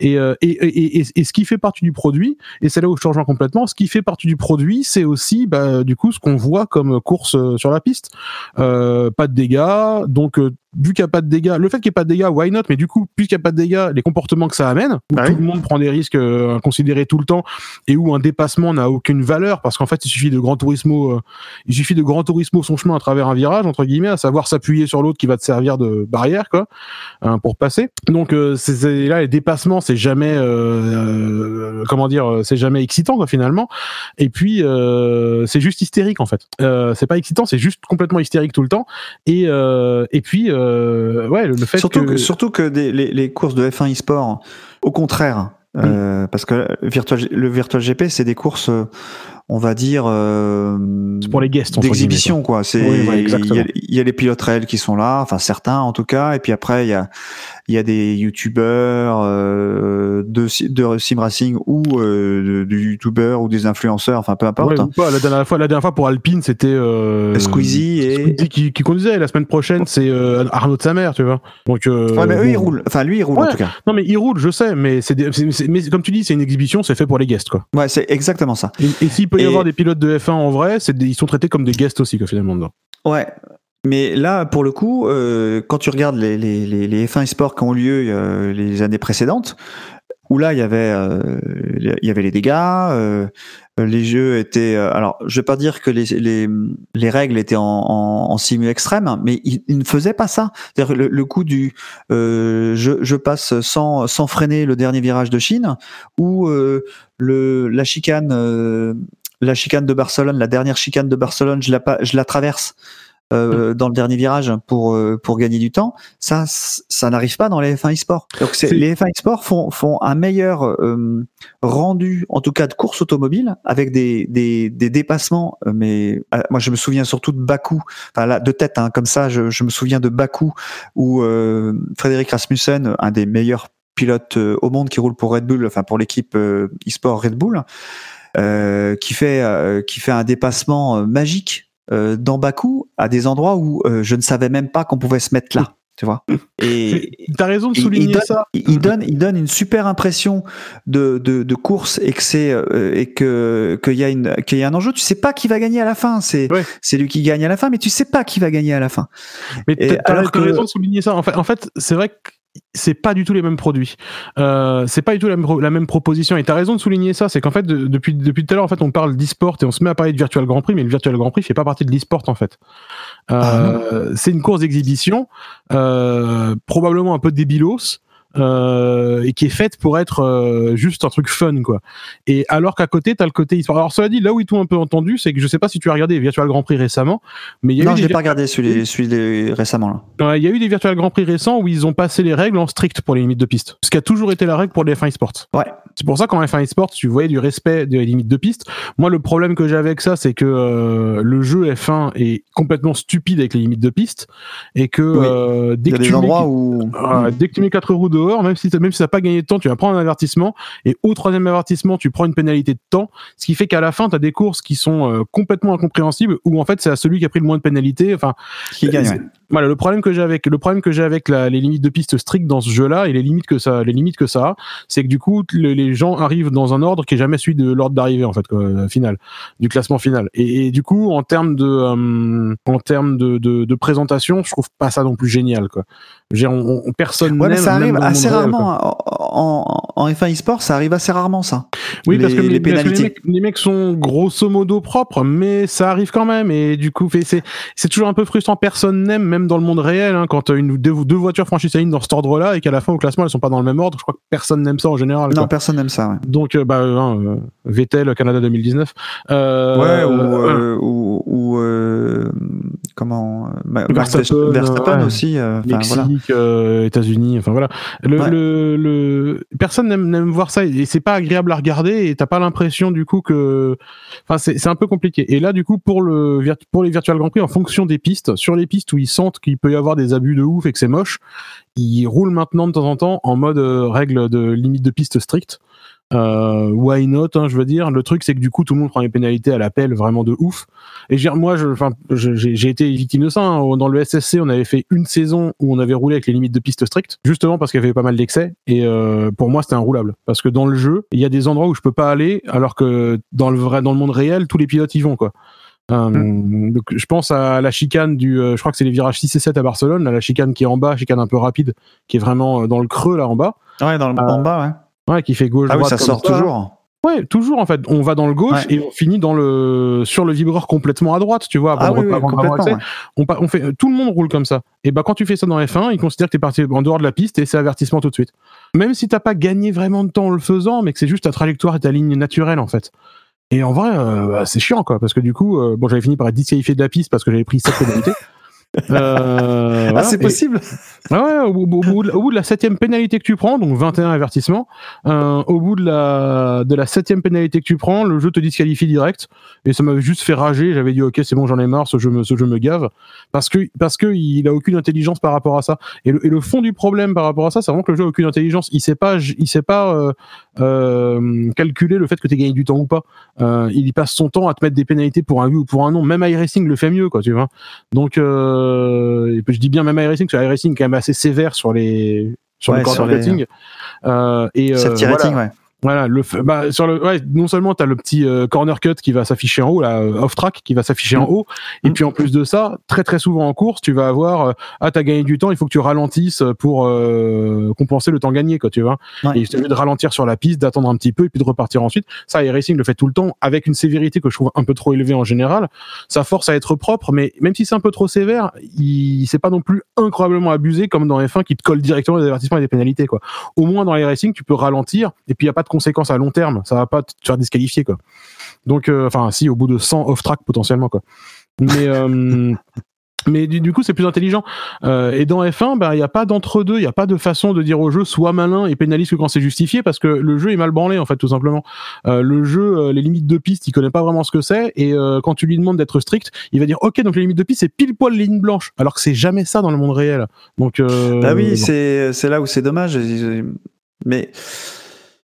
Speaker 2: Et, euh, et, et, et, et ce qui fait partie du produit, et c'est là où je rejoins complètement, ce qui fait partie du produit, c'est aussi, bah, du coup, ce qu'on voit comme course euh, sur la piste. Euh, pas de dégâts, donc. Vu qu'il n'y a pas de dégâts, le fait qu'il n'y ait pas de dégâts, why not? Mais du coup, puisqu'il n'y a pas de dégâts, les comportements que ça amène, où
Speaker 1: Bah
Speaker 2: tout
Speaker 1: oui.
Speaker 2: le monde prend des risques euh, inconsidérés tout le temps et où un dépassement n'a aucune valeur, parce qu'en fait, il suffit de Grand Turismo, euh, il suffit de Grand Turismo son chemin à travers un virage entre guillemets, à savoir s'appuyer sur l'autre qui va te servir de barrière, quoi, hein, pour passer. Donc euh, c'est là, les dépassements, c'est jamais, euh, euh, comment dire, c'est jamais excitant, quoi, finalement. Et puis, euh, c'est juste hystérique, en fait. Euh, c'est pas excitant, c'est juste complètement hystérique tout le temps. Et, euh, et puis, euh, ouais, le, le fait
Speaker 1: Surtout
Speaker 2: que...
Speaker 1: que, surtout que des- les, les courses de F1 e-sport, au contraire, euh, parce que Virtual, le Virtual GP, c'est des courses, on va dire, euh,
Speaker 2: pour les guests,
Speaker 1: d'exhibition, quoi. C'est,
Speaker 2: Oui, ouais,
Speaker 1: il y, y a les pilotes réels qui sont là, enfin certains en tout cas, et puis après il y a, il y a des youtubeurs euh, de, de sim racing ou euh, du youtubeur ou des influenceurs, enfin peu importe.
Speaker 2: Ouais, ou pas. La dernière fois, la dernière fois pour Alpine, c'était euh,
Speaker 1: Squeezie et
Speaker 2: Squeezie qui, qui conduisait. La semaine prochaine, c'est euh, Arnaud de sa mère, tu vois. Donc, euh,
Speaker 1: Ouais, mais eux,
Speaker 2: bon.
Speaker 1: ils roulent. Enfin, lui, il roule en tout cas.
Speaker 2: Non, mais il roule, je sais, mais c'est, mais comme tu dis, c'est une exhibition, c'est fait pour les guests, quoi.
Speaker 1: Ouais, c'est exactement ça.
Speaker 2: Et, et s'il peut y
Speaker 1: Et-
Speaker 2: avoir des pilotes de F1 en vrai, c'est ils sont traités comme des guests aussi, quoi, finalement. dedans.
Speaker 1: Ouais. Mais là, pour le coup, euh, quand tu regardes les, les, les, les F1 e-sport qui ont lieu euh, les années précédentes, où là, il y avait, euh, il y avait les dégâts, euh, les jeux étaient. euh, alors, je vais pas dire que les, les, les règles étaient en, en, en simu extrême, mais ils, ils ne faisaient pas ça. C'est-à-dire le, le coup du je, je passe sans, sans freiner le dernier virage de Chine, ou le, la chicane. la chicane de Barcelone, la dernière chicane de Barcelone, je la, je la traverse euh, dans le dernier virage pour euh, pour gagner du temps. Ça, ça n'arrive pas dans les F1 e-sport. Donc les F1 e-sport font font un meilleur euh, rendu, en tout cas de course automobile, avec des des, des dépassements. Mais euh, moi, je me souviens surtout de Bakou. Enfin là, de tête, hein, comme ça, je, je me souviens de Bakou où Frédéric Rasmussen, un des meilleurs pilotes au monde qui roule pour Red Bull, enfin pour l'équipe e-sport Red Bull, euh, qui fait euh, qui fait un dépassement magique euh, dans Bakou à des endroits où euh, je ne savais même pas qu'on pouvait se mettre là, tu vois. Et
Speaker 2: T'as raison de
Speaker 1: il- il
Speaker 2: souligner
Speaker 1: donne-
Speaker 2: ça.
Speaker 1: il il donne il donne une super impression de de, de course et que c'est euh, et que qu'il y a une qu'il y a un enjeu. Tu sais pas qui va gagner à la fin. C'est
Speaker 2: Ouais.
Speaker 1: c'est lui qui gagne à la fin, mais tu sais pas qui va gagner à la fin.
Speaker 2: Mais t'as t'as
Speaker 1: alors
Speaker 2: t'as
Speaker 1: que-
Speaker 2: raison de souligner ça. En fait, en fait c'est vrai que c'est pas du tout les mêmes produits. Euh, c'est pas du tout la, la même proposition. Et t'as raison de souligner ça. C'est qu'en fait, de- depuis, depuis tout à l'heure, en fait, on parle d'e-sport et on se met à parler de Virtual Grand Prix, mais le Virtual Grand Prix fait pas partie de l'e-sport, en fait. Euh, c'est une course d'exhibition, euh, probablement un peu débilos. Euh, et qui est faite pour être euh, juste un truc fun quoi. Et alors qu'à côté t'as le côté e-sport. Alors cela dit, là où ils t'ont un peu entendu, c'est que je sais pas si tu as regardé Virtual Grand Prix récemment, mais il y a
Speaker 1: Non,
Speaker 2: eu
Speaker 1: je l'ai pas regardé celui celui récemment.
Speaker 2: Ouais, Il y a eu des Virtual Grand Prix récents où ils ont passé les règles en strict pour les limites de piste. Ce qui a toujours été la règle pour les F1 eSports.
Speaker 1: Ouais.
Speaker 2: C'est pour ça qu'en F1 eSports, tu voyais du respect des limites de piste. Moi, le problème que j'ai avec ça, c'est que euh, le jeu F1 est complètement stupide avec les limites de piste et que
Speaker 1: Oui.
Speaker 2: dès que
Speaker 1: des où
Speaker 2: euh, dès que tu mets 4 roues même si t'as, même si pas gagné de temps, tu vas prendre un avertissement. Et au troisième avertissement, tu prends une pénalité de temps. Ce qui fait qu'à la fin, tu as des courses qui sont euh, complètement incompréhensibles où en fait, c'est à celui qui a pris le moins de pénalités. Enfin,
Speaker 1: qui gagne.
Speaker 2: Voilà, le problème que j'ai avec le problème que j'ai avec la- les limites de piste strictes dans ce jeu-là et les limites que ça les limites que ça a, c'est que du coup le- les gens arrivent dans un ordre qui est jamais celui de l'ordre d'arrivée en fait euh, final du classement final. Et, et du coup en termes de euh, en termes de, de, de présentation, je trouve pas ça non plus génial quoi. J'ai on, on- personne
Speaker 1: Ouais, mais ça arrive assez rarement
Speaker 2: quoi.
Speaker 1: en, en, en F1 e-sport, ça arrive assez rarement ça.
Speaker 2: Oui, parce que,
Speaker 1: les
Speaker 2: les,
Speaker 1: pénalités.
Speaker 2: mecs, les mecs sont grosso modo propres, mais ça arrive quand même. Et du coup, c'est c'est toujours un peu frustrant. Personne n'aime, même dans le monde réel, hein, quand une deux, deux voitures franchissent la ligne dans cet ordre-là et qu'à la fin au classement elles sont pas dans le même ordre. Je crois que personne n'aime ça en général.
Speaker 1: Non,
Speaker 2: quoi.
Speaker 1: personne n'aime ça. Ouais.
Speaker 2: Donc, euh, bah, hein, euh, Vettel, Canada 2019. Euh,
Speaker 1: Ouais, ou,
Speaker 2: euh,
Speaker 1: euh, ou, ou, euh, comment euh, Max
Speaker 2: Verstappen,
Speaker 1: Verstappen
Speaker 2: ouais.
Speaker 1: aussi. euh,
Speaker 2: Mexique,
Speaker 1: voilà.
Speaker 2: euh, États-Unis, enfin voilà. Le,
Speaker 1: Ouais.
Speaker 2: le, le- personne n'aime voir ça et c'est pas agréable à regarder et t'as pas l'impression du coup que, enfin c'est un peu compliqué. Et là du coup pour le pour les virtual Grand Prix en fonction des pistes, sur les pistes où ils qu'il peut y avoir des abus de ouf et que c'est moche, ils roulent maintenant de temps en temps en mode euh, règle de limite de piste stricte. Euh, why not hein, je veux dire. Le truc c'est que du coup tout le monde prend les pénalités à l'appel vraiment de ouf. Et moi j'ai été victime de ça hein. dans le SSC on avait fait une saison où on avait roulé avec les limites de piste strictes justement parce qu'il y avait pas mal d'excès. Et euh, pour moi c'était inroulable. Parce que dans le jeu il y a des endroits où je peux pas aller alors que dans le vrai dans le monde réel tous les pilotes y vont quoi Euh,
Speaker 1: Mm.
Speaker 2: Donc je pense à la chicane du, euh, je crois que c'est les virages 6 et 7 à Barcelone, là, la chicane qui est en bas, chicane un peu rapide, qui est vraiment euh, dans le creux là en bas,
Speaker 1: Ouais, dans le,
Speaker 2: Euh,
Speaker 1: en bas, ouais.
Speaker 2: ouais, qui fait gauche
Speaker 1: Ah oui, ça sort toujours.
Speaker 2: Ouais, toujours en fait. On va dans le gauche
Speaker 1: Ouais.
Speaker 2: et on finit dans le sur le vibreur complètement à droite, tu vois. avant
Speaker 1: Ah oui, oui, complètement. ouais.
Speaker 2: on fait, tout le monde roule comme ça. Et bah quand tu fais ça dans F1, ils considèrent que t'es parti en dehors de la piste et c'est avertissement tout de suite. Même si t'as pas gagné vraiment de temps en le faisant, mais que c'est juste ta trajectoire et ta ligne naturelle en fait. Et en vrai, euh, bah, c'est chiant quoi, parce que du coup, euh, bon, j'avais fini par être disqualifié de la piste parce que j'avais pris 7 pénalités. Euh,
Speaker 1: Ah,
Speaker 2: voilà.
Speaker 1: c'est possible
Speaker 2: ouais, au, bout- au bout de, au bout de la septième pénalité que tu prends, donc 21 avertissements, euh, au bout de la, de la septième pénalité que tu prends, le jeu te disqualifie direct. Et ça m'avait juste fait rager. J'avais dit, ok, c'est bon, j'en ai marre, ce jeu me, ce jeu me gave. Parce que, parce que il a aucune intelligence par rapport à ça. Et le, et le fond du problème par rapport à ça, c'est vraiment que le jeu a aucune intelligence. Il sait pas, il sait pas euh, calculer le fait que tu gagné du temps ou pas. Il y passe son temps à te mettre des pénalités pour un oui ou pour un non. Même iRacing le fait mieux, quoi, tu vois. Donc, euh, et puis je dis bien même iRacing, parce que iRacing est quand même assez sévère sur les sur
Speaker 1: Ouais,
Speaker 2: le
Speaker 1: sur les-.
Speaker 2: Euh, et euh,
Speaker 1: Safety
Speaker 2: voilà.
Speaker 1: rating, ouais.
Speaker 2: Voilà, le, bah, sur le, ouais, non seulement tu as le petit euh, corner cut qui va s'afficher en haut, là, euh, off track qui va s'afficher en
Speaker 1: Mm.
Speaker 2: haut, et
Speaker 1: Mm.
Speaker 2: puis en plus de ça, très très souvent en course, tu vas avoir, euh, ah t'as gagné du temps, il faut que tu ralentisses pour euh, compenser le temps gagné, quoi, tu vois.
Speaker 1: Ouais.
Speaker 2: Et suffit de ralentir sur la piste, d'attendre un petit peu et puis de repartir ensuite. Ça, iRacing le fait tout le temps avec une sévérité que je trouve un peu trop élevée en général. Ça force à être propre, mais même si c'est un peu trop sévère, il c'est pas non plus incroyablement abusé comme dans F1 qui te colle directement des avertissements et des pénalités, quoi. Au moins dans iRacing, tu peux ralentir et puis il y a pas de conséquences à long terme. Ça va pas te faire disqualifier, quoi. Donc, euh, enfin, si, au bout de 100 off-track potentiellement, quoi. Mais, euh, mais du, du coup, c'est plus intelligent. Euh, et dans F1, bah, il n'y a pas d'entre-deux, il n'y a pas de façon de dire au jeu sois malin et pénalise que quand c'est justifié, parce que le jeu est mal branlé, en fait, tout simplement. Euh, le jeu, les limites de piste, il connaît pas vraiment ce que c'est, et euh, quand tu lui demandes d'être strict, il va dire ok, donc les limites de piste, c'est pile poil les lignes blanches, alors que c'est jamais ça dans le monde réel. Donc,
Speaker 1: Bah oui, c'est là où c'est dommage. Mais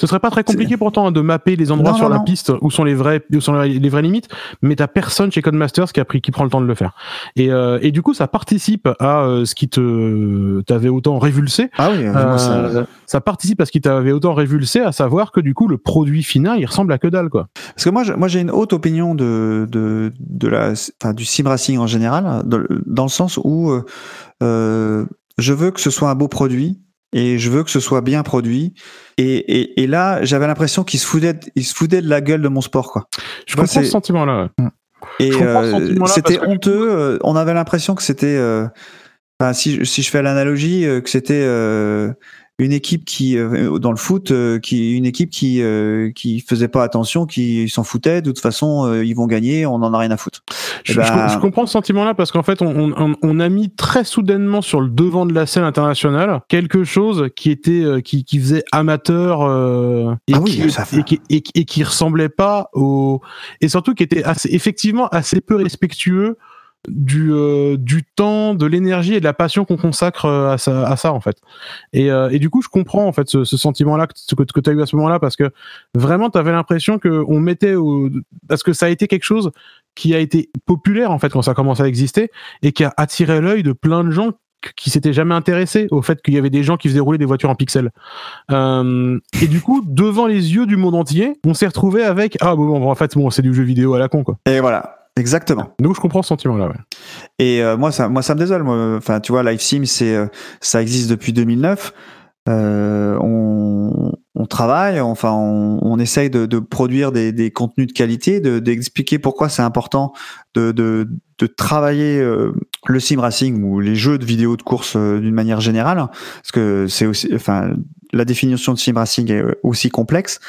Speaker 2: Ce serait pas très compliqué pourtant hein, de mapper les endroits
Speaker 1: Non,
Speaker 2: sur
Speaker 1: non,
Speaker 2: la
Speaker 1: non.
Speaker 2: piste où sont les vrais, où sont les vraies limites, mais t'as personne chez Codemasters qui a pris, qui prend le temps de le faire. Et, euh, et du coup, ça participe à euh, ce qui te t'avait autant révulsé.
Speaker 1: ah oui, ça-
Speaker 2: Euh, ça participe à ce qui t'avait autant révulsé, à savoir que du coup, le produit final, il ressemble à que dalle, quoi.
Speaker 1: Parce que moi, je- moi, j'ai une haute opinion de, de, de la, enfin, du sim racing en général, dans, dans le sens où je veux que ce soit un beau produit et je veux que ce soit bien produit. Et, et, et là, j'avais l'impression qu'il se foutait, il se foutait de la gueule de mon sport, quoi.
Speaker 2: Je
Speaker 1: Moi,
Speaker 2: comprends ce
Speaker 1: c'est-
Speaker 2: sentiment-là. ouais.
Speaker 1: Et euh, c'était
Speaker 2: que-
Speaker 1: honteux. euh, on avait l'impression que c'était, euh, enfin, si, je- si je fais l'analogie, euh, que c'était euh, une équipe qui, euh, dans le foot, euh, qui une équipe qui euh, qui faisait pas attention, qui s'en foutait. De toute façon, ils vont gagner, on en a rien à foutre.
Speaker 2: Je,
Speaker 1: Eh ben-
Speaker 2: je- je comprends ce sentiment-là parce qu'en fait, on, on- on a mis très soudainement sur le devant de la scène internationale quelque chose qui était, qui, qui faisait amateur euh, et,
Speaker 1: Ah oui,
Speaker 2: qui,
Speaker 1: ça fait-
Speaker 2: et, qui, et, qui- et qui ressemblait pas au, et surtout qui était assez, effectivement assez peu respectueux du, euh, du temps, de l'énergie et de la passion qu'on consacre euh, à ça, à ça en fait. Et, euh, et du coup, je comprends en fait ce, ce sentiment-là que, tu as eu à ce moment-là parce que vraiment, tu avais l'impression que on mettait au, parce que ça a été quelque chose qui a été populaire en fait quand ça commence à exister et qui a attiré l'œil de plein de gens qui s'étaient jamais intéressés au fait qu'il y avait des gens qui faisaient rouler des voitures en pixels. Euh, et du coup, devant les yeux du monde entier, on s'est retrouvé avec ah bon en fait bon c'est du jeu vidéo à la con quoi.
Speaker 1: Et voilà, exactement.
Speaker 2: Donc je comprends ce sentiment là. Ouais.
Speaker 1: Et euh, moi, ça, moi, ça me désole. Enfin, tu vois, Live Sim, c'est, euh, ça existe depuis 2009. Euh, on, on travaille, enfin, on, on essaye de, de produire des, des contenus de qualité, de, d'expliquer pourquoi c'est important de, de, de travailler euh, le sim racing ou les jeux de vidéo de course d'une manière générale, parce que c'est aussi, enfin, la définition de sim racing est aussi complexe.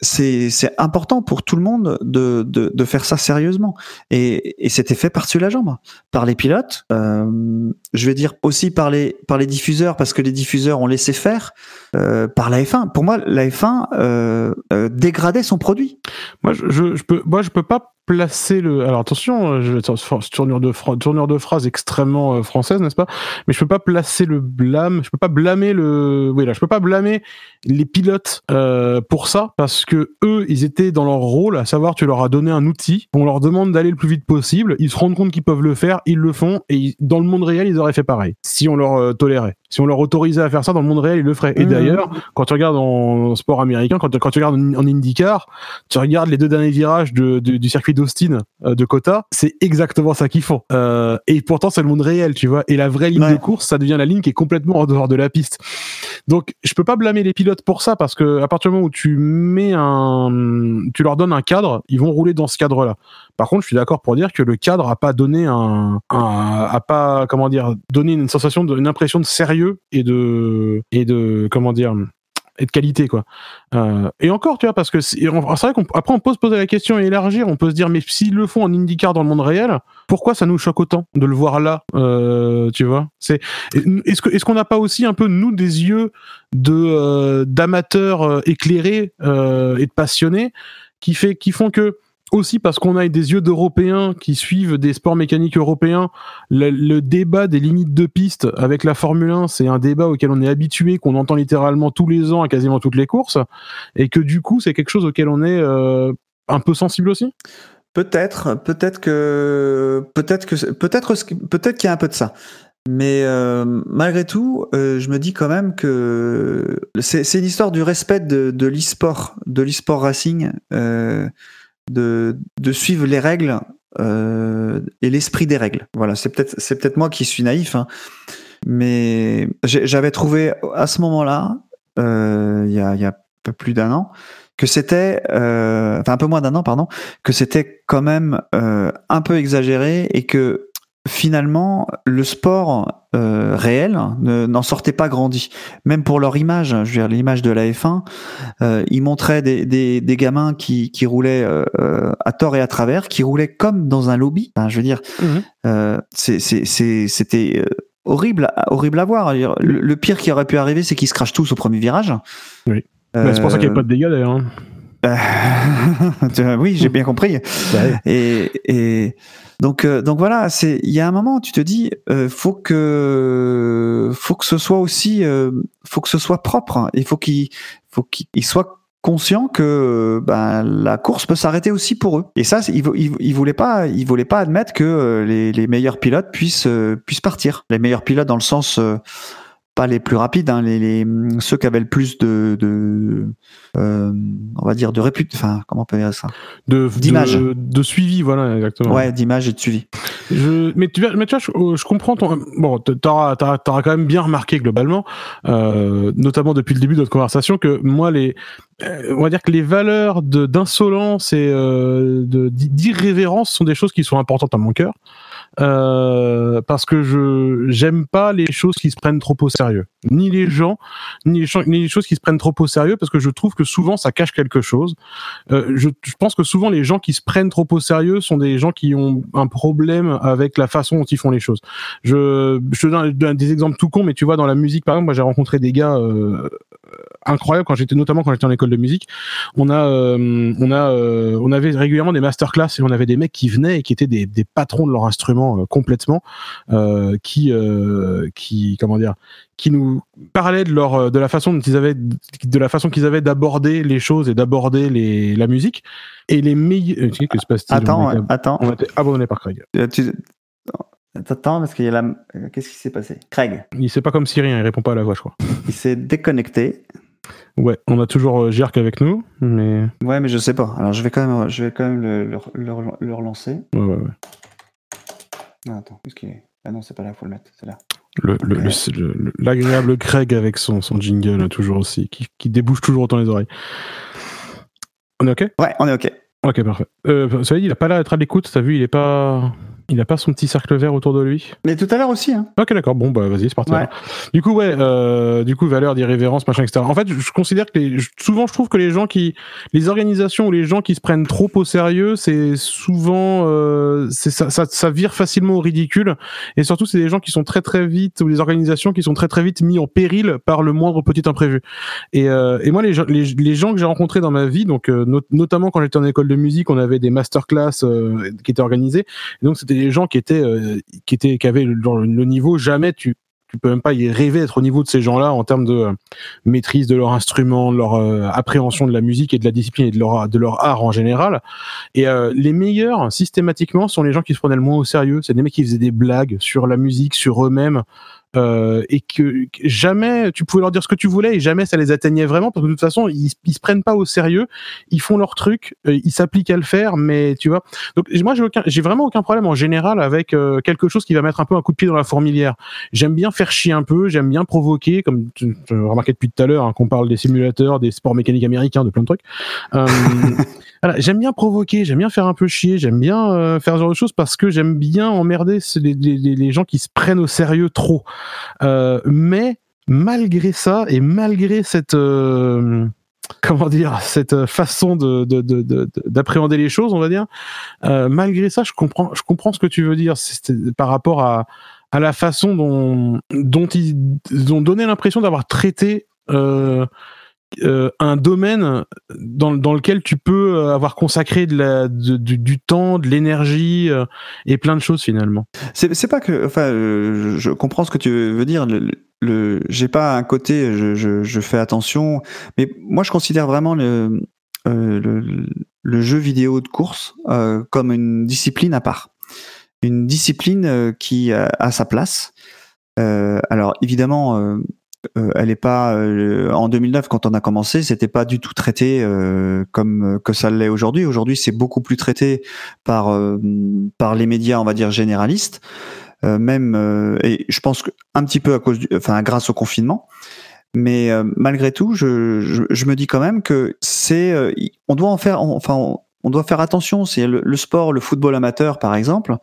Speaker 1: C'est important pour tout le monde de, de, de faire ça sérieusement. Et, et c'était fait par-dessus la jambe, par les pilotes. euh, je vais dire aussi par les, par les diffuseurs, parce que les diffuseurs ont laissé faire, euh, par la F1. Pour moi, la F1 euh, euh, dégradait son produit.
Speaker 2: Moi je, je peux moi je peux pas placer le alors attention je tournure de phra- tournure de phrase extrêmement euh, française n'est-ce pas? Mais je peux pas placer le blâme je peux pas blâmer le oui là je peux pas blâmer les pilotes euh, pour ça parce que eux ils étaient dans leur rôle à savoir tu leur as donné un outil on leur demande d'aller le plus vite possible ils se rendent compte qu'ils peuvent le faire ils le font et dans le monde réel ils auraient fait pareil si on leur euh, tolérait Si on leur autorisait à faire ça dans le monde réel, ils le feraient. Et
Speaker 1: Mhm.
Speaker 2: d'ailleurs, quand tu regardes en sport américain, quand, quand tu regardes en, en IndyCar, tu regardes les deux derniers virages de- de- du circuit d'Austin euh, de Kota, c'est exactement ça qu'ils font. Euh, et pourtant, c'est le monde réel, tu vois. Et la vraie ligne
Speaker 1: Ouais.
Speaker 2: de course, ça devient la ligne qui est complètement en dehors de la piste. Donc, je peux pas blâmer les pilotes pour ça parce que à partir du moment où tu mets un, tu leur donnes un cadre, ils vont rouler dans ce cadre-là. Par contre, je suis d'accord pour dire que le cadre a pas donné un, un- a pas comment dire, donné une sensation, de, une impression de sérieux et de et de comment dire et de qualité quoi. Euh, et encore, tu vois, parce que c'est vrai qu'après on peut se poser la question et élargir, on peut se dire mais s'ils le font en IndyCar dans le monde réel, pourquoi ça nous choque autant de le voir là, euh, tu vois? C'est est-ce que est-ce qu'on n'a pas aussi un peu nous des yeux de euh, d'amateurs éclairés et de passionnés qui fait qui font que aussi parce qu'on a des yeux d'Européens qui suivent des sports mécaniques européens, le, débat des limites de piste avec la Formule 1, c'est un débat auquel on est habitué, qu'on entend littéralement tous les ans à quasiment toutes les courses, et que du coup c'est quelque chose auquel on est euh, un peu sensible aussi.
Speaker 1: Peut-être, peut-être que, peut-être que, peut-être, qu'il y a un peu de ça. Mais euh, malgré tout, euh, je me dis quand même que c'est c'est une histoire du respect de, l'e-sport, de l'e-sport racing, de, de suivre les règles euh, et l'esprit des règles. Voilà, c'est peut-être c'est peut-être moi qui suis naïf, hein, mais j'avais trouvé à ce moment-là, euh, il y a y a peu plus d'un an, que c'était, euh, enfin un peu moins d'un an, pardon, que c'était quand même euh, un peu exagéré et que finalement le sport euh, réel ne- n'en sortait pas grandi. Même pour leur image, je veux dire l'image de la F1, euh, ils montraient des, des, des gamins qui, qui roulaient euh, à tort et à travers, qui roulaient comme dans un lobby. Enfin, je veux dire, c'est- c'était horrible, à- horrible à voir. Le, le pire qui aurait pu arriver, c'est qu'ils se crachent tous au premier virage.
Speaker 2: Oui. C'est pour ça qu'il n'y a pas de dégâts d'ailleurs. hein.
Speaker 1: oui, j'ai bien compris.
Speaker 2: Bah ouais.
Speaker 1: Et, et donc, euh, donc voilà, c'est il y a un moment où tu te dis, euh, faut que faut que ce soit aussi, euh, faut que ce soit propre. hein. Il faut qu'il faut qu'il soit conscient que ben, la course peut s'arrêter aussi pour eux. Et ça, ils ils voulaient pas, ils voulaient pas admettre que euh, les, les meilleurs pilotes puissent puissent partir. Les meilleurs pilotes dans le sens pas les plus rapides, hein, les, les ceux qui avaient le plus de, de euh, on va dire de réput, enfin comment on peut dire ça,
Speaker 2: de,
Speaker 1: D'image.
Speaker 2: de, de suivi, voilà, exactement.
Speaker 1: ouais, d'image et de suivi.
Speaker 2: Je, mais tu, vois- mais tu vois, je, je comprends ton. Bon, t'auras, quand même bien remarqué globalement, euh, notamment depuis le début de notre conversation, que moi, les, euh, on va dire que les valeurs d'insolence et euh, d'irrévérence sont des choses qui sont importantes à mon cœur. Euh, parce que je j'aime pas les choses qui se prennent trop au sérieux, ni les gens, ni les, choses qui se prennent trop au sérieux, parce que je trouve que souvent ça cache quelque chose. Euh, je, je pense que souvent les gens qui se prennent trop au sérieux sont des gens qui ont un problème avec la façon dont ils font les choses. Je, je te donne des exemples tout cons, mais tu vois dans la musique par exemple, moi j'ai rencontré des gars euh, incroyables quand j'étais notamment quand j'étais en école de musique. On a euh, on a euh, on avait régulièrement des masterclass et on avait des mecs qui venaient et qui étaient des, des patrons de leur instrument euh, complètement, euh, qui qui comment dire qui nous parlaient de leur euh, de la façon dont ils avaient de la façon qu'ils avaient d'aborder les choses et d'aborder les la musique et les meilleurs que se passe-t-il
Speaker 1: Attends,
Speaker 2: on,
Speaker 1: attends,
Speaker 2: on a été abandonné par Craig
Speaker 1: Euh, tu- Attends, parce qu'il y a la. euh, Qu'est-ce qui s'est passé? Craig,
Speaker 2: il sait pas comme Syrien il répond pas à la voix je crois
Speaker 1: il s'est déconnecté.
Speaker 2: ouais on a toujours euh, Jerk avec nous mais
Speaker 1: Ouais, mais je sais pas. Alors je vais quand même, je vais quand même le, le, le- le relancer.
Speaker 2: ouais ouais, ouais.
Speaker 1: Ah, attends, qu'est-ce qu'il est Ah non, c'est pas là, faut le mettre. C'est là.
Speaker 2: Le- le- le- le- le- l'agréable Craig avec son, son jingle euh, toujours aussi qui, qui débouche toujours autant les oreilles. On est ok?
Speaker 1: Ouais, on est ok.
Speaker 2: ok parfait. Euh, cela dit il a pas l'air d'être à l'écoute t'as vu il est pas il a pas son petit cercle vert autour de lui
Speaker 1: Mais tout à l'heure aussi, hein.
Speaker 2: Ok, d'accord. Bon, bah vas-y, c'est parti.
Speaker 1: Ouais.
Speaker 2: Du coup, ouais, euh, du coup, valeur d'irrévérence, machin, etc. En fait, je considère que les, souvent, je trouve que les gens qui, les organisations ou les gens qui se prennent trop au sérieux, c'est souvent, euh, c'est ça, ça, ça vire facilement au ridicule. Et surtout, c'est des gens qui sont très très vite ou des organisations qui sont très très vite mis en péril par le moindre petit imprévu. Et, euh, et moi, les, gens- les, les gens que j'ai rencontrés dans ma vie, donc euh, not- notamment quand j'étais en école de musique, on avait des masterclass euh, qui étaient organisés. Et donc, c'était des gens qui étaient, euh, qui étaient, qui avaient le, niveau jamais tu tu peux même pas y rêver d'être au niveau de ces gens-là en termes de euh, maîtrise de leur instrument, de leur euh, appréhension de la musique et de la discipline et de leur de leur art en général. Et les meilleurs systématiquement sont les gens qui se prenaient le moins au sérieux. C'est des mecs qui faisaient des blagues sur la musique, sur eux-mêmes. Euh, et que jamais tu pouvais leur dire ce que tu voulais et jamais ça les atteignait vraiment parce que de toute façon ils, ils se prennent pas au sérieux, ils font leur truc, euh, ils s'appliquent à le faire, mais tu vois. Donc moi j'ai aucun, j'ai vraiment aucun problème en général avec euh, quelque chose qui va mettre un peu un coup de pied dans la fourmilière. J'aime bien faire chier un peu, j'aime bien provoquer, comme tu, tu as remarqué depuis tout à l'heure hein, qu'on parle des simulateurs, des sports mécaniques américains, de plein de trucs. Euh, voilà, j'aime bien provoquer, j'aime bien faire un peu chier, j'aime bien euh, faire ce genre de choses parce que j'aime bien emmerder les- les gens qui se prennent au sérieux trop. Euh, mais malgré ça et malgré cette euh, comment dire cette façon de de- de- de- de- d'appréhender les choses, on va dire, euh, malgré ça, je comprends je comprends ce que tu veux dire. Par rapport à à la façon dont dont ils ont donné l'impression d'avoir traité euh, un domaine dans, lequel tu peux euh, avoir consacré du, temps, de l'énergie euh, et plein de choses finalement.
Speaker 1: C'est pas que, enfin, je, comprends ce que tu veux dire. Le, le, j'ai pas un côté, je, fais attention, mais moi je considère vraiment le, jeu vidéo de course comme une discipline à part, une discipline qui a, sa place. Alors évidemment, euh, euh, elle est pas euh, en 2009 quand on a commencé, c'était pas du tout traité euh, comme que ça l'est aujourd'hui. Aujourd'hui, c'est beaucoup plus traité par euh, par les médias, on va dire généralistes, euh, même euh, et je pense que un petit peu à cause, du, enfin grâce au confinement. Mais euh, malgré tout, je, je, je me dis quand même que c'est, euh, on doit en faire, enfin, on, doit faire attention. C'est le, le sport, le football amateur, par exemple.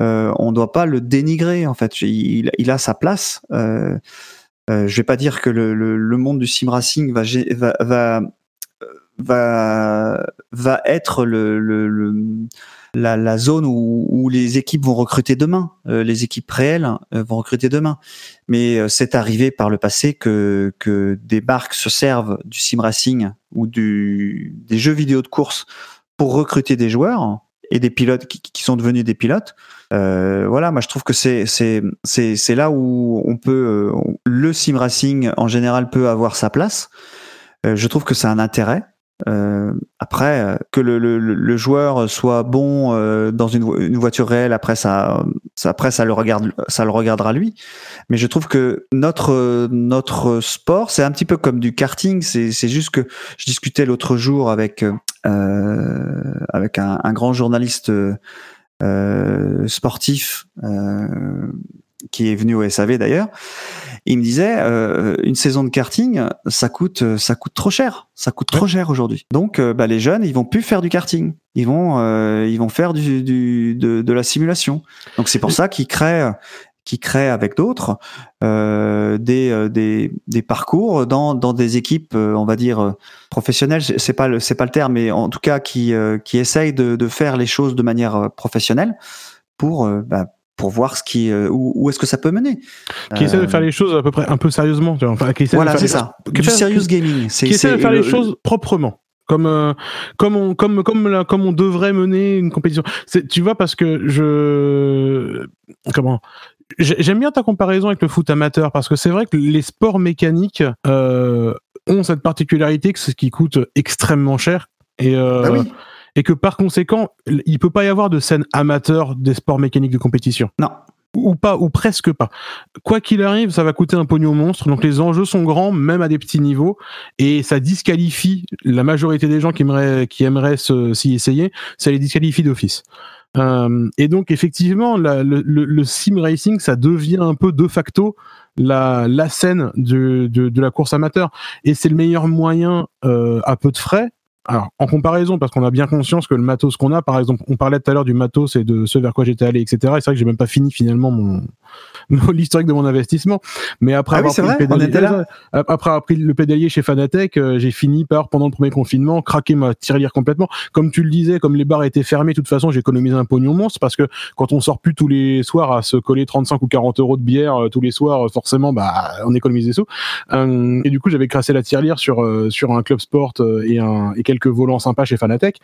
Speaker 1: Euh, on doit pas le dénigrer. En fait, il, il a sa place. Euh, euh, je vais pas dire que le, monde du sim racing va, être la, zone où, les équipes vont recruter demain. Euh, les équipes réelles euh, vont recruter demain. Mais euh, c'est arrivé par le passé que, des marques se servent du sim racing ou des jeux vidéo de course pour recruter des joueurs et des pilotes qui sont devenus des pilotes. Euh, voilà, moi je trouve que c'est c'est c'est c'est là où on peut euh, le sim racing en général peut avoir sa place. Euh, je trouve que c'est un intérêt. Euh, après, euh, que le, le, le joueur soit bon euh, dans une, une voiture réelle, après ça, après ça le regarde, ça le regardera lui. Mais je trouve que notre notre sport, c'est un petit peu comme du karting. C'est c'est juste que je discutais l'autre jour avec avec un, un grand journaliste euh, sportif euh, qui est venu au SAV d'ailleurs. Il me disait euh, une saison de karting, ça coûte ça coûte trop cher, ça coûte trop cher aujourd'hui. Donc euh, bah, les jeunes, ils vont plus faire du karting, ils vont euh, ils vont faire du, du de, de la simulation. Donc c'est pour ça qu'ils créent qui créent avec d'autres euh, des, euh, des des parcours dans dans des équipes euh, on va dire euh, professionnelles c'est pas le c'est pas le terme mais en tout cas qui euh, qui essayent de de faire les choses de manière euh, professionnelle pour euh, bah, pour voir ce qui euh, où, où est-ce que ça peut mener
Speaker 2: Qui essaie de
Speaker 1: Euh,
Speaker 2: faire les choses à peu près un peu sérieusement. tu vois, Enfin, qui essaie
Speaker 1: voilà c'est
Speaker 2: les-
Speaker 1: ça
Speaker 2: qui
Speaker 1: du serious gaming
Speaker 2: qui essaie de faire les
Speaker 1: le-
Speaker 2: choses proprement. Comme, euh, comme, on, comme, comme, la- comme on devrait mener une compétition. Tu vois, parce que je. Comment J'aime bien ta comparaison avec le foot amateur, parce que c'est vrai que les sports mécaniques euh, ont cette particularité que c'est ce qui coûte extrêmement cher. Et, euh,
Speaker 1: Bah oui.
Speaker 2: et que par conséquent, il peut pas y avoir de scène amateur des sports mécaniques de compétition
Speaker 1: non
Speaker 2: ou pas, ou presque pas. Quoi qu'il arrive, ça va coûter un pognon monstre. Donc les enjeux sont grands, même à des petits niveaux, et ça disqualifie la majorité des gens qui aimeraient, qui aimeraient s'y essayer. Ça les disqualifie d'office. Euh, et donc effectivement, le, le- le sim racing, ça devient un peu de facto la, la scène de, de, de la course amateur. Et c'est le meilleur moyen euh, à peu de frais. Alors, en comparaison, parce qu'on a bien conscience que le matos qu'on a, par exemple, on parlait tout à l'heure du matos et de ce vers quoi j'étais allé, etc. Et c'est vrai que j'ai même pas fini finalement mon, mon- l'historique de mon investissement. Mais après
Speaker 1: Ah oui,
Speaker 2: avoir
Speaker 1: c'est
Speaker 2: pris le
Speaker 1: vrai,
Speaker 2: pédalier- après avoir pris le pédalier chez Fanatec, euh, j'ai fini par, pendant le premier confinement, craquer ma tirelire complètement. Comme tu le disais, comme les bars étaient fermés, de toute façon, j'ai économisé un pognon monstre parce que quand on sort plus tous les soirs à se coller 35 ou 40 euros de bière euh, tous les soirs, euh, forcément, bah, on économise des sous. Et du coup, j'avais crassé la tirelire sur, sur un club sport et, un, et quelques volants sympas chez Fanatec.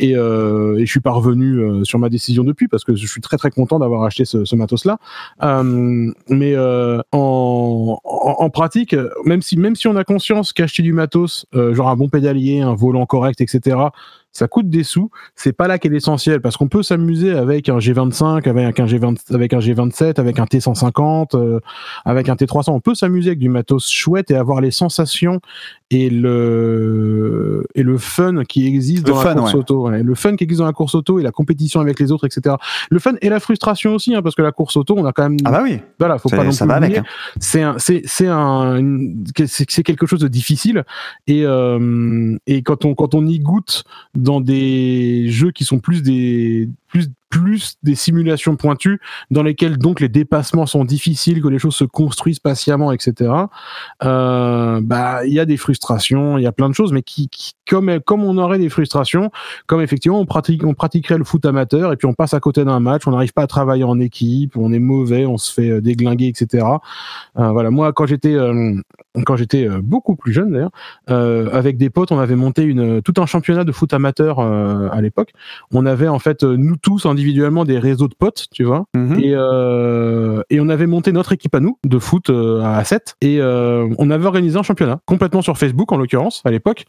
Speaker 2: Et, euh, et je suis pas revenu euh, sur ma décision depuis parce que je suis très très content d'avoir acheté ce, matos-là. Euh, mais euh, en, pratique, même si, même si on a conscience qu'acheter du matos, genre un bon pédalier, un volant correct, etc., ça coûte des sous. C'est pas là qu'est l'essentiel parce qu'on peut s'amuser avec un G25, avec un G20, avec un G27, avec un T150, euh, avec un T300. On peut s'amuser avec du matos chouette et avoir les sensations et le et le fun qui existe
Speaker 1: Le
Speaker 2: dans
Speaker 1: fun,
Speaker 2: la course
Speaker 1: ouais.
Speaker 2: auto. ouais. Le fun qui existe dans la course auto et la compétition avec les autres, etc. Le fun et la frustration aussi, hein, parce que la course auto, on a quand même
Speaker 1: Ah bah oui,
Speaker 2: voilà, faut pas non
Speaker 1: ça
Speaker 2: plus
Speaker 1: va avec.
Speaker 2: oublier.
Speaker 1: hein.
Speaker 2: C'est un, c'est, c'est un, c'est quelque chose de difficile et euh, et quand on quand on y goûte dans des jeux qui sont plus des plus plus des simulations pointues dans lesquelles donc les dépassements sont difficiles, que les choses se construisent patiemment, etc. Euh, bah il y a des frustrations, il y a plein de choses, mais qui, comme comme on aurait des frustrations, comme effectivement on pratique on pratiquerait le foot amateur et puis on passe à côté d'un match, on n'arrive pas à travailler en équipe, on est mauvais, on se fait euh, déglinguer, etc. Euh, voilà, moi quand j'étais quand j'étais beaucoup plus jeune d'ailleurs, avec des potes, on avait monté une tout un championnat de foot amateur à l'époque. On avait en fait nous tous individuellement des réseaux de potes, tu vois,
Speaker 1: Mhm.
Speaker 2: et, euh, et on avait monté notre équipe à nous de foot euh, à 7 et euh, on avait organisé un championnat complètement sur Facebook en l'occurrence à l'époque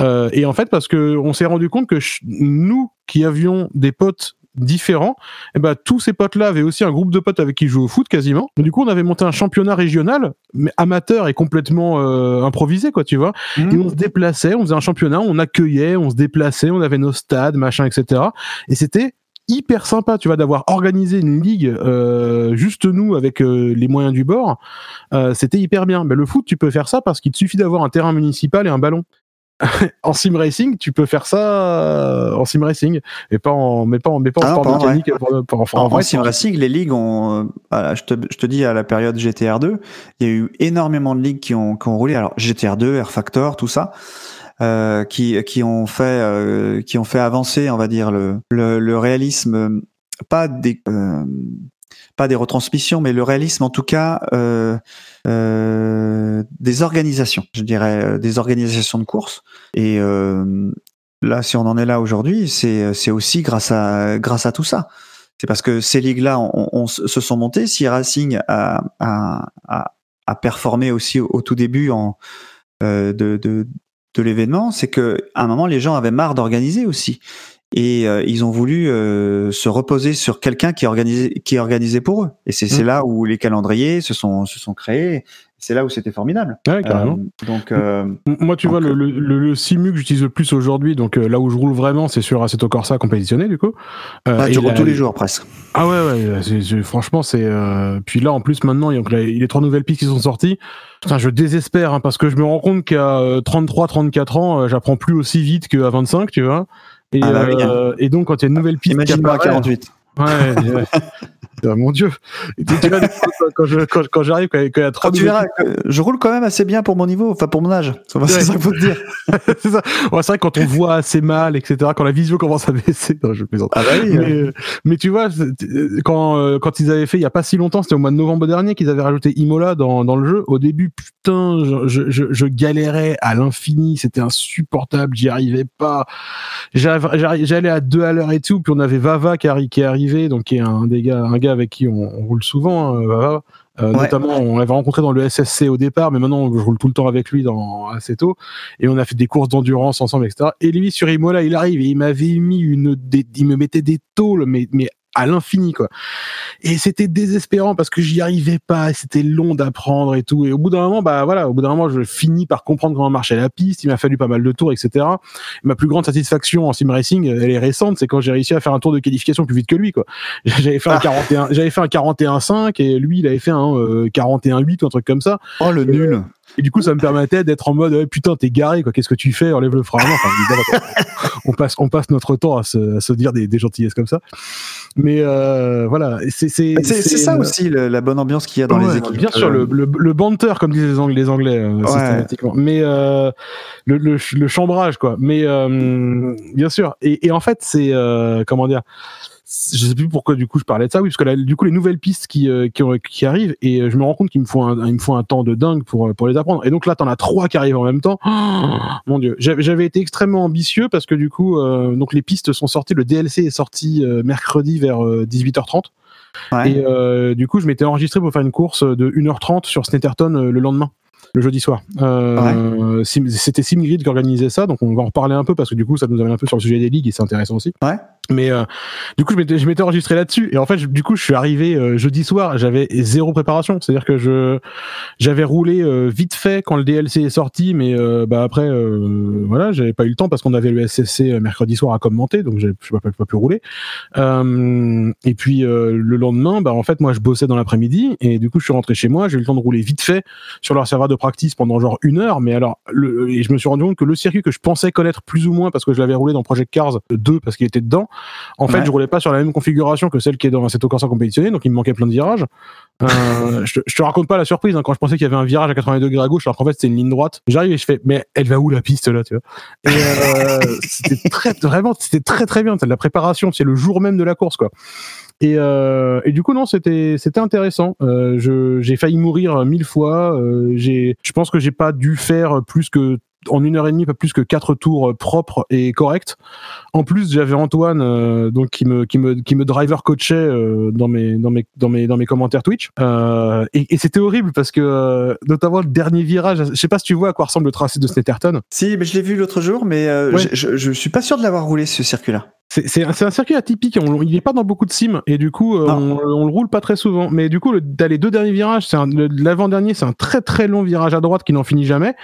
Speaker 2: Euh, et en fait parce que on s'est rendu compte que nous qui avions des potes différents et ben tous ces potes là avaient aussi un groupe de potes avec qui ils jouaient au foot quasiment du coup on avait monté un championnat régional mais amateur et complètement euh, improvisé quoi tu vois
Speaker 1: Mhm.
Speaker 2: et on se déplaçait, on faisait un championnat, on accueillait, on se déplaçait, on avait nos stades, machin, etc. Et c'était hyper sympa, tu vois, d'avoir organisé une ligue euh, juste nous avec euh, les moyens du bord. Euh, c'était hyper bien. Mais le foot, tu peux faire ça parce qu'il te suffit d'avoir un terrain municipal et un ballon. en sim racing, tu peux faire ça en sim racing, et pas en, mais pas en, mais pas en
Speaker 1: Ah non,
Speaker 2: sport
Speaker 1: pas en vrai.
Speaker 2: mécanique. pour- pour- pour-
Speaker 1: En,
Speaker 2: en
Speaker 1: en
Speaker 2: vrai,
Speaker 1: sim racing, les ligues ont, voilà, je, te, je te dis à la période GTR2, il y a eu énormément de ligues qui ont, qui ont roulé. Alors GTR2, Air Factor, tout ça, euh, qui, qui ont fait, euh, qui ont fait avancer, on va dire le, le, le réalisme, euh, pas des, euh, pas des retransmissions, mais le réalisme en tout cas euh, euh, des organisations, je dirais euh, des organisations de courses. Et euh, là, si on en est là aujourd'hui, c'est c'est aussi grâce à grâce à tout ça. C'est parce que ces ligues-là on, on se sont montées. Si Racing a, a, a, a performé aussi au, tout début en, de, de, de l'événement, c'est que à un moment les gens avaient marre d'organiser aussi. Et euh, ils ont voulu euh, se reposer sur quelqu'un qui organisait, qui organisait pour eux. Et c'est c'est
Speaker 2: Mm.
Speaker 1: là où les calendriers se sont, se sont créés. C'est là où c'était formidable.
Speaker 2: Ouais, carrément.
Speaker 1: Euh, donc, euh,
Speaker 2: Moi, tu
Speaker 1: Donc,
Speaker 2: vois, le, le, le, simu que j'utilise le plus aujourd'hui, donc euh, là où je roule vraiment, c'est sur Assetto Corsa compétitionné, du coup. Euh,
Speaker 1: bah, tu roules tous les jours presque.
Speaker 2: Ah ouais, ouais, franchement, c'est. euh, Puis là, en plus, maintenant, il y a les trois nouvelles pistes qui sont sorties. Putain, je désespère, hein, parce que je me rends compte qu'à euh, 33, 34 ans, euh, j'apprends plus aussi vite qu'à 25, tu vois. Et,
Speaker 1: Ah bah oui.
Speaker 2: euh, et donc, quand il y a une nouvelle piste qui
Speaker 1: Imagine-moi à
Speaker 2: apparaît-
Speaker 1: 48.
Speaker 2: Ouais, ouais. Ah, mon dieu. Et tu- tu vois, quand, je- quand- quand j'arrive, quand, quand il y a trois
Speaker 1: Quand tu verras, je roule quand même assez bien pour mon niveau, enfin pour mon âge. C'est
Speaker 2: Ouais.
Speaker 1: ça qu'il faut te dire.
Speaker 2: c'est ça. Ouais, c'est vrai quand on voit assez mal, etc., quand la vision commence à baisser, non, je plaisante.
Speaker 1: Ah bah oui.
Speaker 2: mais, euh, mais tu vois, euh, quand, euh, quand ils avaient fait, il y a pas si longtemps, c'était au mois de novembre dernier, qu'ils avaient rajouté Imola dans, dans le jeu. Au début, putain, je, je, je, je galérais à l'infini, c'était insupportable, j'y arrivais pas. J'allais à deux à l'heure et tout, puis on avait Vava qui, arri- qui est arrivé, donc qui est un des gars, un gars avec qui on, on roule souvent, hein. Euh,
Speaker 1: Ouais.
Speaker 2: Notamment, on l'avait rencontré dans le SSC au départ, mais maintenant je roule tout le temps avec lui dans Assetto et on a fait des courses d'endurance ensemble, etc. Et lui sur Imola, il arrive et il m'avait mis une, des, il me mettait des tôles, mais mais à l'infini quoi. Et c'était désespérant parce que j'y arrivais pas, c'était long d'apprendre et tout. Et au bout d'un moment, bah voilà, au bout d'un moment, je finis par comprendre comment marchait la piste. Il m'a fallu pas mal de tours, etc. Et ma plus grande satisfaction en sim racing, elle est récente, c'est quand j'ai réussi à faire un tour de qualification plus vite que lui quoi. J'avais fait un
Speaker 1: Ah.
Speaker 2: 41, j'avais fait un 41.5 et lui il avait fait un euh, 41.8 ou un truc comme ça.
Speaker 1: Oh le nul.
Speaker 2: Et du coup, ça me permettait d'être en mode, ouais, putain, t'es garé, quoi. Qu'est-ce que tu fais? Enlève le frein. à main. Enfin, évidemment, on passe, on passe notre temps à se, à se dire des, des gentillesses comme ça. Mais euh, voilà, c'est c'est
Speaker 1: C'est c'est ça
Speaker 2: euh,
Speaker 1: aussi le- la bonne ambiance qu'il y a dans
Speaker 2: ouais,
Speaker 1: les équipes.
Speaker 2: Bien sûr, le, le, le banter, comme disent les Anglais, les Anglais euh,
Speaker 1: Ouais.
Speaker 2: systématiquement. Mais euh, le, le, le chambrage, quoi. Mais euh, bien sûr. Et, et en fait, c'est euh, comment dire? Je sais plus pourquoi du coup je parlais de ça oui parce que là, du coup les nouvelles pistes qui euh, qui, qui arrivent et euh, je me rends compte qu'il me faut un il me faut un temps de dingue pour euh, pour les apprendre et donc là t'en as trois qui arrivent en même temps Oh, mon dieu j'avais été extrêmement ambitieux parce que du coup euh, donc les pistes sont sorties le DLC est sorti euh, mercredi vers euh, 18h30
Speaker 1: Ouais.
Speaker 2: et euh, du coup, je m'étais enregistré pour faire une course de 1h30 sur Snetterton euh, le lendemain. le jeudi soir. Euh, Sim- C'était SimGrid qui organisait ça, donc on va en reparler un peu parce que du coup, ça nous amène un peu sur le sujet des ligues et c'est intéressant aussi.
Speaker 1: Ouais.
Speaker 2: Mais euh, du coup, je m'étais, enregistré là-dessus. Et en fait, je- du coup, je suis arrivé euh, jeudi soir, j'avais zéro préparation, c'est-à-dire que je j'avais roulé euh, vite fait quand le DLC est sorti, mais euh, bah après, euh, voilà, j'avais pas eu le temps parce qu'on avait le SSC euh, mercredi soir à commenter, donc je pas, pas pu rouler. Et puis le lendemain, bah en fait, moi, je bossais dans l'après-midi. Et du coup, je suis rentré chez moi, j'ai eu le temps de rouler vite fait sur leur serveur de practice pendant genre une heure, mais alors, le, et je me suis rendu compte que le circuit que je pensais connaître plus ou moins parce que je l'avais roulé dans Project Cars 2 parce qu'il était dedans, en fait, je roulais pas sur la même configuration que celle qui est dans Assetto Corsa compétitionné, donc il me manquait plein de virages. Euh, je, te- je te raconte pas la surprise hein, quand je pensais qu'il y avait un virage à 80 degrés à gauche alors qu'en fait c'était une ligne droite. J'arrive et je fais mais elle va où la piste là tu vois? Et euh, c'était très vraiment c'était très très bien, c'est de la préparation, c'est le jour même de la course quoi. Et, euh, et du coup non c'était c'était intéressant. Je j'ai failli mourir mille fois. J'ai je pense que j'ai pas dû faire plus que en une heure et demie, pas plus que quatre tours euh, propres et corrects. En plus, j'avais Antoine, euh, donc qui me qui me qui me driver coachait euh, dans mes dans mes dans mes dans mes commentaires Twitch. Euh, et et c'était horrible parce que notamment le dernier virage, je sais pas si tu vois à quoi ressemble le tracé de Snetterton.
Speaker 1: Si, mais je l'ai vu l'autre jour, mais
Speaker 2: Ouais.
Speaker 1: je, je, je suis pas sûr de l'avoir roulé ce circuit-là.
Speaker 2: C'est un, circuit atypique, on, il est pas dans beaucoup de sims et du coup euh, on, on le roule pas très souvent. Mais du coup, le, les deux derniers virages, c'est l'avant-dernier, c'est un très très long virage à droite qui n'en finit jamais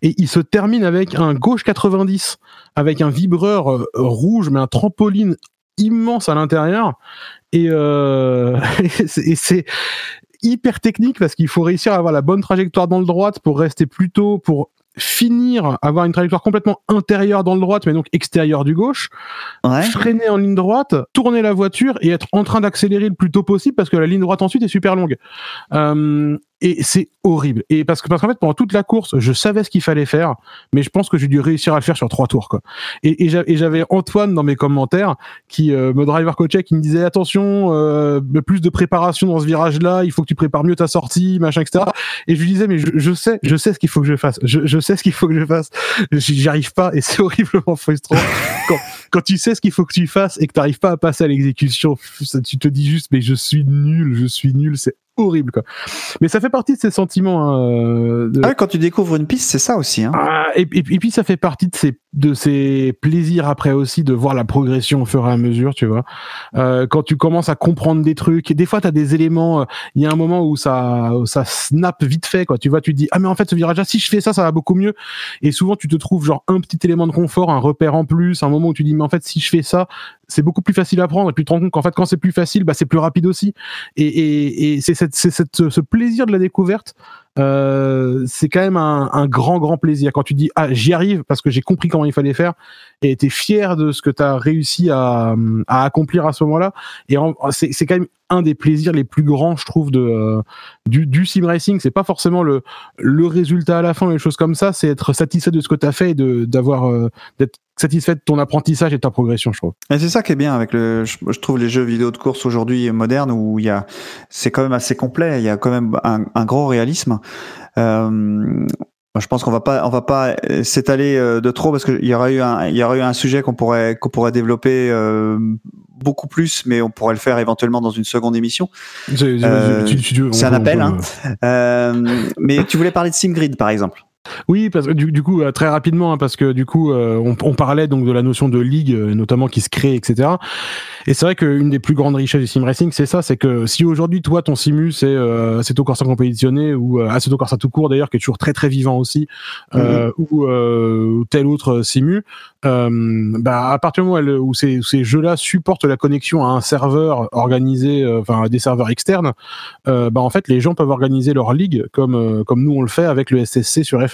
Speaker 2: et il se termine avec un gauche 90 avec un vibreur euh, rouge mais un trampoline immense à l'intérieur et, euh, et c'est- et c'est hyper technique parce qu'il faut réussir à avoir la bonne trajectoire dans le droite pour rester plutôt pour finir avoir une trajectoire complètement intérieure dans le droite mais donc extérieure du gauche
Speaker 1: Ouais.
Speaker 2: freiner en ligne droite, tourner la voiture et être en train d'accélérer le plus tôt possible parce que la ligne droite ensuite est super longue. Euh, et c'est horrible. Et parce que parce qu'en fait pendant toute la course, je savais ce qu'il fallait faire, mais je pense que j'ai dû réussir à le faire sur trois tours quoi. Et, et j'a- et j'avais Antoine dans mes commentaires qui euh, me driver coachait, qui me disait attention, euh, plus de préparation dans ce virage-là, il faut que tu prépares mieux ta sortie, machin, etc. Et je lui disais mais je, je sais, je sais ce qu'il faut que je fasse, je, je sais ce qu'il faut que je fasse, J'y- arrive pas et c'est horriblement frustrant quand, quand tu sais ce qu'il faut que tu fasses et que tu n'arrives pas à passer à l'exécution, tu te dis juste mais je suis nul, je suis nul, c'est horrible quoi. Mais ça fait partie de ces sentiments. hein, euh, de-
Speaker 1: Ah quand tu découvres une piste, c'est ça aussi. Hein.
Speaker 2: ah, et, et- et puis ça fait partie de ces de ces plaisirs après aussi de voir la progression au fur et à mesure, tu vois. Euh, quand tu commences à comprendre des trucs, et des fois tu as des éléments, euh, il y a un moment où ça où ça snap vite fait quoi, tu vois, tu te dis ah mais en fait ce virage là si je fais ça ça va beaucoup mieux et souvent tu te trouves genre un petit élément de confort, un repère en plus, un moment où tu dis mais en fait si je fais ça, c'est beaucoup plus facile à prendre. Et puis tu te rends compte qu'en fait quand c'est plus facile, bah c'est plus rapide aussi. Et, et, et c'est cette, cette, ce plaisir de la découverte euh, c'est quand même un, un grand grand plaisir. Quand tu dis ah j'y arrive parce que j'ai compris comment il fallait faire et t'es fier de ce que t'as réussi à, à accomplir à ce moment-là. Et c'est quand même un des plaisirs les plus grands je trouve de euh, du, du sim racing. C'est pas forcément le le résultat à la fin les choses comme ça. C'est être satisfait de ce que t'as fait et d'avoir euh, d'être satisfait de ton apprentissage et de ta progression je trouve.
Speaker 1: Et c'est ça qui est bien avec le, je, trouve les jeux vidéo de course aujourd'hui modernes où il y a, c'est quand même assez complet. Il y a quand même un, un gros réalisme. Euh, je pense qu'on va pas, on va pas euh, s'étaler euh, de trop parce qu'il y aura eu un, il y aura eu un sujet qu'on pourrait, qu'on pourrait développer euh, beaucoup plus, mais on pourrait le faire éventuellement dans une seconde émission.
Speaker 2: C'est
Speaker 1: Euh, un appel, hein. Mais tu voulais parler de SimGrid par exemple.
Speaker 2: Oui, parce que du, du coup, euh, très rapidement, hein, parce que du coup, euh, on, on parlait donc de la notion de ligue, euh, notamment qui se crée, etc. Et c'est vrai qu'une des plus grandes richesses du sim racing, c'est ça, c'est que si aujourd'hui, toi, ton simu, c'est euh, Assetto Corsa compétitionné ou euh, Assetto Corsa tout court, d'ailleurs, qui est toujours très très vivant aussi, euh, ou tel autre simu, bah à partir du moment où, ces, jeux-là supportent la connexion à un serveur organisé, enfin à des serveurs externes, bah en fait, les gens peuvent organiser leur ligue comme comme nous on le fait avec le SSC sur F1.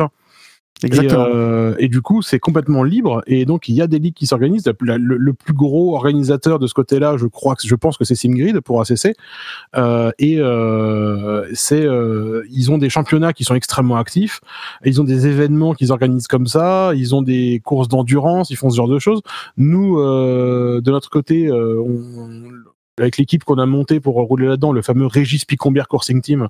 Speaker 1: Exactement.
Speaker 2: Et, euh, et du coup, c'est complètement libre. Et donc, il y a des ligues qui s'organisent. Le, le plus gros organisateur de ce côté-là, je crois que je pense que c'est SimGrid pour ACC. Euh, et euh, c'est, euh, ils ont des championnats qui sont extrêmement actifs. Ils ont des événements qu'ils organisent comme ça. Ils ont des courses d'endurance. Ils font ce genre de choses. Nous, euh, de notre côté, euh, on, avec l'équipe qu'on a montée pour rouler là-dedans, le fameux Régis Picombière Coursing Team,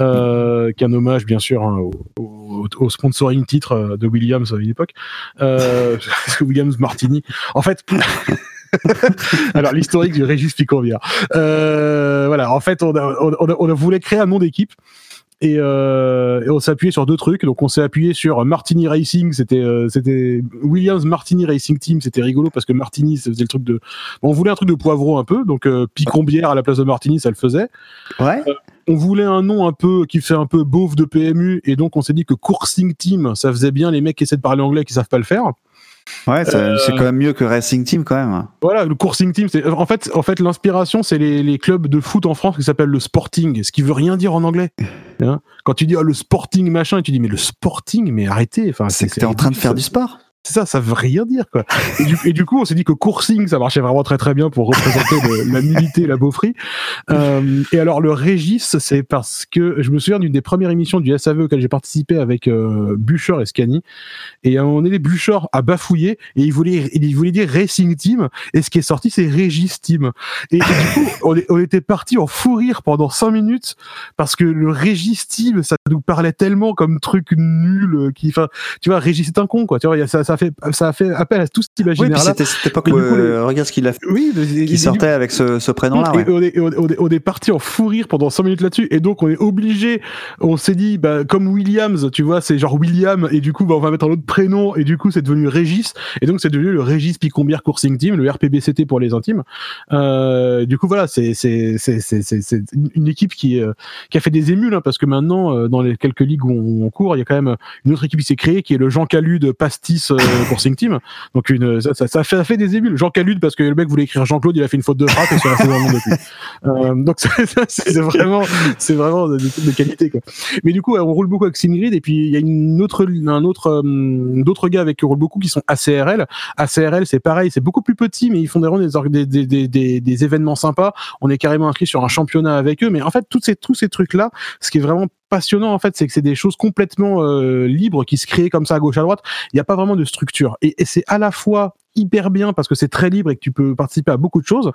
Speaker 2: euh, qui est un hommage bien sûr hein, au, sponsoring titre euh, de Williams à une époque, euh, Williams Martini. En fait. Alors l'historique du Régis Picombière. Euh, voilà, en fait, on voulu créer un nom d'équipe et, euh, et on s'est appuyé sur deux trucs. Donc on s'est appuyé sur Martini Racing, c'était euh, c'était Williams Martini Racing Team, c'était rigolo parce que Martini ça faisait le truc de on voulait un truc de poivron un peu, donc euh, Picombière à la place de Martini, ça le faisait.
Speaker 1: Ouais.
Speaker 2: On voulait un nom un peu qui fait un peu beauf de PMU et donc on s'est dit que Coursing Team, ça faisait bien les mecs qui essaient de parler anglais qui savent pas le faire.
Speaker 1: Ouais, c'est
Speaker 2: Euh,
Speaker 1: c'est quand même mieux que Racing Team quand même.
Speaker 2: Voilà, le coursing team, c'est en fait, en fait, l'inspiration, c'est les, les clubs de foot en France qui s'appellent le Sporting, ce qui veut rien dire en anglais. Hein? Quand tu dis oh, le Sporting machin, et tu dis mais le Sporting, mais arrêtez. Enfin,
Speaker 1: C'est que t'es en train de faire du sport.
Speaker 2: C'est ça, ça veut rien dire quoi. Et du, coup, on s'est dit que coursing, ça marchait vraiment très très bien pour représenter le- la nullité, et la beaufrie. Euh, et alors le Régis, c'est parce que je me souviens d'une des premières émissions du SAV auquel j'ai participé avec euh, Bûcher et Scani. Et à un moment donné, Bûcher a bafouillé et il voulait, il voulait dire Racing Team. Et ce qui est sorti, c'est Régis Team. Et, du coup, on, était parti en fou rire pendant cinq minutes parce que le Régis Team, ça nous parlait tellement comme truc nul, euh, qui, enfin, tu vois, Régis c'est un con, quoi. Tu vois, il y a- ça, ça fait, ça a fait appel à tout cet
Speaker 1: Oui, puis
Speaker 2: imaginaire-là.
Speaker 1: c'était cette époque où, euh, regarde ce qu'il a fait,
Speaker 2: oui,
Speaker 1: qui
Speaker 2: du
Speaker 1: sortait avec ce, ce prénom-là. Ouais.
Speaker 2: on, est, on, est- on est- parti en fou rire pendant 5 minutes là-dessus et donc on est obligé on s'est dit bah, comme Williams tu vois c'est genre William et du coup bah, on va mettre un autre prénom et du coup c'est devenu Régis et donc c'est devenu le Régis Picombière Coursing Team le RPBCT pour les intimes euh, du coup voilà c'est une- équipe qui euh, qui a fait des émules hein, parce que maintenant euh, dans les quelques ligues où on, on court il y a quand même une autre équipe qui s'est créée qui est le Jean Calude Pastis euh, Coursing Team donc une ça, ça, ça fait, des émules Jean Calude parce que le mec voulait écrire Jean-Claude il a fait une faute de frappe et c'est resté dans le monde depuis euh, donc c'est- vraiment, c'est vraiment de, qualité quoi. Mais du coup, on roule beaucoup avec Singrid et puis il y a une autre, un autre, euh, d'autres gars avec qui on roule beaucoup qui sont ACRL. ACRL, c'est pareil, c'est beaucoup plus petit, mais ils font des, des, des, des, des, événements sympas. On est carrément inscrit sur un championnat avec eux. Mais en fait, tous ces, tous ces trucs là, ce qui est vraiment passionnant en fait, c'est que c'est des choses complètement euh, libres qui se créent comme ça à gauche à droite. Il n'y a pas vraiment de structure et, et c'est à la fois hyper bien parce que c'est très libre et que tu peux participer à beaucoup de choses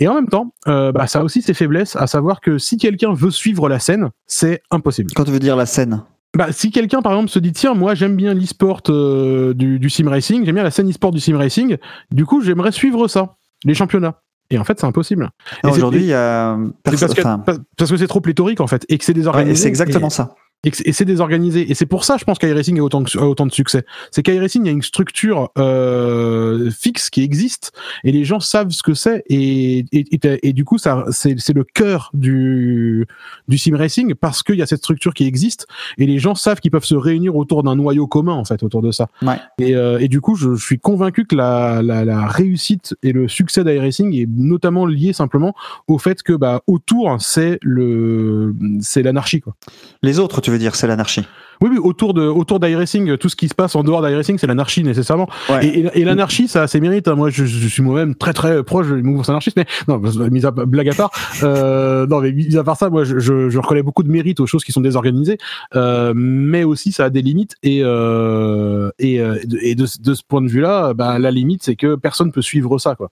Speaker 2: et en même temps, euh, bah, ça a aussi ses faiblesses, à savoir que si quelqu'un veut suivre la scène, c'est impossible.
Speaker 1: Quand tu veux dire la scène.
Speaker 2: Bah, si quelqu'un, par exemple, se dit, tiens, moi, j'aime bien l'e-sport euh, du, du sim racing, j'aime bien la scène e-sport du sim racing, du coup, j'aimerais suivre ça, les championnats. Et en fait, c'est impossible.
Speaker 1: Aujourd'hui, il y a
Speaker 2: parce que
Speaker 1: enfin,
Speaker 2: pa- parce que c'est trop pléthorique, en fait, et que c'est désorganisé.
Speaker 1: c'est exactement
Speaker 2: et-
Speaker 1: ça.
Speaker 2: Et, c'est- et c'est désorganisé. Et c'est pour ça, je pense, qu'iRacing a autant, a autant de succès. C'est qu'iRacing, il y a une structure euh, fixe qui existe, et les gens savent ce que c'est, et, et, et, et du coup, ça, c'est c'est le cœur du, du sim racing, parce qu'il y a cette structure qui existe, et les gens savent qu'ils peuvent se réunir autour d'un noyau commun, en fait, autour de ça.
Speaker 1: Ouais.
Speaker 2: Et, euh, et du coup, je, je suis convaincu que la, la, la réussite et le succès d'iRacing est notamment lié simplement au fait que bah, autour, c'est le c'est l'anarchie, quoi.
Speaker 1: Les autres, tu veux dire, c'est l'anarchie.
Speaker 2: Oui, oui, autour de autour d'iRacing, tout ce qui se passe en dehors d'iRacing, c'est l'anarchie nécessairement.
Speaker 1: Ouais.
Speaker 2: Et, et- et l'anarchie, ça a ses mérites. hein. Moi, je, je suis moi-même très très proche du mouvement anarchiste, mais non, mis à, blague à part, euh, non, mais mis à part ça, moi, je, je, je reconnais beaucoup de mérite aux choses qui sont désorganisées, euh, mais aussi ça a des limites. Et euh, et, euh, et de, de ce point de vue-là, bah, la limite, c'est que personne peut suivre ça, quoi.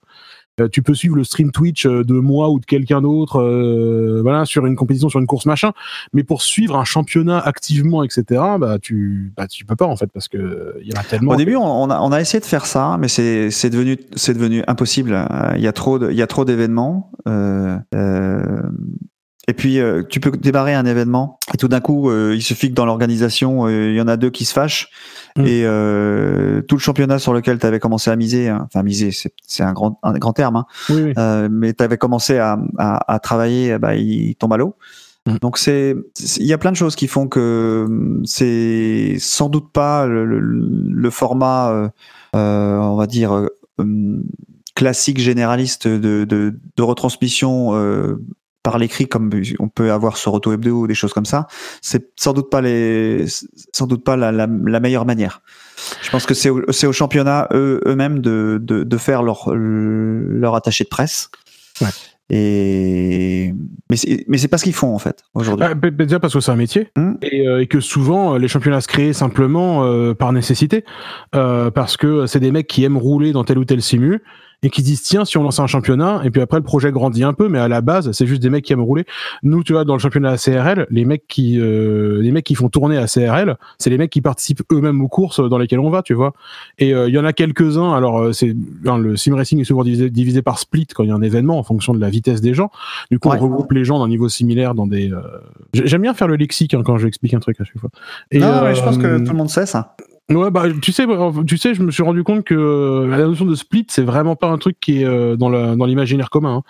Speaker 2: Euh, tu peux suivre le stream Twitch euh, de moi ou de quelqu'un d'autre, euh, voilà, sur une compétition, sur une course machin. Mais pour suivre un championnat activement, etc., bah tu, bah tu peux pas en fait parce que il y en a tellement.
Speaker 1: Au début, on a, on a essayé de faire ça, mais c'est devenu, c'est devenu impossible. Euh, Il y a trop de- il y a trop d'événements. Euh, euh, et puis, euh, tu peux démarrer un événement et tout d'un coup, euh, il suffit que dans l'organisation, euh, il y en a deux qui se fâchent
Speaker 2: Mm.
Speaker 1: et euh, tout le championnat sur lequel tu avais commencé à miser, hein, enfin miser, c'est un grand, un grand terme, hein,
Speaker 2: Oui, oui.
Speaker 1: euh, mais tu avais commencé à, à, à travailler, bah, il tombe à l'eau.
Speaker 2: Mm.
Speaker 1: Donc c'est, il y a plein de choses qui font que hum, c'est sans doute pas le, le- le format, on va dire euh, hum, classique généraliste de, de, de retransmission euh, par l'écrit comme on peut avoir sur Auto Hebdo ou des choses comme ça. C'est sans doute pas les, sans doute pas la, la, la meilleure manière. Je pense que c'est au, c'est au championnat eux, eux-mêmes de, de, de faire leur, leur attaché de presse.
Speaker 2: Ouais.
Speaker 1: Et mais c'est mais c'est pas ce qu'ils font en fait aujourd'hui.
Speaker 2: Ah, déjà parce que c'est un métier
Speaker 1: Hmm.
Speaker 2: et, euh, et que souvent euh, les championnats se créent simplement euh, par nécessité euh, parce que c'est des mecs qui aiment rouler dans tel ou tel simu et qui disent tiens si on lance un championnat et puis après le projet grandit un peu mais à la base c'est juste des mecs qui aiment rouler. Nous tu vois dans le championnat ACRL les mecs qui euh, les mecs qui font tourner ACRL c'est les mecs qui participent eux-mêmes aux courses dans lesquelles on va tu vois. Et euh, il y en a quelques uns alors euh, c'est hein, le sim racing est souvent divisé, divisé par split quand il y a un événement en fonction de la vitesse des gens. Du coup
Speaker 1: Ouais.
Speaker 2: on regroupe les gens d'un niveau similaire dans des euh, j'ai- j'aime bien faire le lexique hein, quand j'explique un truc à chaque fois. Et,
Speaker 1: non, mais je pense que
Speaker 2: euh,
Speaker 1: tout le monde sait ça.
Speaker 2: Ouais, bah, tu sais, tu sais, je me suis rendu compte que euh, la notion de split, c'est vraiment pas un truc qui est euh, dans la- dans l'imaginaire commun.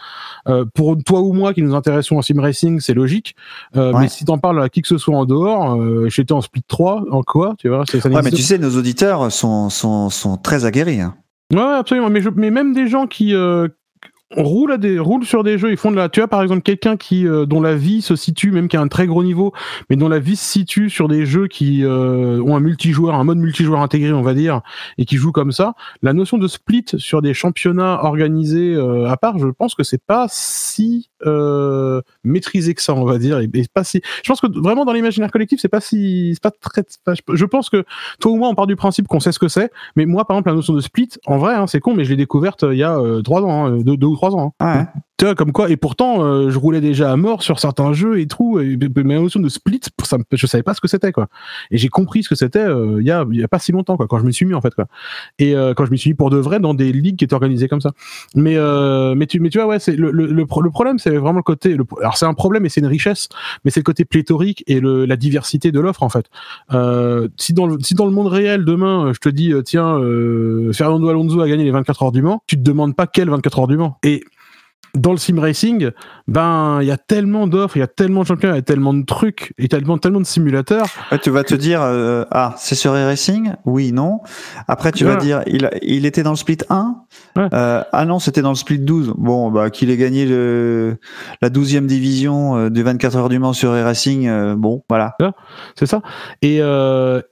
Speaker 2: hein. Euh, pour toi ou moi qui nous intéressons en sim racing, c'est logique. Euh,
Speaker 1: Ouais.
Speaker 2: Mais si t'en parles à qui que ce soit en dehors, euh, j'étais en split 3, en quoi, tu vois, ça, ça
Speaker 1: Ouais, mais tu sais, nos auditeurs sont, sont, sont très aguerris. hein.
Speaker 2: Ouais, ouais, absolument. Mais, je, mais même des gens qui euh, roulent, à des, roulent sur des jeux, ils font de la. Tu vois, par exemple, quelqu'un qui euh, dont la vie se situe, même qui a un très gros niveau, mais dont la vie se situe sur des jeux qui euh, ont un multijoueur, un mode multijoueur intégré, on va dire, et qui jouent comme ça. La notion de split sur des championnats organisés euh, à part, je pense que c'est pas si euh, maîtrisé que ça, on va dire, et, pas si. Je pense que vraiment dans l'imaginaire collectif, c'est pas si, c'est pas très. je pense que toi ou moi, on part du principe qu'on sait ce que c'est. Mais moi, par exemple, la notion de split, en vrai, hein, c'est con, mais je l'ai découverte euh, il y a euh, trois ans, hein, deux, deux ou trois ans. hein.
Speaker 1: Ouais.
Speaker 2: Tu vois, comme quoi, et pourtant, euh, je roulais déjà à mort sur certains jeux et tout, et, mais ma notion de split, ça, je savais pas ce que c'était, quoi. Et j'ai compris ce que c'était euh, il y, a, il y a pas si longtemps, quoi, quand je me suis mis, en fait, quoi. Et euh, quand je me suis mis pour de vrai dans des ligues qui étaient organisées comme ça. Mais, euh, mais, tu, mais tu vois, ouais, c'est le, le, le, pro- le problème, c'est vraiment le côté. Alors, c'est un problème et c'est une richesse, mais c'est le côté pléthorique et la diversité de l'offre, en fait. Euh, si, dans le, si dans le monde réel, demain, euh, je te dis, euh, tiens, euh, Fernando Alonso a gagné les 24 heures du Mans, tu te demandes pas quel 24 heures du Mans. Et dans le sim racing, ben il y a tellement d'offres, il y a tellement de champions, il y a tellement de trucs, et tellement tellement de simulateurs.
Speaker 1: Ouais, tu vas te dire, euh, ah, c'est sur e-racing? Oui, non. Après, tu vas dire, il, a- il était dans le split 1
Speaker 2: Ouais.
Speaker 1: Euh, Ah non, c'était dans le split 12. Bon, bah, qu'il ait gagné le, la 12e division euh, du 24 heures du Mans sur e-racing, euh, bon, voilà.
Speaker 2: C'est ça. Et,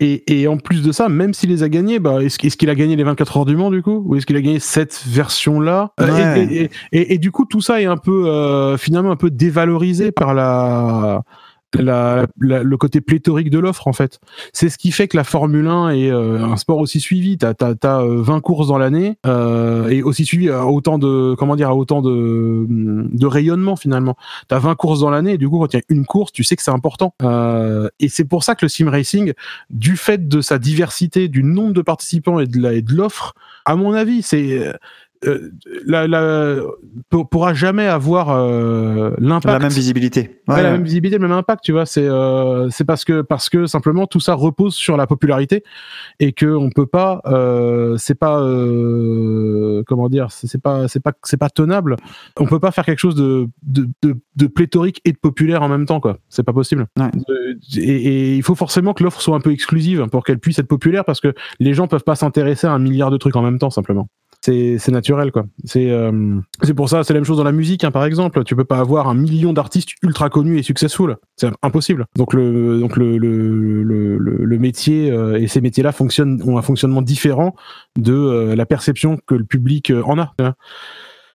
Speaker 2: et, et en plus de ça, même s'il les a gagnés, bah, est-ce, est-ce qu'il a gagné les 24 heures du Mans du coup? Ou est-ce qu'il a gagné cette version-là? Euh,
Speaker 1: Ouais.
Speaker 2: et, et, et, et du coup, tout ça est un peu finalement un peu dévalorisé par la, le côté pléthorique de l'offre en fait. C'est ce qui fait que la Formule 1 est euh, un sport aussi suivi. T'as as, euh, 20 courses dans l'année euh, et aussi suivi à autant de comment dire autant de, de rayonnement finalement. T'as 20 courses dans l'année et du coup quand il y a une course, tu sais que c'est important. Euh, et c'est pour ça que le sim racing, du fait de sa diversité, du nombre de participants et de l'offre, à mon avis, c'est euh, la, la, pour- pourra jamais avoir euh, l'impact
Speaker 1: La même visibilité.
Speaker 2: Ouais,
Speaker 1: Ouais,
Speaker 2: la même visibilité, le même impact, tu vois. C'est euh, c'est parce que parce que simplement tout ça repose sur la popularité et que on peut pas, euh, c'est pas euh, comment dire, c'est pas c'est pas c'est pas tenable. On peut pas faire quelque chose de de, de de pléthorique et de populaire en même temps, quoi. C'est pas possible.
Speaker 1: Ouais.
Speaker 2: Et, et il faut forcément que l'offre soit un peu exclusive pour qu'elle puisse être populaire parce que les gens peuvent pas s'intéresser à un milliard de trucs en même temps, simplement c'est naturel quoi. C'est euh, c'est pour ça c'est la même chose dans la musique hein, par exemple. Tu peux pas avoir un million d'artistes ultra connus et successful. C'est impossible. Donc le donc le le, le, le- métier euh, et ces métiers là fonctionnent ont un fonctionnement différent de euh, la perception que le public euh, en a.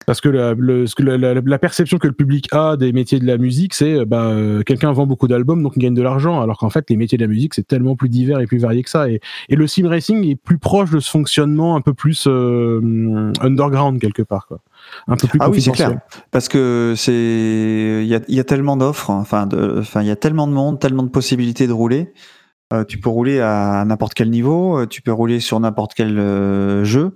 Speaker 2: Parce que, la, le- ce que la, la- la perception que le public a des métiers de la musique, c'est euh, bah, euh, quelqu'un vend beaucoup d'albums, donc il gagne de l'argent, alors qu'en fait, les métiers de la musique, c'est tellement plus divers et plus varié que ça. Et, et le sim racing est plus proche de ce fonctionnement un peu plus euh, underground, quelque part. Quoi. Un peu plus
Speaker 1: Ah oui, c'est clair. Parce que c'est, il y a, il y a tellement d'offres, enfin, de, enfin, il y a tellement de monde, tellement de possibilités de rouler. Euh, tu peux rouler à n'importe quel niveau, tu peux rouler sur n'importe quel jeu.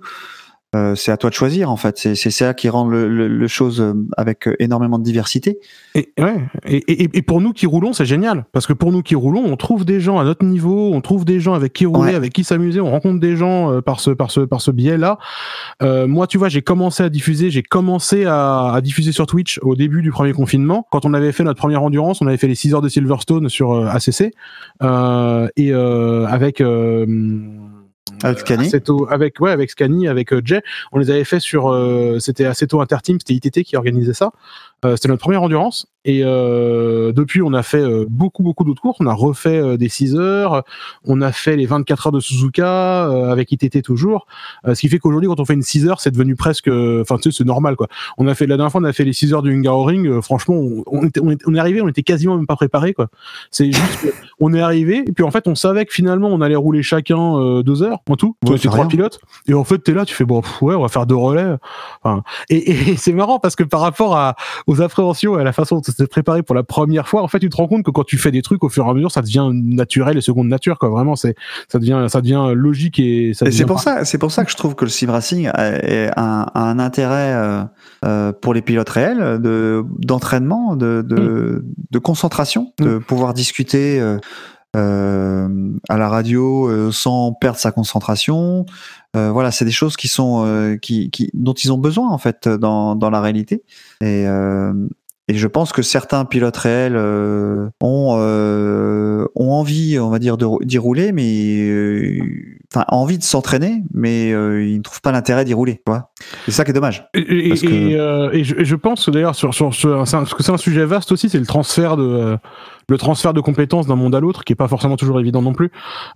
Speaker 1: Euh, c'est à toi de choisir en fait. C'est ça qui rend le, le, le chose euh, avec euh, énormément de diversité.
Speaker 2: Et, ouais. et, et, et pour nous qui roulons, c'est génial. Parce que pour nous qui roulons, on trouve des gens à notre niveau, on trouve des gens avec qui rouler,
Speaker 1: Ouais.
Speaker 2: avec qui s'amuser, on rencontre des gens par ce, par ce, par ce biais-là. Euh, moi, tu vois, j'ai commencé à diffuser, j'ai commencé à, à diffuser sur Twitch au début du premier confinement. Quand on avait fait notre première endurance, on avait fait les 6 heures de Silverstone sur ACC. Euh, et euh, avec. Euh. Assetto- avec ouais avec Scani avec euh, Jay on les avait fait sur euh, c'était Assetto Interteam c'était ITT qui organisait ça c'était notre première endurance Et euh, depuis, on a fait euh, beaucoup, beaucoup d'autres courses. On a refait euh, des 6 heures. On a fait les 24 heures de Suzuka euh, avec ITT toujours. Euh, ce qui fait qu'aujourd'hui, quand on fait une 6 heures, c'est devenu presque, euh, enfin, tu sais, c'est normal, quoi. On a fait la dernière fois, on a fait les 6 heures du Hungaroring. Euh, franchement, on, on, était, on, est, on est arrivé, on était quasiment même pas préparé, quoi. C'est juste, que on est arrivé et puis en fait, on savait que finalement, on allait rouler chacun euh, deux heures en tout.
Speaker 1: Ouais, c'est
Speaker 2: trois pilotes. Et en fait, t'es là, tu fais bon, pff, ouais, on va faire deux relais. Enfin, et, et c'est marrant parce que par rapport à, aux appréhensions et à la façon dont tu t'es préparé pour la première fois, en fait, tu te rends compte que quand tu fais des trucs au fur et à mesure, ça devient naturel et seconde nature, quoi. Vraiment, c'est, ça devient, ça devient logique et ça devient
Speaker 1: c'est pour ça, c'est pour ça que je trouve que le sim racing a, a un, a un intérêt euh, euh, pour les pilotes réels de d'entraînement, de, de, de concentration, de pouvoir discuter euh, à la radio euh, sans perdre sa concentration. Euh, voilà, c'est des choses qui sont euh, qui, qui dont ils ont besoin en fait dans dans la réalité. Et euh, et je pense que certains pilotes réels euh, ont, euh, ont envie, on va dire, d'y rouler, mais euh, enfin envie de s'entraîner, mais euh, ils ne trouvent pas l'intérêt d'y rouler. C'est ça qui est dommage.
Speaker 2: Et, et-
Speaker 1: Parce que-
Speaker 2: et, euh, et je, je pense que d'ailleurs sur, sur, sur- parce que c'est un sujet vaste aussi, c'est le transfert de euh, le transfert de compétences d'un monde à l'autre, qui est pas forcément toujours évident non plus.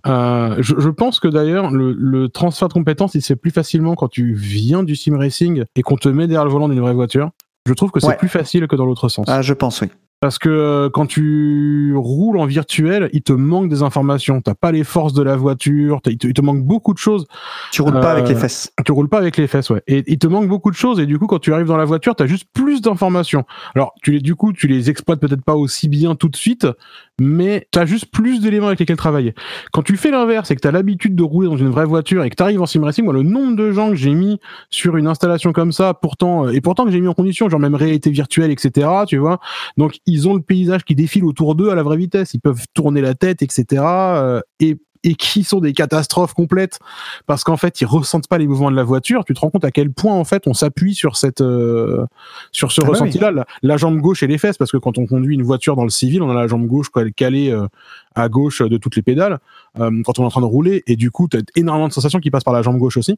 Speaker 2: Euh, je, je pense que d'ailleurs le, le transfert de compétences, il se fait plus facilement quand tu viens du sim racing et qu'on te met derrière le volant d'une vraie voiture. Je trouve que c'est
Speaker 1: Ouais.
Speaker 2: plus facile que dans l'autre sens.
Speaker 1: Ah, je pense oui.
Speaker 2: Parce que euh, quand tu roules en virtuel, il te manque des informations. T'as pas les forces de la voiture, il te, il te manque beaucoup de choses.
Speaker 1: Tu roules pas
Speaker 2: Euh,
Speaker 1: avec les fesses.
Speaker 2: Tu roules pas avec les fesses, ouais. Et il te manque beaucoup de choses. Et du coup, quand tu arrives dans la voiture, t'as juste plus d'informations. Alors, tu les, du coup, tu les exploites peut-être pas aussi bien tout de suite, mais t'as juste plus d'éléments avec lesquels travailler. Quand tu fais l'inverse et que t'as l'habitude de rouler dans une vraie voiture et que t'arrives en sim racing, moi, le nombre de gens que j'ai mis sur une installation comme ça, pourtant, euh, et pourtant que j'ai mis en condition, genre même réalité virtuelle, etc., tu vois. Donc, ils ont le paysage qui défile autour d'eux à la vraie vitesse. Ils peuvent tourner la tête, etc., euh, et et qui sont des catastrophes complètes. Parce qu'en fait ils ressentent pas les mouvements de la voiture. Tu te rends compte à quel point en fait on s'appuie sur cette euh, sur ce
Speaker 1: Ah bah
Speaker 2: ressenti là la, la jambe gauche et les fesses. Parce que quand on conduit une voiture dans le civil on a la jambe gauche quoi, elle est calée euh, à gauche de toutes les pédales euh, quand on est en train de rouler et du coup tu as énormément de sensations qui passent par la jambe gauche aussi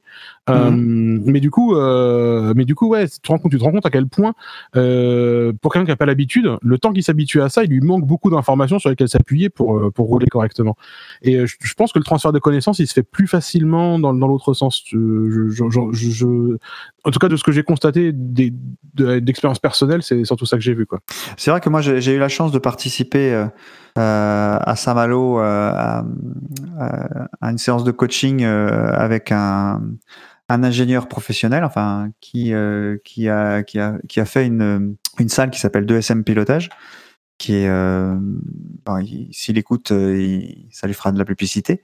Speaker 2: Euh, mais du coup euh, mais du coup ouais tu te rends compte tu te rends compte à quel point euh, pour quelqu'un qui a pas l'habitude le temps qu'il s'habitue à ça il lui manque beaucoup d'informations sur lesquelles s'appuyer pour euh, pour rouler correctement et euh, je, je pense que le transfert de connaissances, il se fait plus facilement dans, dans l'autre sens. Euh, Je, je- je- je- en tout cas, de ce que j'ai constaté des- de- d'expérience personnelle, c'est surtout ça que j'ai vu. Quoi.
Speaker 1: C'est vrai que moi j'ai eu la chance de participer euh, euh, à Saint-Malo euh, à, à- une séance de coaching euh, avec un, un ingénieur professionnel, enfin qui euh, qui a qui a qui a fait une une salle qui s'appelle 2SM pilotage qui est euh, bon, il- s'il écoute euh, il- ça lui fera de la publicité.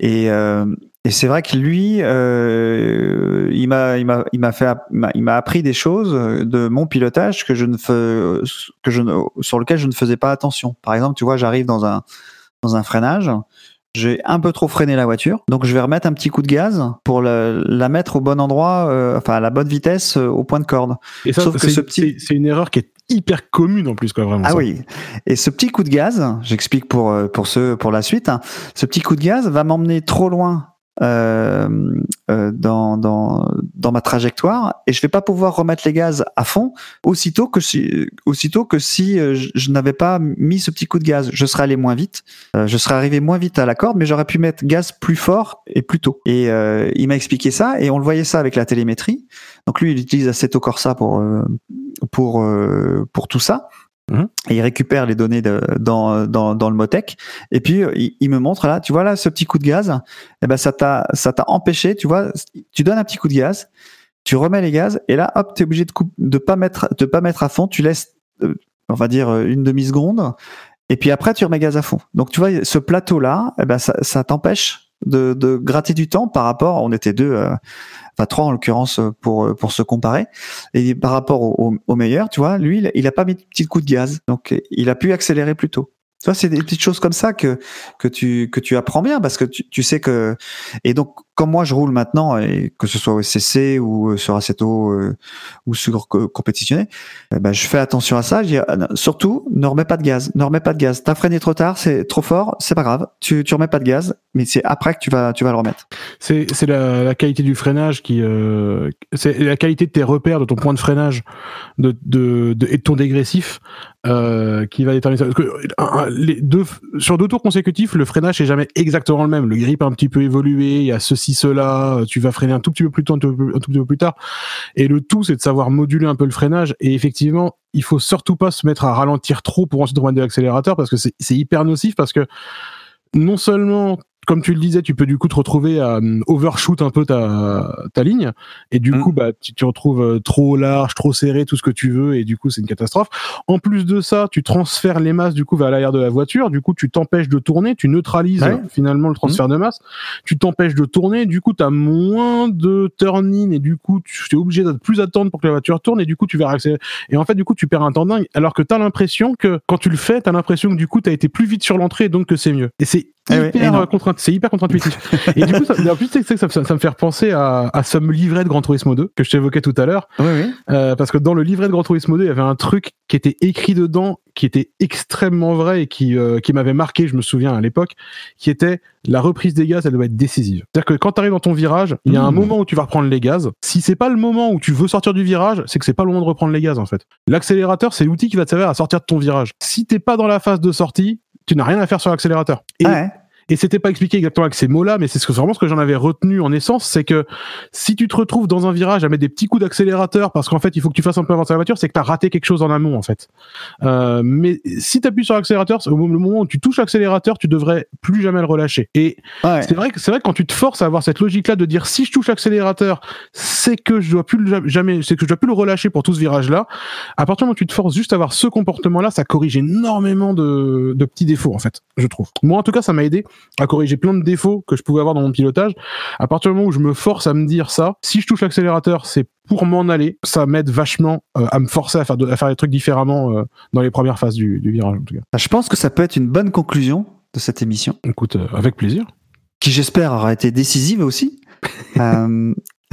Speaker 1: Et euh, et c'est vrai que lui, euh, il m'a, il m'a, il m'a fait, il m'a- appris des choses de mon pilotage que je ne fais, que je ne, sur lequel je ne faisais pas attention. Par exemple, tu vois, j'arrive dans un, dans un freinage, j'ai un peu trop freiné la voiture, donc je vais remettre un petit coup de gaz pour la, la mettre au bon endroit, euh, enfin à la bonne vitesse, euh, au point de corde.
Speaker 2: Et ça,
Speaker 1: Sauf que
Speaker 2: c'est
Speaker 1: ce petit-
Speaker 2: c'est- une erreur qui est hyper commune en plus, quoi, vraiment.
Speaker 1: Ah
Speaker 2: ça.
Speaker 1: oui. Et ce petit coup de gaz, j'explique pour pour ceux pour la suite. hein, ce petit coup de gaz va m'emmener trop loin euh, euh, dans dans dans ma trajectoire et je vais pas pouvoir remettre les gaz à fond aussitôt que si aussitôt que si euh, je, n'avais pas mis ce petit coup de gaz. Je serais allé moins vite. euh, je serais arrivé moins vite à la corde, mais j'aurais pu mettre gaz plus fort et plus tôt. Et il m'a expliqué ça et on le voyait ça avec la télémétrie. Donc lui, il utilise Assetto Corsa pour pour pour tout ça. Et il récupère les données dans, le Motec. Et puis, euh, il, me montre là, tu vois là, ce petit coup de gaz, eh ben, ça t'a, ça t'a empêché, tu vois, tu donnes un petit coup de gaz, tu remets les gaz, et là, hop, t'es obligé de, coup, de pas mettre, de pas mettre à fond, tu laisses, euh, on va dire, euh, une demi-seconde, et puis après, tu remets gaz à fond. Donc, tu vois, ce plateau-là, eh ben, ça, ça t'empêche de, de gratter du temps par rapport, on était deux, enfin trois en l'occurrence pour pour se comparer. Et par rapport au, au, meilleur tu vois lui il a, il a pas mis de petit coup de gaz. Donc il a pu accélérer plus tôt. Tu vois c'est des petites choses comme ça que que tu que tu apprends bien parce que tu, tu sais que et donc comme moi je roule maintenant et que ce soit au SCC ou sur Assetto euh, ou sur co- compétitionné eh ben je fais attention à ça. Je dis, ah, surtout ne remets pas de gaz ne remets pas de gaz. T'as freiné trop tard c'est trop fort c'est pas grave. Tu tu remets pas de gaz mais c'est après que tu vas, tu vas le remettre.
Speaker 2: C'est la, la qualité du freinage qui euh, c'est la qualité de tes repères, de ton point de freinage, de, de, de- et de ton dégressif euh, qui va déterminer ça. Parce que, sur deux tours consécutifs, le freinage est jamais exactement le même. Le grip a un petit peu évolué, il y a ceci, cela. Tu vas freiner un tout petit peu plus tôt, un tout, petit peu plus tard. Et le tout, c'est de savoir moduler un peu le freinage. Et effectivement, il faut surtout pas se mettre à ralentir trop pour ensuite remettre l'accélérateur parce que c'est hyper nocif parce que non seulement comme tu le disais, tu peux du coup te retrouver à euh, overshoot un peu ta, ta ligne, et du
Speaker 1: Mm.
Speaker 2: coup, bah, tu te retrouves euh, trop large, trop serré, tout ce que tu veux, et du coup, c'est une catastrophe. En plus de ça, tu transfères les masses du coup vers l'arrière de la voiture, du coup, tu t'empêches de tourner, tu neutralises
Speaker 1: Ouais.
Speaker 2: finalement le transfert de masse, tu t'empêches de tourner, du coup, tu as moins de turn-in, et du coup, tu es obligé de plus attendre pour que la voiture tourne, et du coup, tu vas accélérer. Et en fait, du coup, tu perds un temps dingue, alors que tu as l'impression que quand tu le fais, tu as l'impression que du coup, tu as été plus vite sur l'entrée, et donc que c'est mieux. Et c'est
Speaker 1: Eh ouais,
Speaker 2: euh, contre- c'est hyper contre-intuitif. et du coup, ça, en plus, sais que ça, me fait repenser à, à ce livret de Gran Turismo 2 que je t'évoquais tout à l'heure.
Speaker 1: Oui, oui.
Speaker 2: Euh, parce que dans le livret de Gran Turismo 2, il y avait un truc qui était écrit dedans, qui était extrêmement vrai et qui, euh, qui m'avait marqué, je me souviens à l'époque, qui était la reprise des gaz, elle doit être décisive. C'est-à-dire que quand tu arrives dans ton virage, il y a un
Speaker 1: Mmh.
Speaker 2: moment où tu vas reprendre les gaz. Si c'est pas le moment où tu veux sortir du virage, c'est que c'est pas le moment de reprendre les gaz en fait. L'accélérateur, c'est l'outil qui va te servir à sortir de ton virage. Si t'es pas dans la phase de sortie, tu n'as rien à faire sur l'accélérateur. Et
Speaker 1: Ah ouais.
Speaker 2: Et c'était pas expliqué exactement avec ces mots-là, mais c'est ce que, vraiment ce que j'en avais retenu en essence, c'est que si tu te retrouves dans un virage à mettre des petits coups d'accélérateur parce qu'en fait il faut que tu fasses un peu avancer la voiture, c'est que tu as raté quelque chose en amont en fait. Euh, mais si tu appuies sur l'accélérateur, au moment où tu touches l'accélérateur, tu devrais plus jamais le relâcher. Et
Speaker 1: Ouais.
Speaker 2: c'est vrai que c'est vrai que quand tu te forces à avoir cette logique-là de dire si je touche l'accélérateur, c'est que je dois plus le, jamais, c'est que je dois plus le relâcher pour tout ce virage-là. À partir du moment où tu te forces juste à avoir ce comportement-là, ça corrige énormément de, de petits défauts en fait, je trouve. Moi en tout cas, ça m'a aidé à corriger plein de défauts que je pouvais avoir dans mon pilotage. À partir du moment où je me force à me dire ça, si je touche l'accélérateur, c'est pour m'en aller. Ça m'aide vachement euh, à me forcer à faire, de- à faire les trucs différemment euh, dans les premières phases du, du virage en tout cas.
Speaker 1: Ah, Je pense que ça peut être une bonne conclusion de cette émission,
Speaker 2: Écoute, euh, avec plaisir.
Speaker 1: qui j'espère aura été décisive aussi.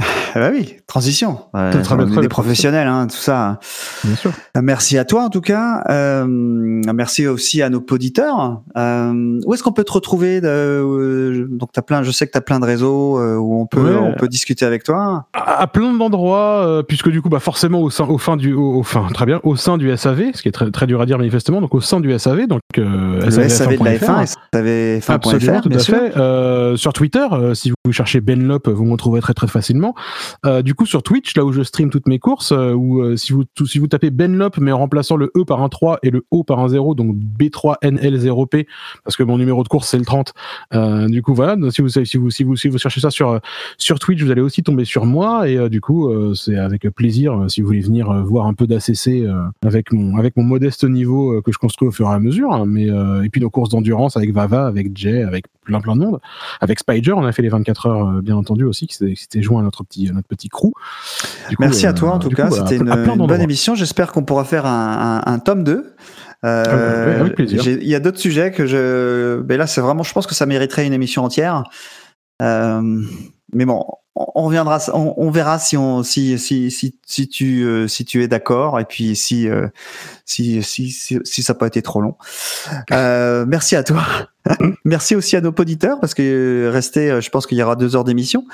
Speaker 1: euh, bah oui, transition. On est
Speaker 2: très
Speaker 1: des professionnels, hein, tout ça.
Speaker 2: Bien sûr.
Speaker 1: Euh, Merci à toi en tout cas. Euh, merci aussi à nos auditeurs. Euh, où est-ce qu'on peut te retrouver de, euh, Donc t'as plein, je sais que tu as plein de réseaux euh, où on peut,
Speaker 2: Ouais.
Speaker 1: on peut discuter avec toi.
Speaker 2: à, à plein d'endroits, euh, puisque du coup, bah forcément au sein, au fin du, au, au fin, très bien, au sein du SAV, ce qui est très, très dur à dire manifestement, donc au sein du SAV, donc euh,
Speaker 1: Le SAV de la
Speaker 2: SAVF1.fr.
Speaker 1: F1, SAV
Speaker 2: Absolument,
Speaker 1: F1.fr,
Speaker 2: tout
Speaker 1: bien
Speaker 2: à fait. Euh, sur Twitter, euh, si vous cherchez Benlop, vous me trouverez très très facilement. Euh, du coup, sur Twitch, là où je stream toutes mes courses, euh, euh, si vous si vous tapez Benlop, mais en remplaçant le E par un 3 et le O par un 0, donc B3NL0P, parce que mon numéro de course c'est le 30. Euh, du coup, voilà. Si vous cherchez ça sur Twitch, vous allez aussi tomber sur moi et du coup, c'est avec plaisir si vous voulez venir voir un peu d'ACC avec mon modeste niveau que je construis au fur et à mesure. hein, mais et puis nos courses d'endurance avec Vava, avec Jay, avec plein plein de monde, avec Spider, on a fait les 24 heures euh, bien entendu aussi, qui s'était joint à notre petit à notre petit crew. Du coup,
Speaker 1: Merci à
Speaker 2: euh,
Speaker 1: toi en tout cas, c'était une, bonne émission. J'espère qu'on pourra faire un, un, un tome 2. Euh,
Speaker 2: Ah
Speaker 1: Il y a d'autres sujets que je. Mais là, c'est vraiment. Je pense que ça mériterait une émission entière. Euh, mais bon, on, reviendra. On, on verra si on si si si, si tu euh, si tu es d'accord et puis si si, si si si ça n'a pas été trop long. Euh, merci à toi. Merci aussi à nos auditeurs parce que euh, restez, euh, je pense qu'il y aura deux heures d'émission.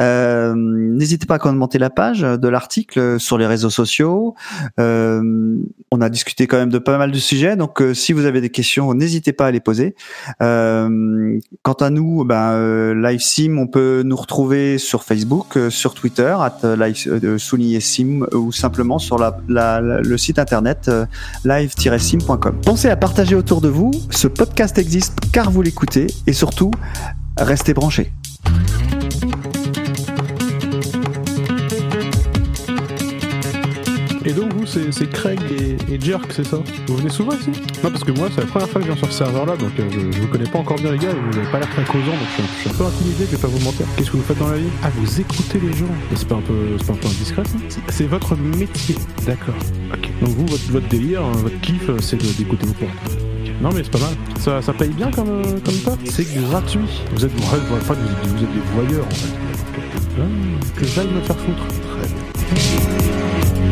Speaker 1: Euh, N'hésitez pas à commenter la page de l'article sur les réseaux sociaux. Euh, on a discuté quand même de pas mal de sujets, donc euh, si vous avez des questions, n'hésitez pas à les poser. Euh, quant à nous, ben, LiveSim, on peut nous retrouver sur Facebook, sur Twitter, at live, souligné sim, ou simplement sur la, la- la- le site internet live-sim.com. Pensez à partager autour de vous. Ce podcast existe car vous l'écoutez et surtout, restez branchés.
Speaker 2: Et donc vous, c'est Craig et, et Jerk, c'est ça Vous venez souvent ici Non, parce que moi, c'est la première fois que je viens sur ce serveur-là, donc euh, je, je vous connais pas encore bien les gars, et vous avez pas l'air très causant, donc je, suis un- je suis un peu intimidé, je vais pas vous mentir. Qu'est-ce que vous faites dans la vie Ah, vous écoutez les gens Mais C'est pas un peu, pas un peu indiscret ça C'est- votre métier, d'accord. Ok. Donc vous, votre, votre délire, hein, votre kiff, euh, c'est d'écouter vos points. Non mais c'est pas mal. Ça, ça paye bien comme, euh, comme ça C'est gratuit. Vous êtes, ouais, enfin, vous êtes, vous êtes des voyeurs en fait. Ah, que j'aille me faire foutre. Très bien.